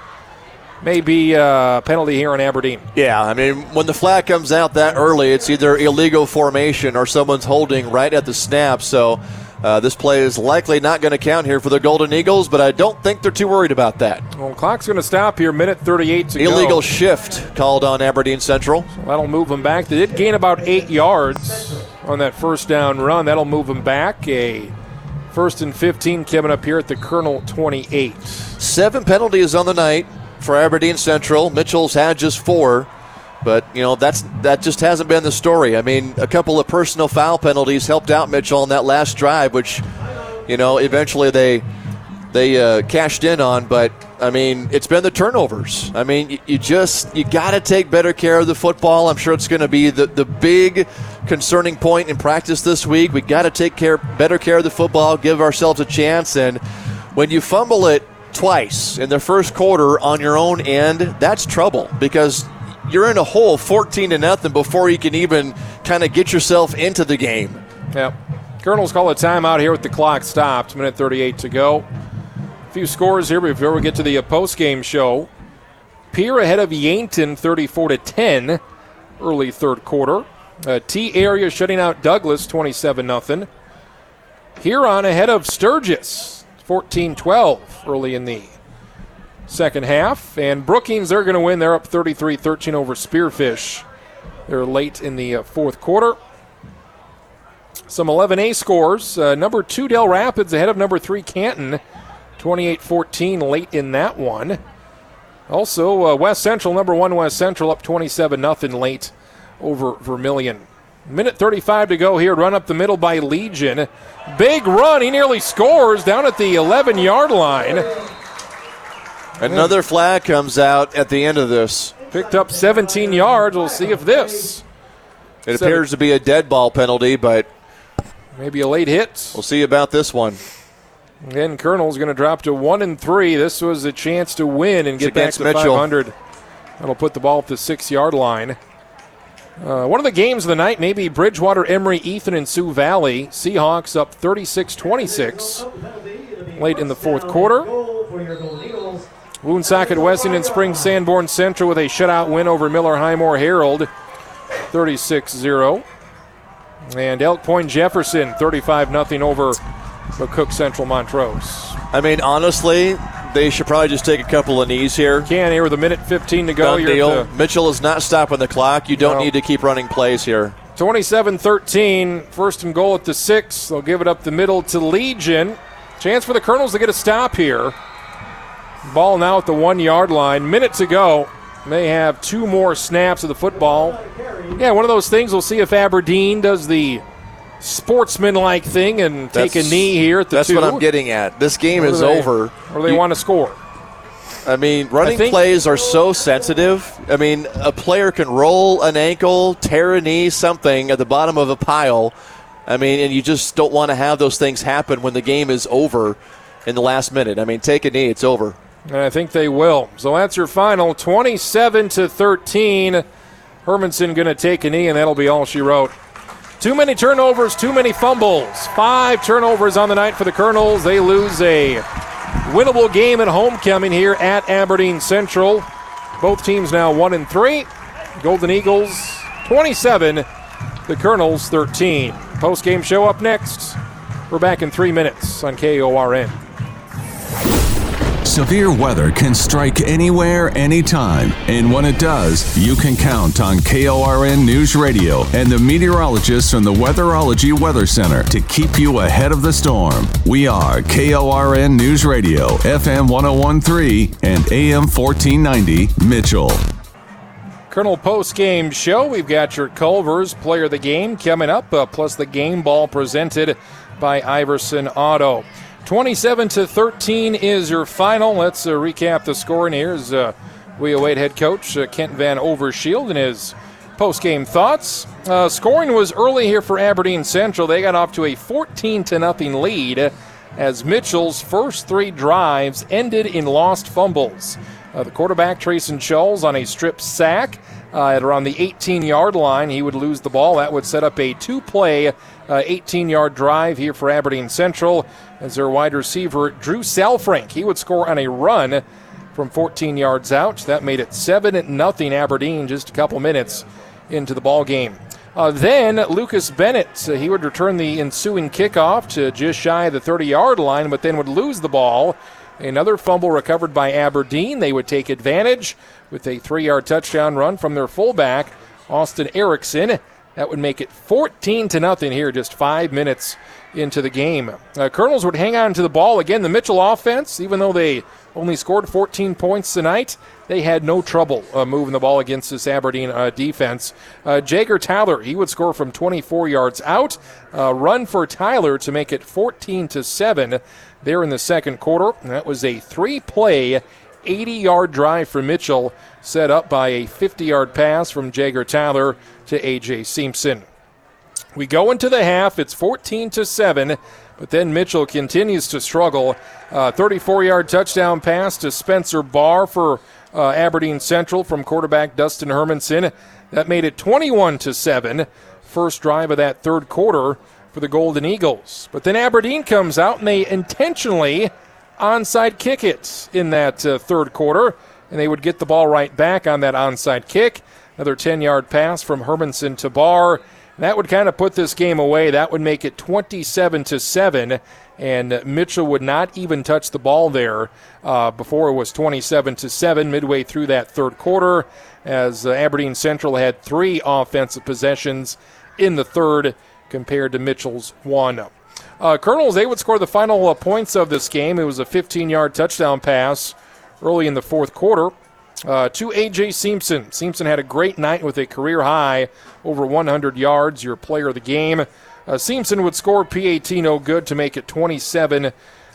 Maybe a uh, penalty here in Aberdeen. Yeah, I mean, when the flag comes out that early, it's either illegal formation or someone's holding right at the snap. So uh, this play is likely not going to count here for the Golden Eagles, but I don't think they're too worried about that. Well, clock's going to stop here. Minute 38 to Illegal go. Illegal shift called on Aberdeen Central. So that'll move them back. They did gain about eight yards on that first down run. That'll move them back. A first and 15 coming up here at the Colonel 28. Seven penalties on the night for Aberdeen Central. Mitchell's had just four. But you know that's that just hasn't been the story. I mean, a couple of personal foul penalties helped out Mitchell on that last drive, which you know eventually they they uh, cashed in on. But I mean, it's been the turnovers. I mean, you, you just you got to take better care of the football. I'm sure it's going to be the the big concerning point in practice this week. We got to take care better care of the football, give ourselves a chance, and when you fumble it twice in the first quarter on your own end, that's trouble because you're in a hole 14 to nothing before you can even kind of get yourself into the game. Yep. Colonels call a timeout here with the clock stopped. Minute 38 to go. A few scores here before we get to the post game show. Pierre ahead of Yankton 34 to 10 early third quarter. Uh, Tea Area shutting out Douglas 27 0. Huron ahead of Sturgis 14 12 early in the second half. And Brookings, they're going to win. They're up 33 13 over Spearfish. They're late in the uh, fourth quarter. Some 11A scores. Uh, number two, Dell Rapids ahead of number three, Canton. 28 14 late in that one. Also, uh, West Central, number one, West Central up 27 0 late over Vermillion. Minute 35 to go here. Run up the middle by Legion. Big run. He nearly scores down at the 11 yard line. Another flag comes out at the end of this. Picked up 17 yards. We'll see if this. It Seven. appears to be a dead ball penalty, but maybe a late hit. We'll see about this one. Again, Colonel's going to drop to one and three. This was a chance to win and get back to Mitchell. 500. That'll put the ball at the six yard line. Uh, one of the games of the night, maybe Bridgewater, Emery, Ethan, and Sioux Valley. Seahawks up 36 26 late in the fourth quarter. Woonsocket, Wessington, Spring, Sanborn Central with a shutout win over Miller Highmore Harrold, 36 0. And Elk Point Jefferson 35 0 over McCook Central Montrose. I mean, honestly, they should probably just take a couple of knees here. Can here with a minute 15 to go. Done deal. Mitchell is not stopping the clock. You don't No. need to keep running plays here. 27 13, first and goal at the six. They'll give it up the middle to Legion. Chance for the Colonels to get a stop here. Ball now at the one yard line. Minute to go. They have two more snaps of the football. Yeah, one of those things. We'll see if Aberdeen does the sportsman-like thing and take a knee here at the That's two. what I'm getting at. This game is they- over. Or they You- want to score. I mean, running think- plays are so sensitive. I mean, a player can roll an ankle, tear a knee, something at the bottom of a pile. I mean, and you just don't want to have those things happen when the game is over in the last minute. I mean, take a knee, it's over. And I think they will. So that's your final 27 to 13. Hermanson going to take a knee, and that'll be all she wrote. Too many turnovers, too many fumbles. Five turnovers on the night for the Colonels. They lose a winnable game at homecoming here at Aberdeen Central. Both teams now one and three. Golden Eagles 27, the Colonels 13. Post game show up next. We're back in three minutes on KORN. Severe weather can strike anywhere, anytime. And when it does, you can count on KORN News Radio and the meteorologists from the Weatherology Weather Center to keep you ahead of the storm. We are KORN News Radio, FM 1013 and AM 1490, Mitchell. Colonel Post Game Show. We've got your Culvers Player of the Game coming up, uh, plus the game ball presented by Iverson Auto. 27 to 13 is your final. Let's uh, recap the score. And here's uh, we await head coach uh, Kent VanOverschelde and his post game thoughts. Uh, scoring was early here for Aberdeen Central. They got off to a 14 to nothing lead as Mitchell's first three drives ended in lost fumbles. Uh, the quarterback, Trayson Scholes, on a strip sack uh, at around the 18 yard line. He would lose the ball. That would set up a two play, 18 yard drive here for Aberdeen Central as their wide receiver, Drew Salfrank, he would score on a run from 14 yards out. That made it 7 nothing Aberdeen just a couple minutes into the ball game. Uh, then Lucas Bennett, uh, he would return the ensuing kickoff to just shy of the 30 yard line, but then would lose the ball. Another fumble recovered by Aberdeen. They would take advantage with a three yard touchdown run from their fullback, Austin Erickson. That would make it 14 to nothing here, just five minutes into the game. Uh, Colonels would hang on to the ball again. The Mitchell offense, even though they only scored 14 points tonight, they had no trouble uh, moving the ball against this Aberdeen uh, defense. Uh, Jager Tyler, he would score from 24 yards out. Uh, run for Tyler to make it 14 to seven there in the second quarter. And that was a three-play, 80-yard drive for Mitchell, set up by a 50-yard pass from Jager Tyler to AJ Simpson. We go into the half. It's 14 to 7, but then Mitchell continues to struggle. 34 yard touchdown pass to Spencer Barr for uh, Aberdeen Central from quarterback Dustin Hermanson. That made it 21 to 7. First drive of that third quarter for the Golden Eagles. But then Aberdeen comes out and they intentionally onside kick it in that uh, third quarter, and they would get the ball right back on that onside kick. Another 10 yard pass from Hermanson to Barr. That would kind of put this game away. That would make it 27 to 7, and Mitchell would not even touch the ball there uh, before it was 27 to 7 midway through that third quarter, as uh, Aberdeen Central had three offensive possessions in the third compared to Mitchell's one. Uh, Colonels, they would score the final uh, points of this game. It was a 15 yard touchdown pass early in the fourth quarter. Uh, to A.J. Simpson. Simpson had a great night with a career high over 100 yards, your player of the game. Uh, Simpson would score PAT no good to make it 27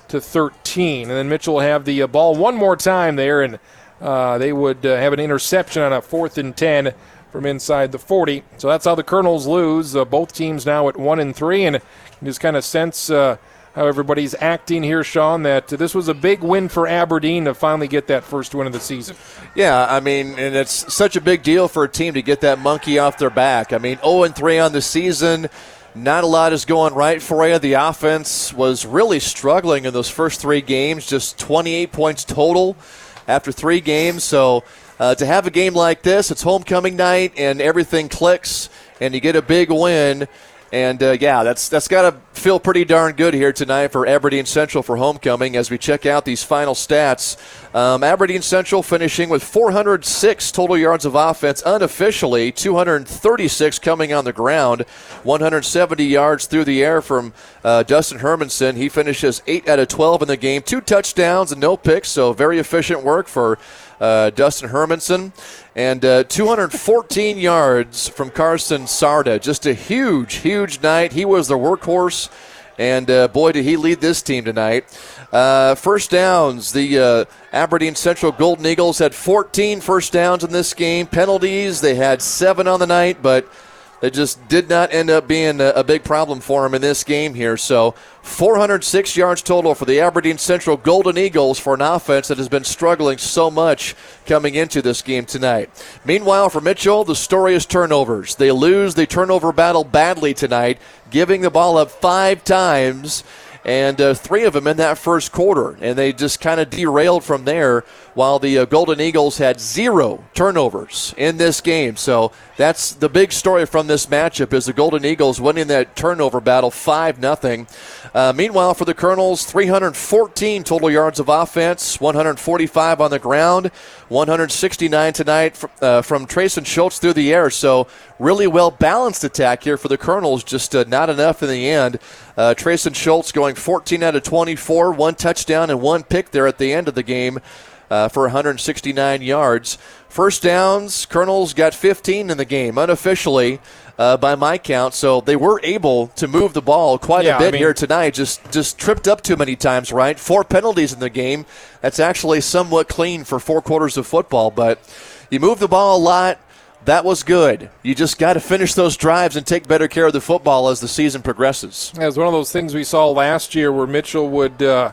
to 13. And then Mitchell have the uh, ball one more time there, and uh, they would uh, have an interception on a fourth and 10 from inside the 40. So that's how the Colonels lose. Uh, both teams now at 1 and 3, and you just kind of sense how everybody's acting here, Sean, that this was a big win for Aberdeen to finally get that first win of the season. Yeah, I mean, and it's such a big deal for a team to get that monkey off their back. I mean, 0 3 on the season. Not a lot is going right for you. The offense was really struggling in those first three games, just 28 points total after three games. So uh, to have a game like this, it's homecoming night and everything clicks and you get a big win. And uh, yeah, that's that's got to feel pretty darn good here tonight for Aberdeen Central for homecoming as we check out these final stats. Um, Aberdeen Central finishing with 406 total yards of offense unofficially, 236 coming on the ground, 170 yards through the air from uh, Dustin Hermanson. He finishes 8 out of 12 in the game, two touchdowns and no picks, so very efficient work for uh, Dustin Hermanson. And uh, 214 yards from Carson Sarda. Just a huge, huge night. He was the workhorse. And uh, boy, did he lead this team tonight. Uh, first downs, the uh, Aberdeen Central Golden Eagles had 14 first downs in this game. Penalties, they had seven on the night, but that just did not end up being a, a, big problem for him in this game here. So 406 yards total for the Aberdeen Central Golden Eagles for an offense that has been struggling so much coming into this game tonight. Meanwhile, for Mitchell, the story is turnovers. They lose the turnover battle badly tonight, giving the ball up five times and uh, three of them in that first quarter. And they just kind of derailed from there while the uh, Golden Eagles had zero turnovers in this game. So that's the big story from this matchup is the Golden Eagles winning that turnover battle 5 nothing. Uh, meanwhile, for the Colonels, 314 total yards of offense, 145 on the ground, 169 tonight from, uh, from Trayson Scholes through the air. So really well balanced attack here for the Colonels, just uh, not enough in the end. Uh, Trayson Scholes going 14 out of 24, one touchdown and one pick there at the end of the game uh, for 169 yards. First downs, Colonels got 15 in the game unofficially. Uh, by my count. So they were able to move the ball quite yeah, a bit I mean, here tonight. Just just tripped up too many times, right? Four penalties in the game. That's actually somewhat clean for four quarters of football. But you move the ball a lot. That was good. You just got to finish those drives and take better care of the football as the season progresses. Yeah, it's one of those things we saw last year where Mitchell would. Uh,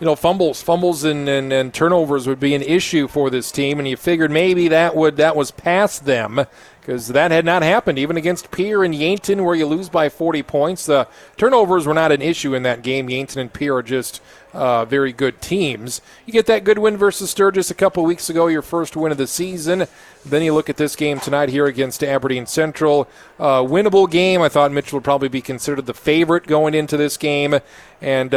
you know, fumbles, fumbles, and, and, and, turnovers would be an issue for this team, and you figured maybe that would that was past them because that had not happened even against Pierre and Yankton, where you lose by 40 points. The turnovers were not an issue in that game. Yankton and Pierre are just uh, very good teams. You get that good win versus Sturgis a couple weeks ago, your first win of the season. Then you look at this game tonight here against Aberdeen Central. Uh, winnable game. I thought Mitchell would probably be considered the favorite going into this game, and.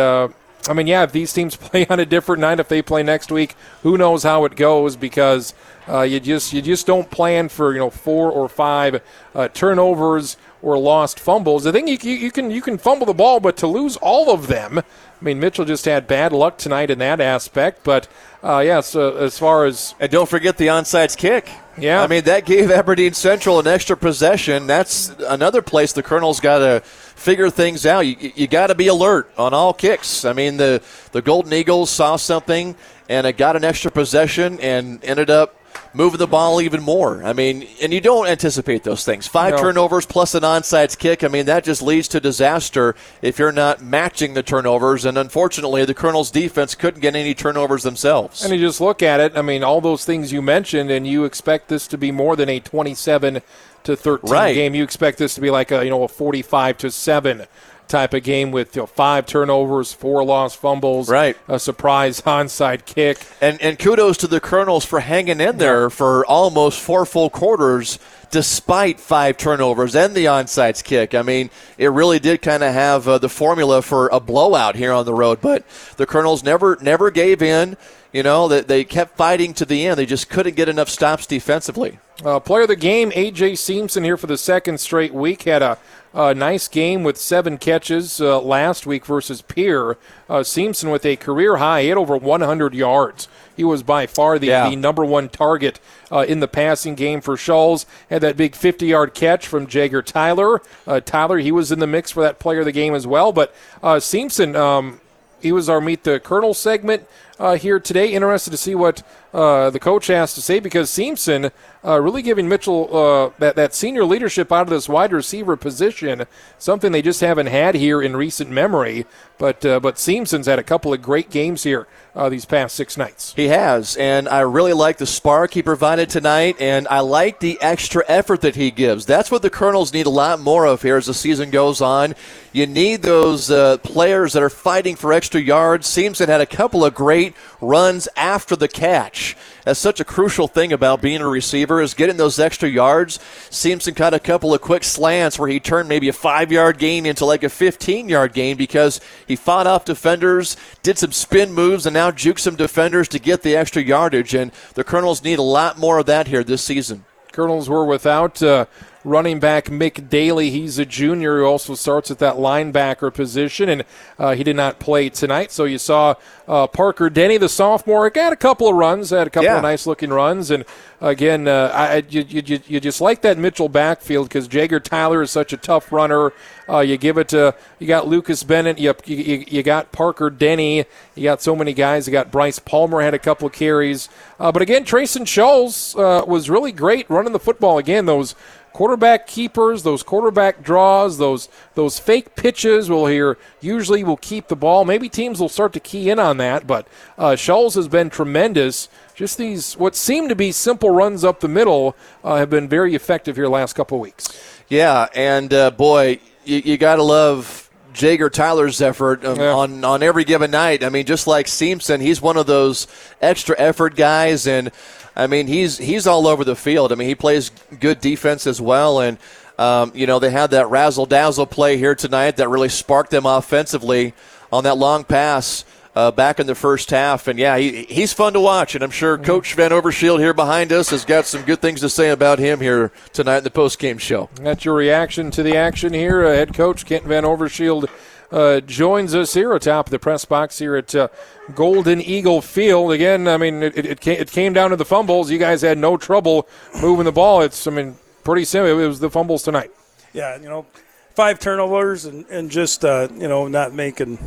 I mean, yeah, if these teams play on a different night, if they play next week, who knows how it goes because uh, you just you just don't plan for you know four or five uh, turnovers or lost fumbles. I think you, you, can you can fumble the ball, but to lose all of them, I mean Mitchell just had bad luck tonight in that aspect. But uh, yes, uh, as far as and don't forget the onside kick. Yeah, I mean that gave Aberdeen Central an extra possession. That's another place the Colonels got to figure things out. You, you got to be alert on all kicks. I mean, the, the Golden Eagles saw something and it got an extra possession and ended up moving the ball even more. I mean, and you don't anticipate those things. Five no. turnovers plus an onside kick. I mean, that just leads to disaster if you're not matching the turnovers. And unfortunately, the Colonels' defense couldn't get any turnovers themselves. And you just look at it. I mean, all those things you mentioned, and you expect this to be more than a 27- to 13 right. game. You expect this to be like a you know a 45 to seven type of game with you know, five turnovers, four lost fumbles, right? A surprise onside kick. And and kudos to the Colonels for hanging in there yeah. for almost four full quarters despite five turnovers and the onside kick. I mean, it really did kind of have uh, the formula for a blowout here on the road, but the Colonels never never gave in. You know, that they kept fighting to the end. They just couldn't get enough stops defensively. Uh, player of the game, AJ Simpson here for the second straight week had a, a nice game with seven catches uh, last week versus Pierre. Uh, Simpson with a career high, hit over 100 yards. He was by far the, yeah. the number one target uh, in the passing game for Scholes. Had that big 50 yard catch from Jagger Tyler. Uh, Tyler, he was in the mix for that player of the game as well. But uh, Simpson, um, he was our Meet the Colonel segment uh, here today. Interested to see what uh, the coach has to say because Simpson uh, really giving Mitchell uh, that, that senior leadership out of this wide receiver position, something they just haven't had here in recent memory. But uh, but Simpson's had a couple of great games here uh, these past six nights. He has, and I really like the spark he provided tonight, and I like the extra effort that he gives. That's what the Colonels need a lot more of here as the season goes on. You need those players that are fighting for extra yards. Simpson had a couple of great runs after the catch. That's such a crucial thing about being a receiver is getting those extra yards. Simpson caught a couple of quick slants where he turned maybe a five yard gain into like a 15 yard gain because he fought off defenders, did some spin moves, and now juked some defenders to get the extra yardage. And the Colonels need a lot more of that here this season. Colonels were without uh, running back Mick Daly. He's a junior who also starts at that linebacker position, and uh, he did not play tonight. So you saw uh, Parker Denny, the sophomore, got a couple of runs, had a couple Yeah. of nice looking runs, and again, uh, I, you, you, you just like that Mitchell backfield because Jager Tyler is such a tough runner. Uh, you give it to you got Lucas Bennett, you, you, you got Parker Denny, you got so many guys. You got Bryce Palmer had a couple of carries, uh, but again, Trayson Scholes uh, was really great running the football. Again, those quarterback keepers, those quarterback draws, those those fake pitches will hear usually will keep the ball. Maybe teams will start to key in on that, but uh, has been tremendous. Just these what seem to be simple runs up the middle uh, have been very effective here last couple weeks. Yeah, and uh, boy, you, you got to love Jager Tyler's effort um, Yeah. on on every given night. I mean, just like Simpson, he's one of those extra effort guys, and I mean, he's he's all over the field. I mean, he plays good defense as well, and um, you know they had that razzle dazzle play here tonight that really sparked them offensively on that long pass. Uh, back in the first half, and yeah, he, he's fun to watch, and I'm sure Coach VanOverschelde here behind us has got some good things to say about him here tonight in the post game show. That's your reaction to the action here. Uh, head coach Kent VanOverschelde uh, joins us here atop the press box here at uh, Golden Eagle Field. Again, I mean, it, it, came, it came down to the fumbles. You guys had no trouble moving the ball. It's, I mean, pretty simple. It was the fumbles tonight. Yeah, you know, five turnovers and, and just uh, you know not making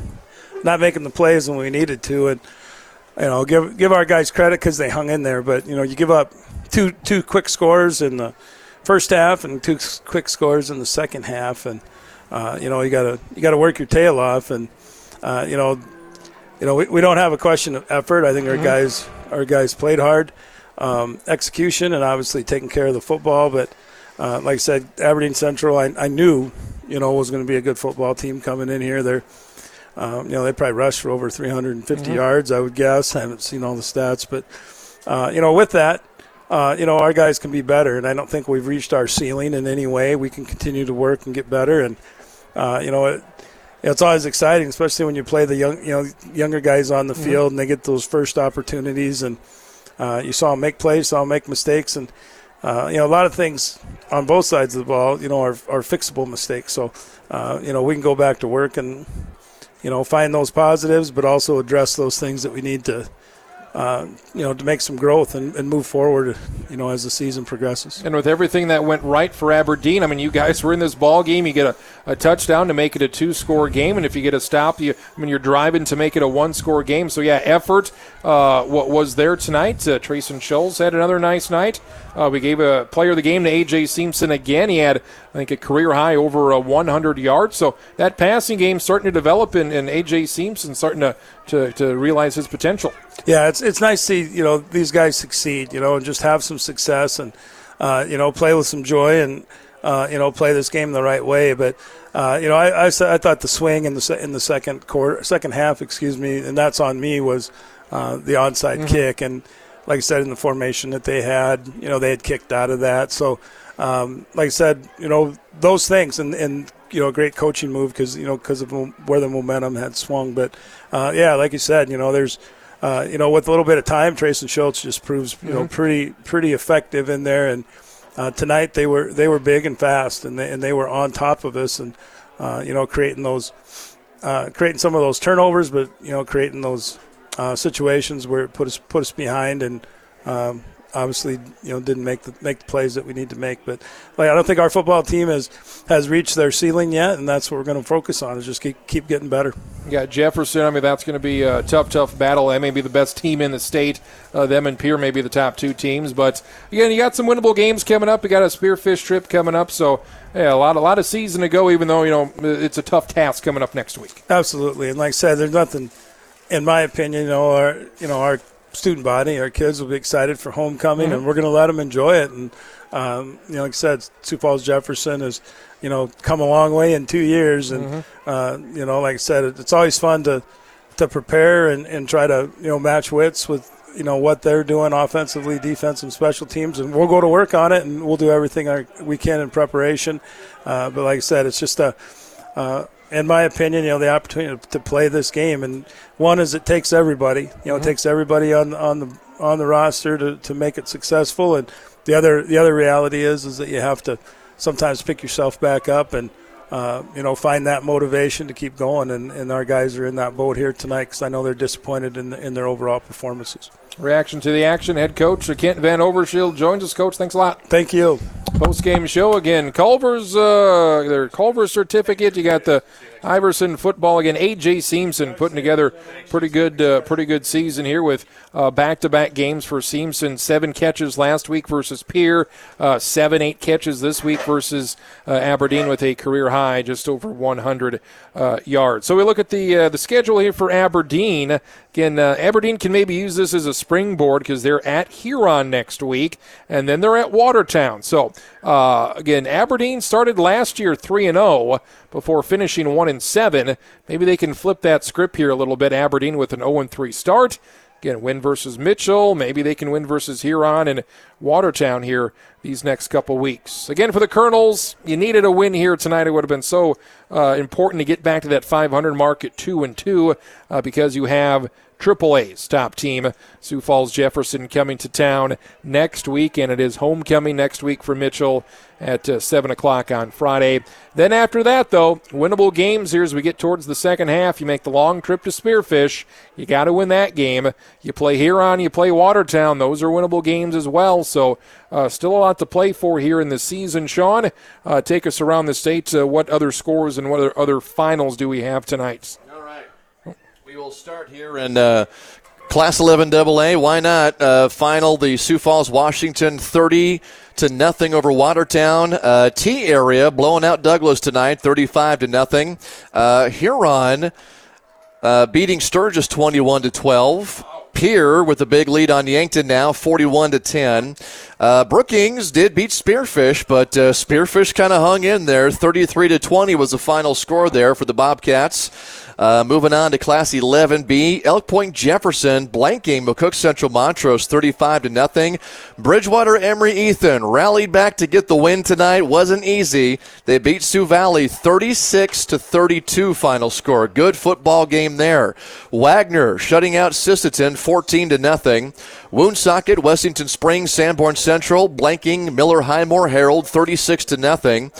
not making the plays when we needed to, and you know give give our guys credit because they hung in there. But you know you give up two two quick scores in the first half and two quick scores in the second half, and uh, you know you gotta you gotta work your tail off, and uh, you know you know we, we don't have a question of effort. I think our Mhm. guys our guys played hard, um, execution, and obviously taking care of the football, but uh, like I said, Aberdeen Central, I, I knew, you know, was going to be a good football team coming in here. They're, um, you know, they probably rushed for over 350 Mhm. yards, I would guess. I haven't seen all the stats, but, uh, you know, with that, uh, you know, our guys can be better, and I don't think we've reached our ceiling in any way. We can continue to work and get better, and, uh, you know, it, it's always exciting, especially when you play the young, you know, younger guys on the Mhm. field and they get those first opportunities, and uh, you saw them make plays, saw them make mistakes, and uh, you know, a lot of things on both sides of the ball, you know, are, are fixable mistakes. So, uh, you know, we can go back to work and, you know, find those positives, but also address those things that we need to, uh, you know, to make some growth and, and move forward, you know, as the season progresses. And with everything that went right for Aberdeen, I mean, you guys were in this ball game. You get a, a touchdown to make it a two-score game, and if you get a stop, you I mean, you're driving to make it a one-score game. So yeah, effort uh, what was there tonight. Uh, Trayson Scholes had another nice night. Uh, we gave a player of the game to AJ Simpson again. He had, I think, a career high over uh, 100 yards. So that passing game starting to develop, and AJ Simpson starting to, to to realize his potential. Yeah, it's it's nice to see you know these guys succeed, you know, and just have some success and uh, you know play with some joy and uh, you know play this game the right way. But uh, you know, I, I I thought the swing in the se- in the second quarter, second half, excuse me, and that's on me was uh, the onside Mhm. kick and like I said in the formation that they had, you know, they had kicked out of that. So um, like I said, you know, those things and and you know, a great coaching move because you know because of where the momentum had swung. But uh, yeah, like you said, you know, there's uh, you know, with a little bit of time, Trayson Scholes just proves you know Mhm. pretty pretty effective in there. And uh, tonight they were they were big and fast, and they and they were on top of us, and uh, you know, creating those uh, creating some of those turnovers, but you know, creating those uh, situations where it put us put us behind, and um, obviously you know didn't make the make the plays that we need to make. But like I don't think our football team has has reached their ceiling yet, and that's what we're going to focus on is just keep keep getting better. You got Jefferson. I mean, that's going to be a tough, tough battle. That may be the best team in the state. Uh, them and Pierre may be the top two teams. But again, you got some winnable games coming up. You got a spearfish trip coming up. So yeah, a lot, a lot of season to go. Even though you know it's a tough task coming up next week. Absolutely, and like I said, there's nothing, in my opinion, you know, our you know our student body, our kids will be excited for homecoming, Mhm. and we're going to let them enjoy it. And um, you know, like I said, Sioux Falls Jefferson has you know come a long way in two years, and Mhm. uh, you know, like I said, it's always fun to to prepare and, and try to you know match wits with you know what they're doing offensively, defense, and special teams, and we'll go to work on it and we'll do everything our, we can in preparation. Uh, but like I said, it's just a, uh, in my opinion, you know, the opportunity to play this game, and one is it takes everybody. You know, mm-hmm. it takes everybody on on the on the roster to, to make it successful, and the other the other reality is is that you have to sometimes pick yourself back up and uh, you know, find that motivation to keep going. And, and our guys are in that boat here tonight because I know they're disappointed in, in their overall performances. Reaction to the action. Head coach Kent VanOverschelde joins us. Coach, thanks a lot. Thank you. Post game show again. Culver's uh, their Culver certificate. You got the Iverson football again. AJ Simpson putting together pretty good, uh, pretty good season here with uh, back-to-back games for Simpson. Seven catches last week versus Pierre. Uh, seven, eight catches this week versus uh, Aberdeen with a career high, just over 100 uh, yards. So we look at the the schedule here for Aberdeen. Again, Aberdeen can maybe use this as a springboard because they're at Huron next week, and then they're at Watertown. So again, Aberdeen started last year three and zero oh before finishing one and seven. Maybe they can flip that script here a little bit. Aberdeen with an 0 3 start. Again, win versus Mitchell. Maybe they can win versus Huron and Watertown here these next couple weeks. Again, for the Colonels, you needed a win here tonight. It would have been so uh, important to get back to that 500 mark at two and two uh, because you have Triple A's top team, Sioux Falls Jefferson, coming to town next week, and it is homecoming next week for Mitchell at uh, 7 o'clock on Friday. Then after that, though, winnable games here as we get towards the second half. You make the long trip to Spearfish. You got to win that game. You play Huron, you play Watertown. Those are winnable games as well. So uh, still a lot to play for here in the season. Sean, uh, take us around the state. Uh, what other scores and what other finals do we have tonight? We will start here in uh, Class 11 AA. Why not? Uh, final the Sioux Falls, Washington 30 to nothing over Watertown. Uh, Tea Area blowing out Douglas tonight 35 to nothing. Uh, Huron uh, beating Sturgis 21 to 12. Pierre with a big lead on Yankton now, 41 to 10. Uh, Brookings did beat Spearfish, but uh, Spearfish kind of hung in there. 33 to 20 was the final score there for the Bobcats. Uh, moving on to Class 11B, Elk Point Jefferson blanking McCook Central Montrose 35 to nothing. Bridgewater Emery Ethan rallied back to get the win tonight. Wasn't easy. They beat Sioux Valley 36 to 32 final score. Good football game there. Wagner shutting out Sisseton 14 to nothing. Woonsocket, Wessington Springs, Sanborn Central blanking Miller Highmore Harrold 36 to nothing.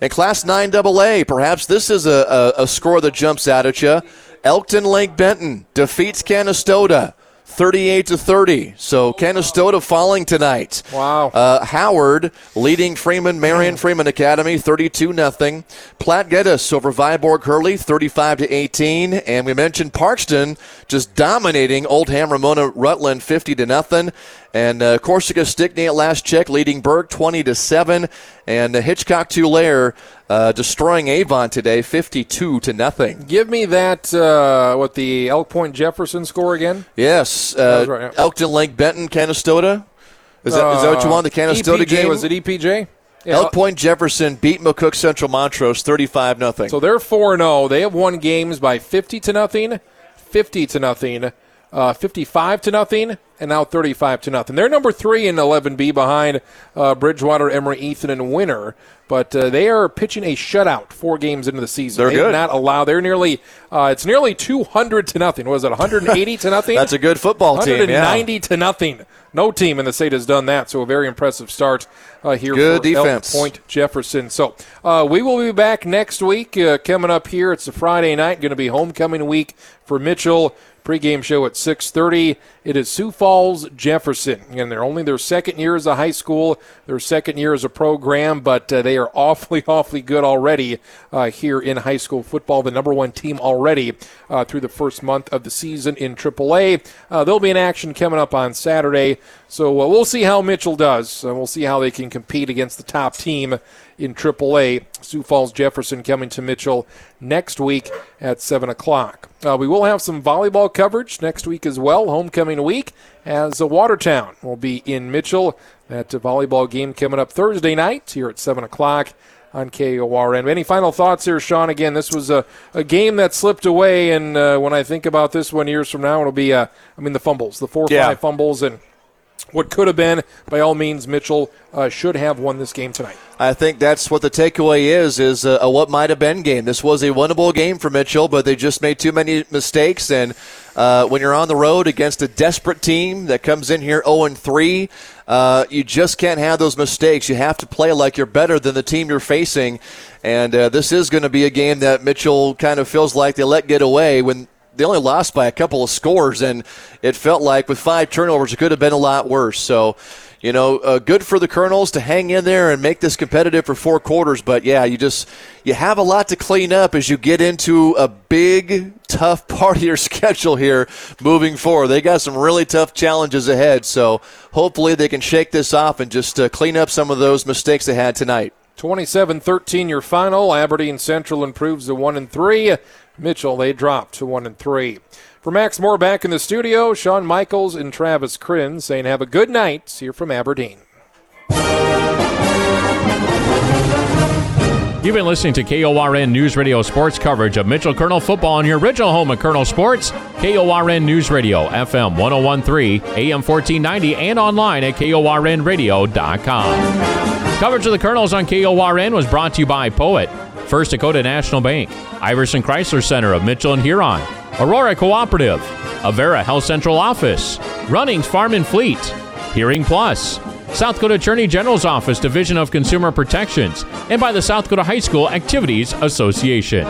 In Class 9 AA, perhaps this is a, a, a score that jumps out at you. Elkton Lake Benton defeats Canistota 38 to 30. So Canistota falling tonight. Wow. Uh, Howard leading Freeman Marion Freeman Academy 32 nothing. Platte Geddes over Viborg Hurley 35 to 18. And we mentioned Parkston just dominating Oldham Ramona Rutland 50 to nothing. And uh, Corsica Stickney at last check leading Burke 20 to 7. And uh, Hitchcock Tulare uh, destroying Avon today 52 to nothing. Give me that, uh, what, the Elk Point Jefferson score again? Yes. Uh, right, yeah. Elkton Lake Benton, Canistota. Is that, is that what you want? The Canistota EPJ, game? Was it EPJ? Yeah. Elk Point Jefferson beat McCook Central Montrose 35 nothing. So they're 4 0. They have won games by 50 to nothing, 50 to nothing, uh, 55 to nothing, and now 35 to nothing. They're number three in 11B behind uh, Bridgewater, Emery, Ethan, and Winner. But uh, they are pitching a shutout four games into the season. They're they good. not allow. They're nearly. Uh, it's nearly 200 to nothing. Was it 180 to nothing? That's a good football team. 190 yeah. to nothing. No team in the state has done that. So a very impressive start uh, here good for defense. Elk Point Jefferson. So uh, we will be back next week. Uh, coming up here, it's a Friday night. Going to be homecoming week for Mitchell. Pregame show at 6:30. It is Sioux Falls Jefferson, and they're only their second year as a high school, their second year as a program, but uh, they are awfully, awfully good already uh, here in high school football. The number one team already uh, through the first month of the season in AAA. Uh, they'll be in action coming up on Saturday, so uh, we'll see how Mitchell does. we'll see how they can compete against the top team in AAA. Sioux Falls Jefferson coming to Mitchell next week at 7 o'clock. Uh, we will have some volleyball coverage next week as well, homecoming week, as uh, Watertown will be in Mitchell. That uh, volleyball game coming up Thursday night here at 7 o'clock. on KORN. Any final thoughts here, Sean? Again, this was a, a game that slipped away, and uh, when I think about this one years from now, it'll be, uh, I mean, the fumbles, the four or Yeah. five fumbles, and what could have been. By all means, Mitchell uh, should have won this game tonight. I think that's what the takeaway is: is a, a what might have been game. This was a winnable game for Mitchell, but they just made too many mistakes. And uh, when you're on the road against a desperate team that comes in here 0 and 3, uh, you just can't have those mistakes. You have to play like you're better than the team you're facing. And uh, this is going to be a game that Mitchell kind of feels like they let get away when they only lost by a couple of scores, and it felt like with five turnovers, it could have been a lot worse. So, you know, uh, good for the Colonels to hang in there and make this competitive for four quarters. But yeah, you just you have a lot to clean up as you get into a big, tough part of your schedule here moving forward. They got some really tough challenges ahead. So hopefully they can shake this off and just uh, clean up some of those mistakes they had tonight. 27-13 your final. Aberdeen Central improves to 1 and 3. Mitchell they dropped to 1 and 3. For Max Moore back in the studio, Sean Michaels and Travis Crin saying have a good night here from Aberdeen. You've been listening to KORN News Radio sports coverage of Mitchell Colonel football on your original home of Colonel Sports, KORN News Radio, FM 1013, AM 1490, and online at KORNradio.com. Coverage of the Colonels on KORN was brought to you by Poet, First Dakota National Bank, Iverson Chrysler Center of Mitchell and Huron, Aurora Cooperative, Avera Health Central Office, Runnings Farm and Fleet, Hearing Plus, South Dakota Attorney General's Office Division of Consumer Protections, and by the South Dakota High School Activities Association.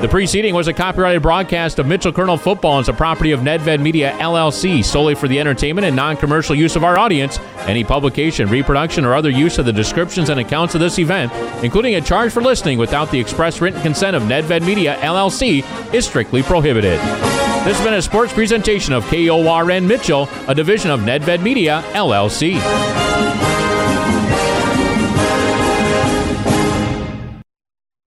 The preceding was a copyrighted broadcast of Mitchell Colonel football and is a property of Nedved Media LLC solely for the entertainment and non-commercial use of our audience. Any publication, reproduction, or other use of the descriptions and accounts of this event, including a charge for listening without the express written consent of Nedved Media LLC, is strictly prohibited. This has been a sports presentation of KORN Mitchell, a division of Nedved Media LLC.